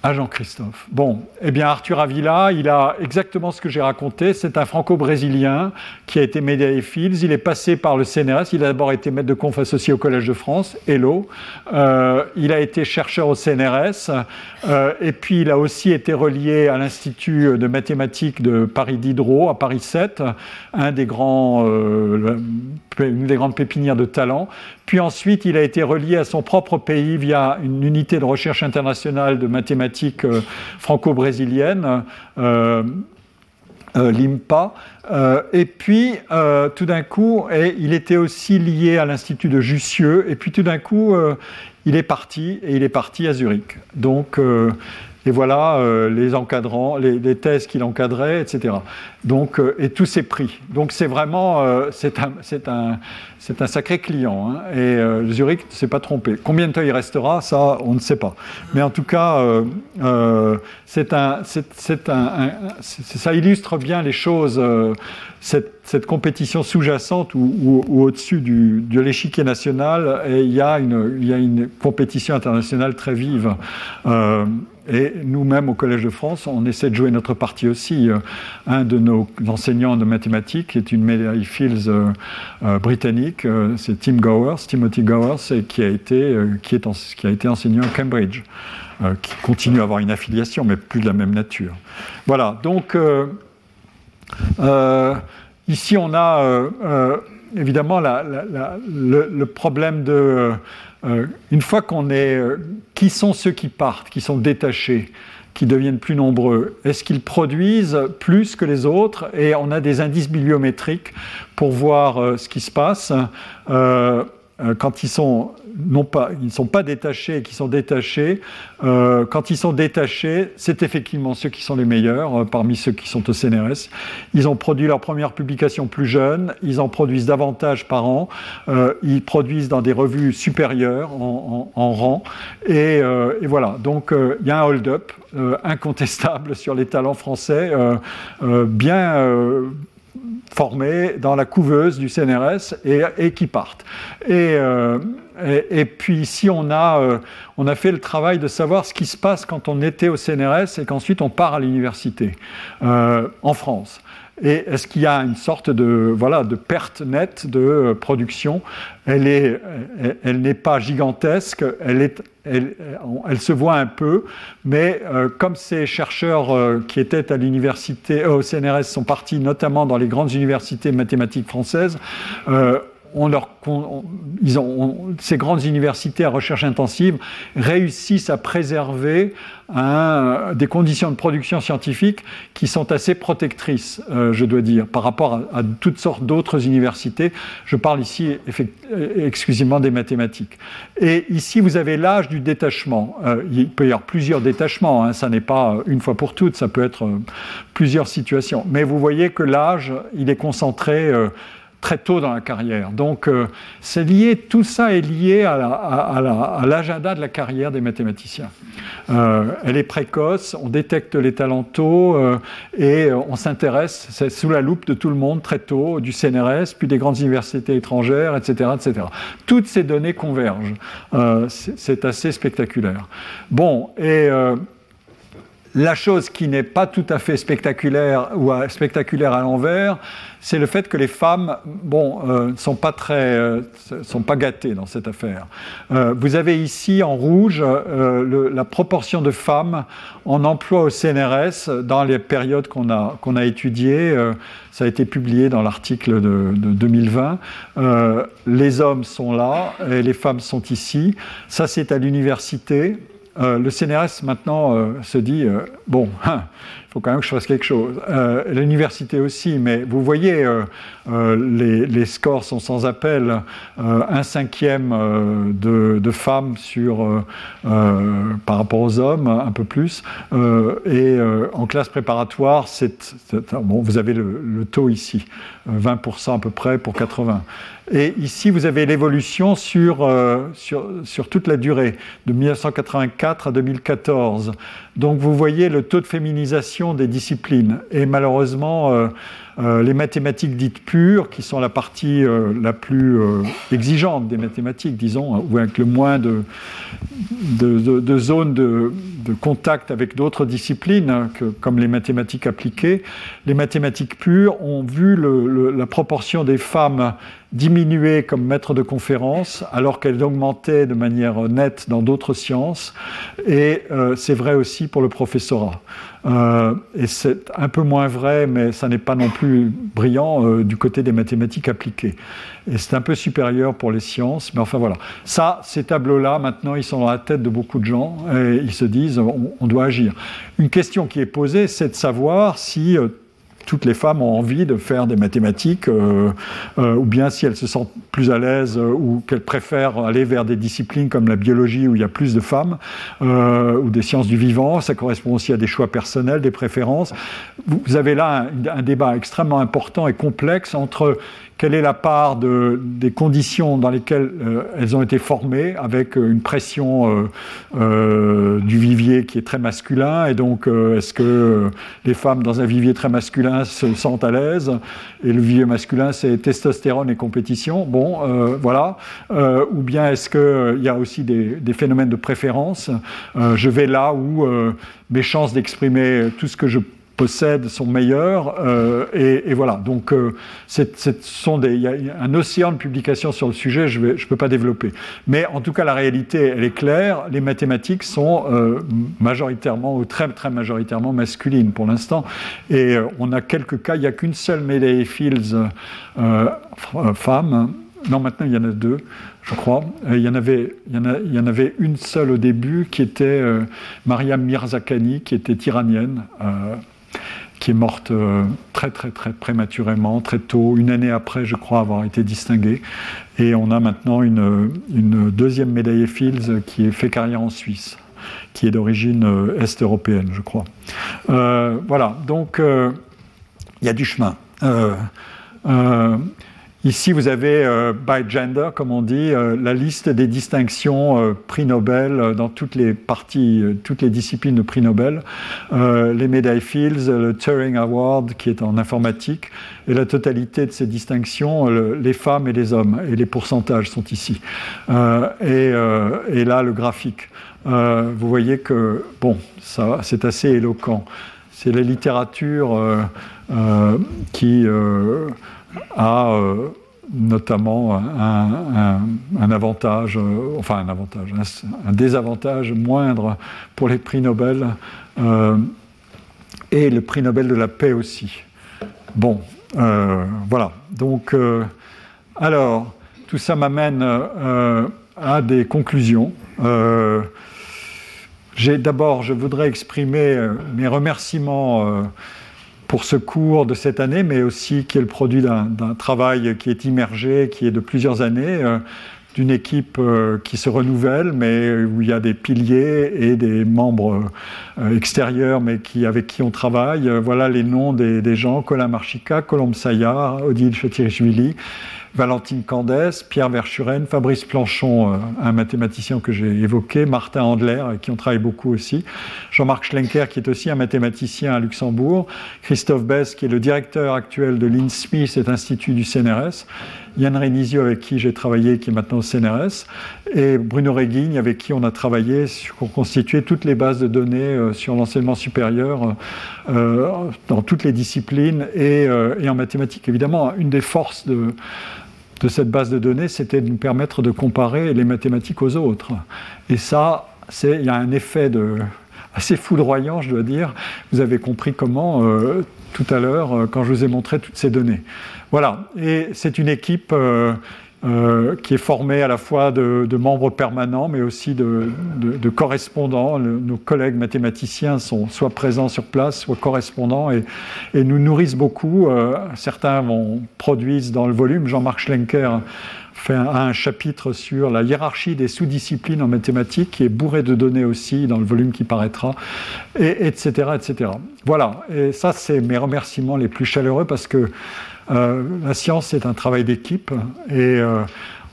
à Jean-Christophe. Bon, eh bien Arthur Avila, il a exactement ce que j'ai raconté. C'est un franco-brésilien qui a été médaillé Fields. Il est passé par le CNRS. Il a d'abord été maître de conf associé au Collège de France, Hello. Euh, il a été chercheur au CNRS. Euh, et puis il a aussi été relié à l'Institut de mathématiques de Paris Diderot, à Paris 7, un des grands, euh, une des grandes pépinières de talent. Puis ensuite, il a été relié à son propre pays via une unité de recherche internationale de mathématiques euh, franco-brésilienne. Euh, euh, l'IMPA. et puis, tout d'un coup, et il était aussi lié à l'Institut de Jussieu. Et puis, tout d'un coup, il est parti, et il est parti à Zurich. Donc, et voilà euh, les encadrants, les, thèses qu'il encadrait, etc. Donc, euh, et tous ces prix. Donc c'est vraiment, euh, c'est un, un, un, sacré client. Hein. et Zurich ne s'est pas trompé. Combien de temps il restera, ça, on ne sait pas. Mais en tout cas, c'est un, un, ça illustre bien les choses. Cette, cette, compétition sous-jacente ou, au-dessus de l'échiquier national, et il y, il y a une compétition internationale très vive. Et nous-mêmes, au Collège de France, on essaie de jouer notre partie aussi. Euh, un de nos enseignants de mathématiques est une médaille Fields euh, euh, britannique, c'est Tim Gowers, Timothy Gowers, qui a été, qui est qui a été enseignant à Cambridge, qui continue à avoir une affiliation, mais plus de la même nature. Voilà, donc ici on a évidemment le, problème de euh, une fois qu'on est... Euh, qui sont ceux qui partent, qui sont détachés, qui deviennent plus nombreux Est-ce qu'ils produisent plus que les autres Et on a des indices bibliométriques pour voir euh, ce qui se passe. Quand ils sont non pas, ils ne sont pas détachés et qui sont détachés. Euh, quand ils sont détachés, c'est effectivement ceux qui sont les meilleurs euh, parmi ceux qui sont au CNRS. Ils ont produit leur première publication plus jeune, ils en produisent davantage par an, euh, ils produisent dans des revues supérieures en, rang. Et, et, voilà, donc il y a un hold-up incontestable [LAUGHS] sur les talents français, bien formés dans la couveuse du CNRS et, qui partent. Et, et, puis ici, on a, euh, on a fait le travail de savoir ce qui se passe quand on était au CNRS et qu'ensuite on part à l'université euh, en France. Et est-ce qu'il y a une sorte de, voilà, de perte nette de euh, production? Elle n'est elle, pas gigantesque, elle, se voit un peu, mais comme ces chercheurs qui étaient à l'université, au CNRS sont partis notamment dans les grandes universités mathématiques françaises, leur, ils ont, ces grandes universités à recherche intensive réussissent à préserver des conditions de production scientifique qui sont assez protectrices, euh, je dois dire, par rapport à, toutes sortes d'autres universités. Je parle ici exclusivement des mathématiques. Et ici, vous avez l'âge du détachement. Euh, il peut y avoir plusieurs détachements, hein, ça n'est pas une fois pour toutes, ça peut être euh, plusieurs situations. Mais vous voyez que l'âge, il est concentré très tôt dans la carrière. Donc, euh, c'est lié, tout ça est lié à l'agenda de la carrière des mathématiciens. Euh, elle est précoce, on détecte les talents tôt euh, et on s'intéresse, c'est sous la loupe de tout le monde très tôt, du CNRS, puis des grandes universités étrangères, etc. etc. Toutes ces données convergent. c'est assez spectaculaire. Bon, et la chose qui n'est pas tout à fait spectaculaire ou spectaculaire à l'envers, c'est le fait que les femmes, bon, ne euh, sont pas très, euh, sont pas gâtées dans cette affaire. Euh, vous avez ici en rouge la proportion de femmes en emploi au CNRS dans les périodes qu'on a qu'on a étudiées. ça a été publié dans l'article de, 2020. les hommes sont là et les femmes sont ici. Ça, c'est à l'université. Le CNRS maintenant se dit, bon, [LAUGHS] hein, il faut quand même que je fasse quelque chose. Euh, l'université aussi, mais vous voyez, euh, euh, les, scores sont sans appel. un cinquième de, femmes sur, par rapport aux hommes, un peu plus. et en classe préparatoire, vous avez le, le taux ici, 20% à peu près pour 80. Et ici, vous avez l'évolution sur, sur, toute la durée, de 1984 à 2014. Donc vous voyez le taux de féminisation des disciplines. Et malheureusement, euh, euh, les mathématiques dites pures, qui sont la partie euh, la plus exigeante des mathématiques, disons, ou avec le moins de, de, zones de, contact avec d'autres disciplines, que, comme les mathématiques appliquées, les mathématiques pures ont vu la proportion des femmes diminuer comme maître de conférence alors qu'elle augmentait de manière nette dans d'autres sciences. Et c'est vrai aussi pour le professorat. Euh, et c'est un peu moins vrai, mais ça n'est pas non plus brillant euh, du côté des mathématiques appliquées. Et c'est un peu supérieur pour les sciences, mais enfin voilà. Ça, ces tableaux-là, maintenant, ils sont dans la tête de beaucoup de gens et ils se disent on, on doit agir. Une question qui est posée, c'est de savoir si toutes les femmes ont envie de faire des mathématiques, euh, euh, ou bien si elles se sentent plus à l'aise euh, ou qu'elles préfèrent aller vers des disciplines comme la biologie où il y a plus de femmes, ou des sciences du vivant. Ça correspond aussi à des choix personnels, des préférences. Vous avez là un débat extrêmement important et complexe entre quelle est la part de, des conditions dans lesquelles euh, elles ont été formées, avec euh, une pression euh, du vivier qui est très masculin, et donc est-ce que les femmes dans un vivier très masculin se sentent à l'aise, et le vivier masculin c'est testostérone et compétition, bon, voilà, ou bien est-ce qu'il y a aussi des, des, phénomènes de préférence, je vais là où mes chances d'exprimer tout ce que je possède sont meilleurs. Euh, et, voilà, donc euh, sont des, il y a un océan de publications sur le sujet, je ne peux pas développer. Mais en tout cas, la réalité, elle est claire. Les mathématiques sont euh, majoritairement, ou très, très majoritairement masculines pour l'instant. Et on a quelques cas, il n'y a qu'une seule Medley Fields femme. Non, maintenant il y en a deux, je crois. Il y en avait, il y en, il y en avait une seule au début qui était Mariam Mirzakhani, qui était iranienne qui est morte euh, très très très prématurément, très tôt, une année après, je crois, avoir été distinguée. Et on a maintenant une, deuxième médaille Fields qui est fait carrière en Suisse, qui est d'origine euh, est-européenne, je crois. Euh, voilà, donc il y a du chemin. Ici, vous avez euh, by gender, comme on dit, euh, la liste des distinctions euh, prix Nobel dans toutes les parties, toutes les disciplines de prix Nobel, les médailles Fields, le Turing Award qui est en informatique, et la totalité de ces distinctions, les femmes et les hommes, et les pourcentages sont ici. Et, là, le graphique. vous voyez que, bon, c'est assez éloquent. C'est la littérature qui a euh, notamment un, avantage, euh, enfin un avantage, un, désavantage moindre pour les prix Nobel euh, et le prix Nobel de la paix aussi. Bon, voilà. Donc, alors, tout ça m'amène à des conclusions. D'abord, je voudrais exprimer mes remerciements pour ce cours de cette année, mais aussi qui est le produit d'un travail qui est immergé, qui est de plusieurs années, euh, d'une équipe euh, qui se renouvelle, mais où il y a des piliers et des membres euh, extérieurs, mais qui, avec qui on travaille. voilà les noms des, des gens Colin Marchica, Colombe Sayar, Odile Chetirishvili, Valentine Candès, Pierre Verschuren, Fabrice Planchon, euh, un mathématicien que j'ai évoqué, Martin Handler, avec qui on travaille beaucoup aussi, Jean-Marc Schlenker, qui est aussi un mathématicien à Luxembourg, Christophe Bess, qui est le directeur actuel de l'INSMI, cet institut du CNRS, Yann Renizio, avec qui j'ai travaillé, qui est maintenant au CNRS, et Bruno Reguigne, avec qui on a travaillé pour constituer toutes les bases de données euh, sur l'enseignement supérieur euh, dans toutes les disciplines et, et en mathématiques. Évidemment, une des forces de cette base de données, c'était de nous permettre de comparer les mathématiques aux autres. Et ça, il y a un effet de, assez foudroyant, je dois dire. Vous avez compris comment euh, tout à l'heure, euh, quand je vous ai montré toutes ces données. Voilà, et c'est une équipe euh, euh, qui est formé à la fois de, membres permanents, mais aussi de, correspondants. nos collègues mathématiciens sont soit présents sur place, soit correspondants, et, nous nourrissent beaucoup. Euh, certains vont, produisent dans le volume. Jean-Marc Schlenker fait un, chapitre sur la hiérarchie des sous-disciplines en mathématiques, qui est bourré de données aussi dans le volume qui paraîtra, et, etc., etc. Voilà, et ça, c'est mes remerciements les plus chaleureux parce que euh, la science, c'est un travail d'équipe et euh,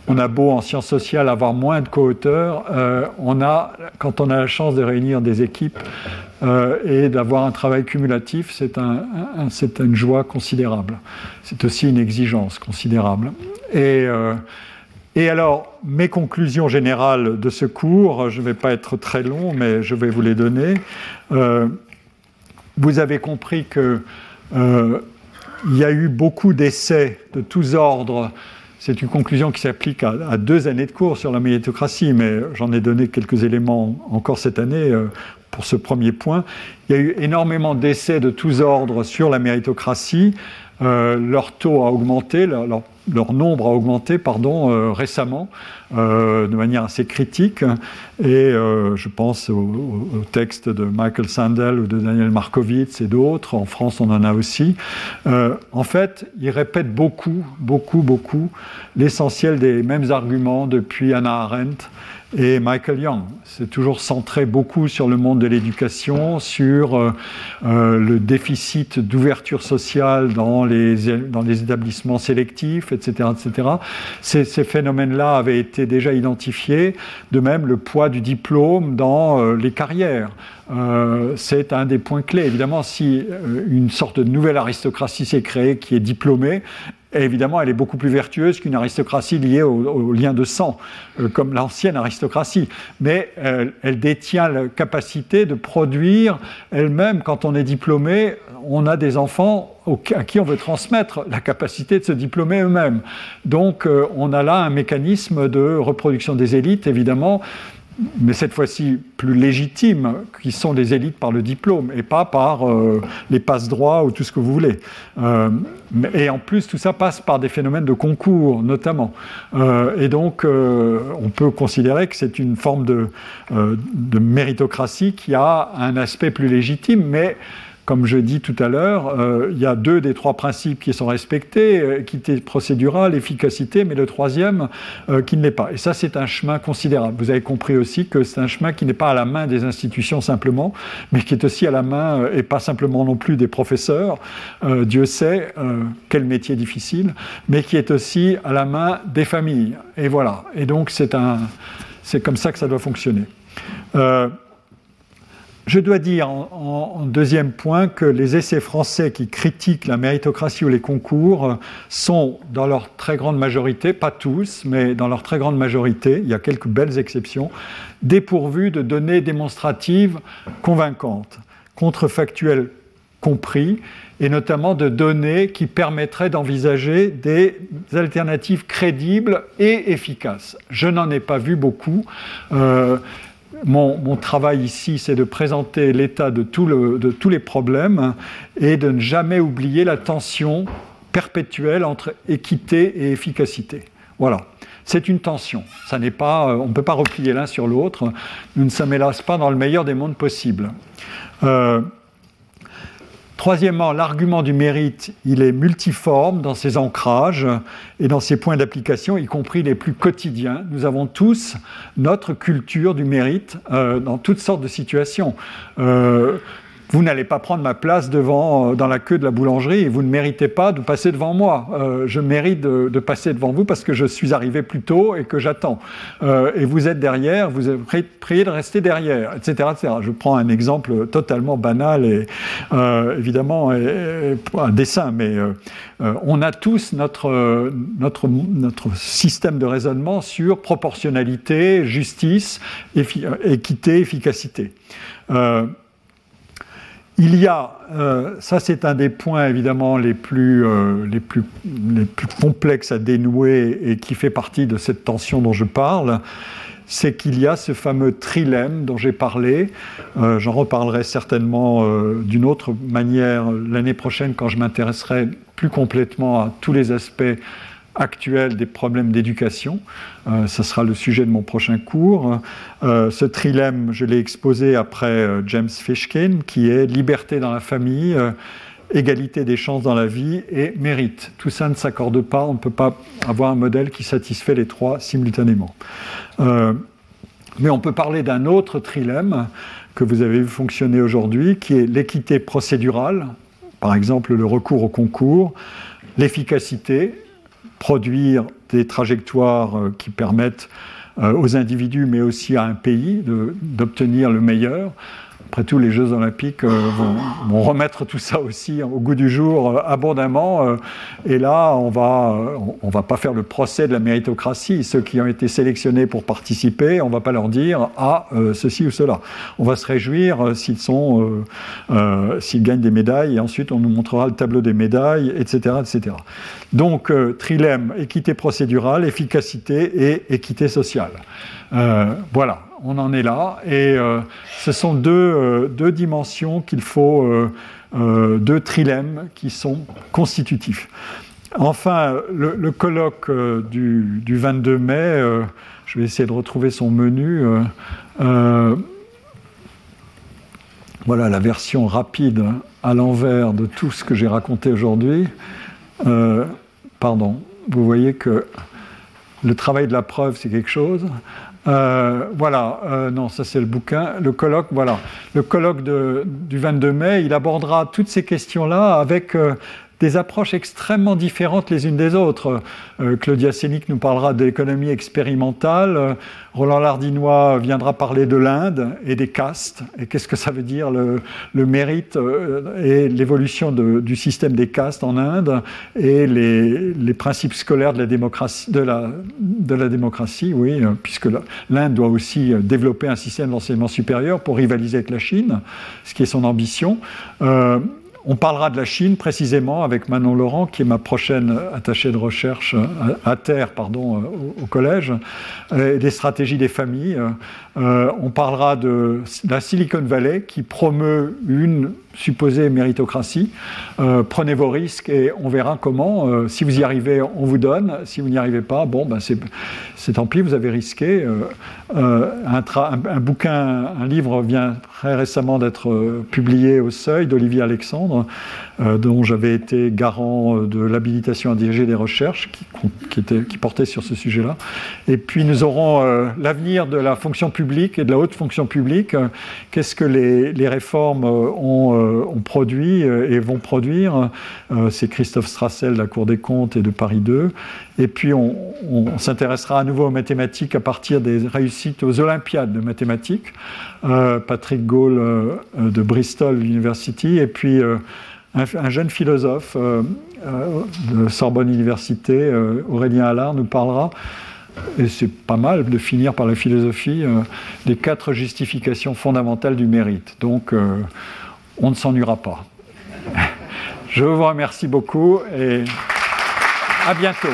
on a beau en sciences sociales avoir moins de co-auteurs, euh, on a, quand on a la chance de réunir des équipes et d'avoir un travail cumulatif, c'est un, une joie considérable. C'est aussi une exigence considérable. Et alors, mes conclusions générales de ce cours, je ne vais pas être très long, mais je vais vous les donner. vous avez compris que il y a eu beaucoup d'essais de tous ordres. C'est une conclusion qui s'applique à, deux années de cours sur la méritocratie, mais j'en ai donné quelques éléments encore cette année euh, pour ce premier point. Il y a eu énormément d'essais de tous ordres sur la méritocratie. Euh, leur taux a augmenté, nombre a augmenté pardon, euh, récemment euh, de manière assez critique. Et euh, je pense au, texte de Michael Sandel ou de Daniel Markovitz et d'autres. En France, on en a aussi. en fait, ils répètent beaucoup, beaucoup, beaucoup l'essentiel des mêmes arguments depuis Hannah Arendt et Michael Young. C'est toujours centré beaucoup sur le monde de l'éducation, sur euh, euh, le déficit d'ouverture sociale dans les, établissements sélectifs, etc. etc. Ces, ces phénomènes-là avaient été déjà identifiés, de même le poids du diplôme dans euh, les carrières. c'est un des points clés. Évidemment, si une sorte de nouvelle aristocratie s'est créée qui est diplômée, évidemment, elle est beaucoup plus vertueuse qu'une aristocratie liée au, lien de sang, euh, comme l'ancienne aristocratie. Mais euh, elle détient la capacité de produire elle-même, quand on est diplômé, on a des enfants à qui on veut transmettre la capacité de se diplômer eux-mêmes. Donc euh, on a là un mécanisme de reproduction des élites, évidemment, mais cette fois-ci plus légitimes, qui sont des élites par le diplôme et pas par euh, les passe-droits ou tout ce que vous voulez. Euh, et en plus, tout ça passe par des phénomènes de concours, notamment. Euh, et donc, on peut considérer que c'est une forme de, de méritocratie qui a un aspect plus légitime, mais comme je dis tout à l'heure, euh, il y a deux des trois principes qui sont respectés, euh, équité procédurale, efficacité, mais le troisième euh, qui ne l'est pas. Et ça, c'est un chemin considérable. Vous avez compris aussi que c'est un chemin qui n'est pas à la main des institutions simplement, mais qui est aussi à la main, et pas simplement non plus des professeurs, Dieu sait quel métier difficile, mais qui est aussi à la main des familles. Et voilà. Et donc, c'est comme ça que ça doit fonctionner. Je dois dire en, deuxième point que les essais français qui critiquent la méritocratie ou les concours sont dans leur très grande majorité, pas tous, mais dans leur très grande majorité, il y a quelques belles exceptions, dépourvus de données démonstratives convaincantes, contrefactuelles compris, et notamment de données qui permettraient d'envisager des alternatives crédibles et efficaces. Je n'en ai pas vu beaucoup. Euh, mon, travail ici, c'est de présenter l'état de, tous les problèmes et de ne jamais oublier la tension perpétuelle entre équité et efficacité. Voilà. C'est une tension. Ça pas, on ne peut pas replier l'un sur l'autre. Nous ne sommes pas dans le meilleur des mondes possibles. Euh, Troisièmement, l'argument du mérite, il est multiforme dans ses ancrages et dans ses points d'application, y compris les plus quotidiens. Nous avons tous notre culture du mérite euh, dans toutes sortes de situations. Euh, vous n'allez pas prendre ma place devant, euh, dans la queue de la boulangerie et vous ne méritez pas de passer devant moi. Euh, je mérite de, passer devant vous parce que je suis arrivé plus tôt et que j'attends. Euh, et vous êtes derrière, vous êtes prié de rester derrière, etc.. Je prends un exemple totalement banal et évidemment un dessin, mais on a tous notre, notre, notre système de raisonnement sur proportionnalité, justice, équité, efficacité. Il y a, euh, ça c'est un des points évidemment les plus, euh, les plus complexes à dénouer et qui fait partie de cette tension dont je parle, c'est qu'il y a ce fameux trilemme dont j'ai parlé. Euh, j'en reparlerai certainement d'une autre manière l'année prochaine quand je m'intéresserai plus complètement à tous les aspects actuelle des problèmes d'éducation. ce sera le sujet de mon prochain cours. ce trilemme, je l'ai exposé après James Fishkin, qui est liberté dans la famille égalité des chances dans la vie et mérite. Tout ça ne s'accorde pas, on ne peut pas avoir un modèle qui satisfait les trois simultanément. Euh, mais on peut parler d'un autre trilemme que vous avez vu fonctionner aujourd'hui, qui est l'équité procédurale, par exemple le recours au concours, l'efficacité, produire des trajectoires euh, qui permettent euh, aux individus, mais aussi à un pays, d'obtenir le meilleur, après tout, les Jeux Olympiques euh, vont, remettre tout ça aussi au goût du jour euh, abondamment. Euh, et là, on va, on, va pas faire le procès de la méritocratie. Ceux qui ont été sélectionnés pour participer, on va pas leur dire ah ceci ou cela. On va se réjouir s'ils sont, s'ils gagnent des médailles, et ensuite on nous montrera le tableau des médailles, etc., etc. Donc trilemme équité procédurale, efficacité et équité sociale. voilà on en est là. Et euh, ce sont deux, euh, deux dimensions qu'il faut, euh, deux trilemmes qui sont constitutifs. Enfin, le, colloque du, 22 mai, je vais essayer de retrouver son menu. voilà la version rapide à l'envers de tout ce que j'ai raconté aujourd'hui. pardon, vous voyez que le travail de la preuve, c'est quelque chose. Euh, voilà, euh, non, ça c'est le bouquin. Le colloque, voilà. Le colloque du 22 mai, il abordera toutes ces questions-là avec euh, des approches extrêmement différentes les unes des autres. Euh, Claudia Sénic nous parlera de l'économie expérimentale, euh, Roland Lardinois viendra parler de l'Inde et des castes, et qu'est-ce que ça veut dire le, mérite euh, et l'évolution du système des castes en Inde, et les, principes scolaires de la démocratie, de la démocratie oui, puisque l'Inde doit aussi développer un système d'enseignement supérieur pour rivaliser avec la Chine, ce qui est son ambition. On parlera de la Chine précisément avec Manon Laurent, qui est ma prochaine attachée de recherche à, terre pardon, au, collège, et des stratégies des familles. Euh, on parlera de la Silicon Valley qui promeut une supposée méritocratie. Euh, prenez vos risques et on verra comment. Euh, si vous y arrivez, on vous donne. Si vous n'y arrivez pas, bon, ben c'est tant pis, vous avez risqué. Un, un, bouquin, un livre vient très récemment d'être publié au Seuil d'Olivier Alexandre, dont j'avais été garant de l'habilitation à diriger des recherches qui, portait sur ce sujet-là. Et puis nous aurons l'avenir de la fonction publique et de la haute fonction publique. Euh, qu'est-ce que les, réformes euh, euh, ont, produit et vont produire C'est Christophe Strassel de la Cour des comptes et de Paris 2. Et puis on, s'intéressera à nouveau aux mathématiques à partir des réussites aux Olympiades de mathématiques. Patrick Gaulle de Bristol University et puis un, jeune philosophe de Sorbonne Université, Aurélien Allard, nous parlera et c'est pas mal de finir par la philosophie euh, des quatre justifications fondamentales du mérite. Donc, euh, on ne s'ennuiera pas. Je vous remercie beaucoup et à bientôt.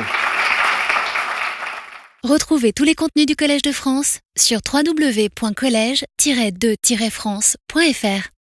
Retrouvez tous les contenus du Collège de France sur www.colège-2-france.fr.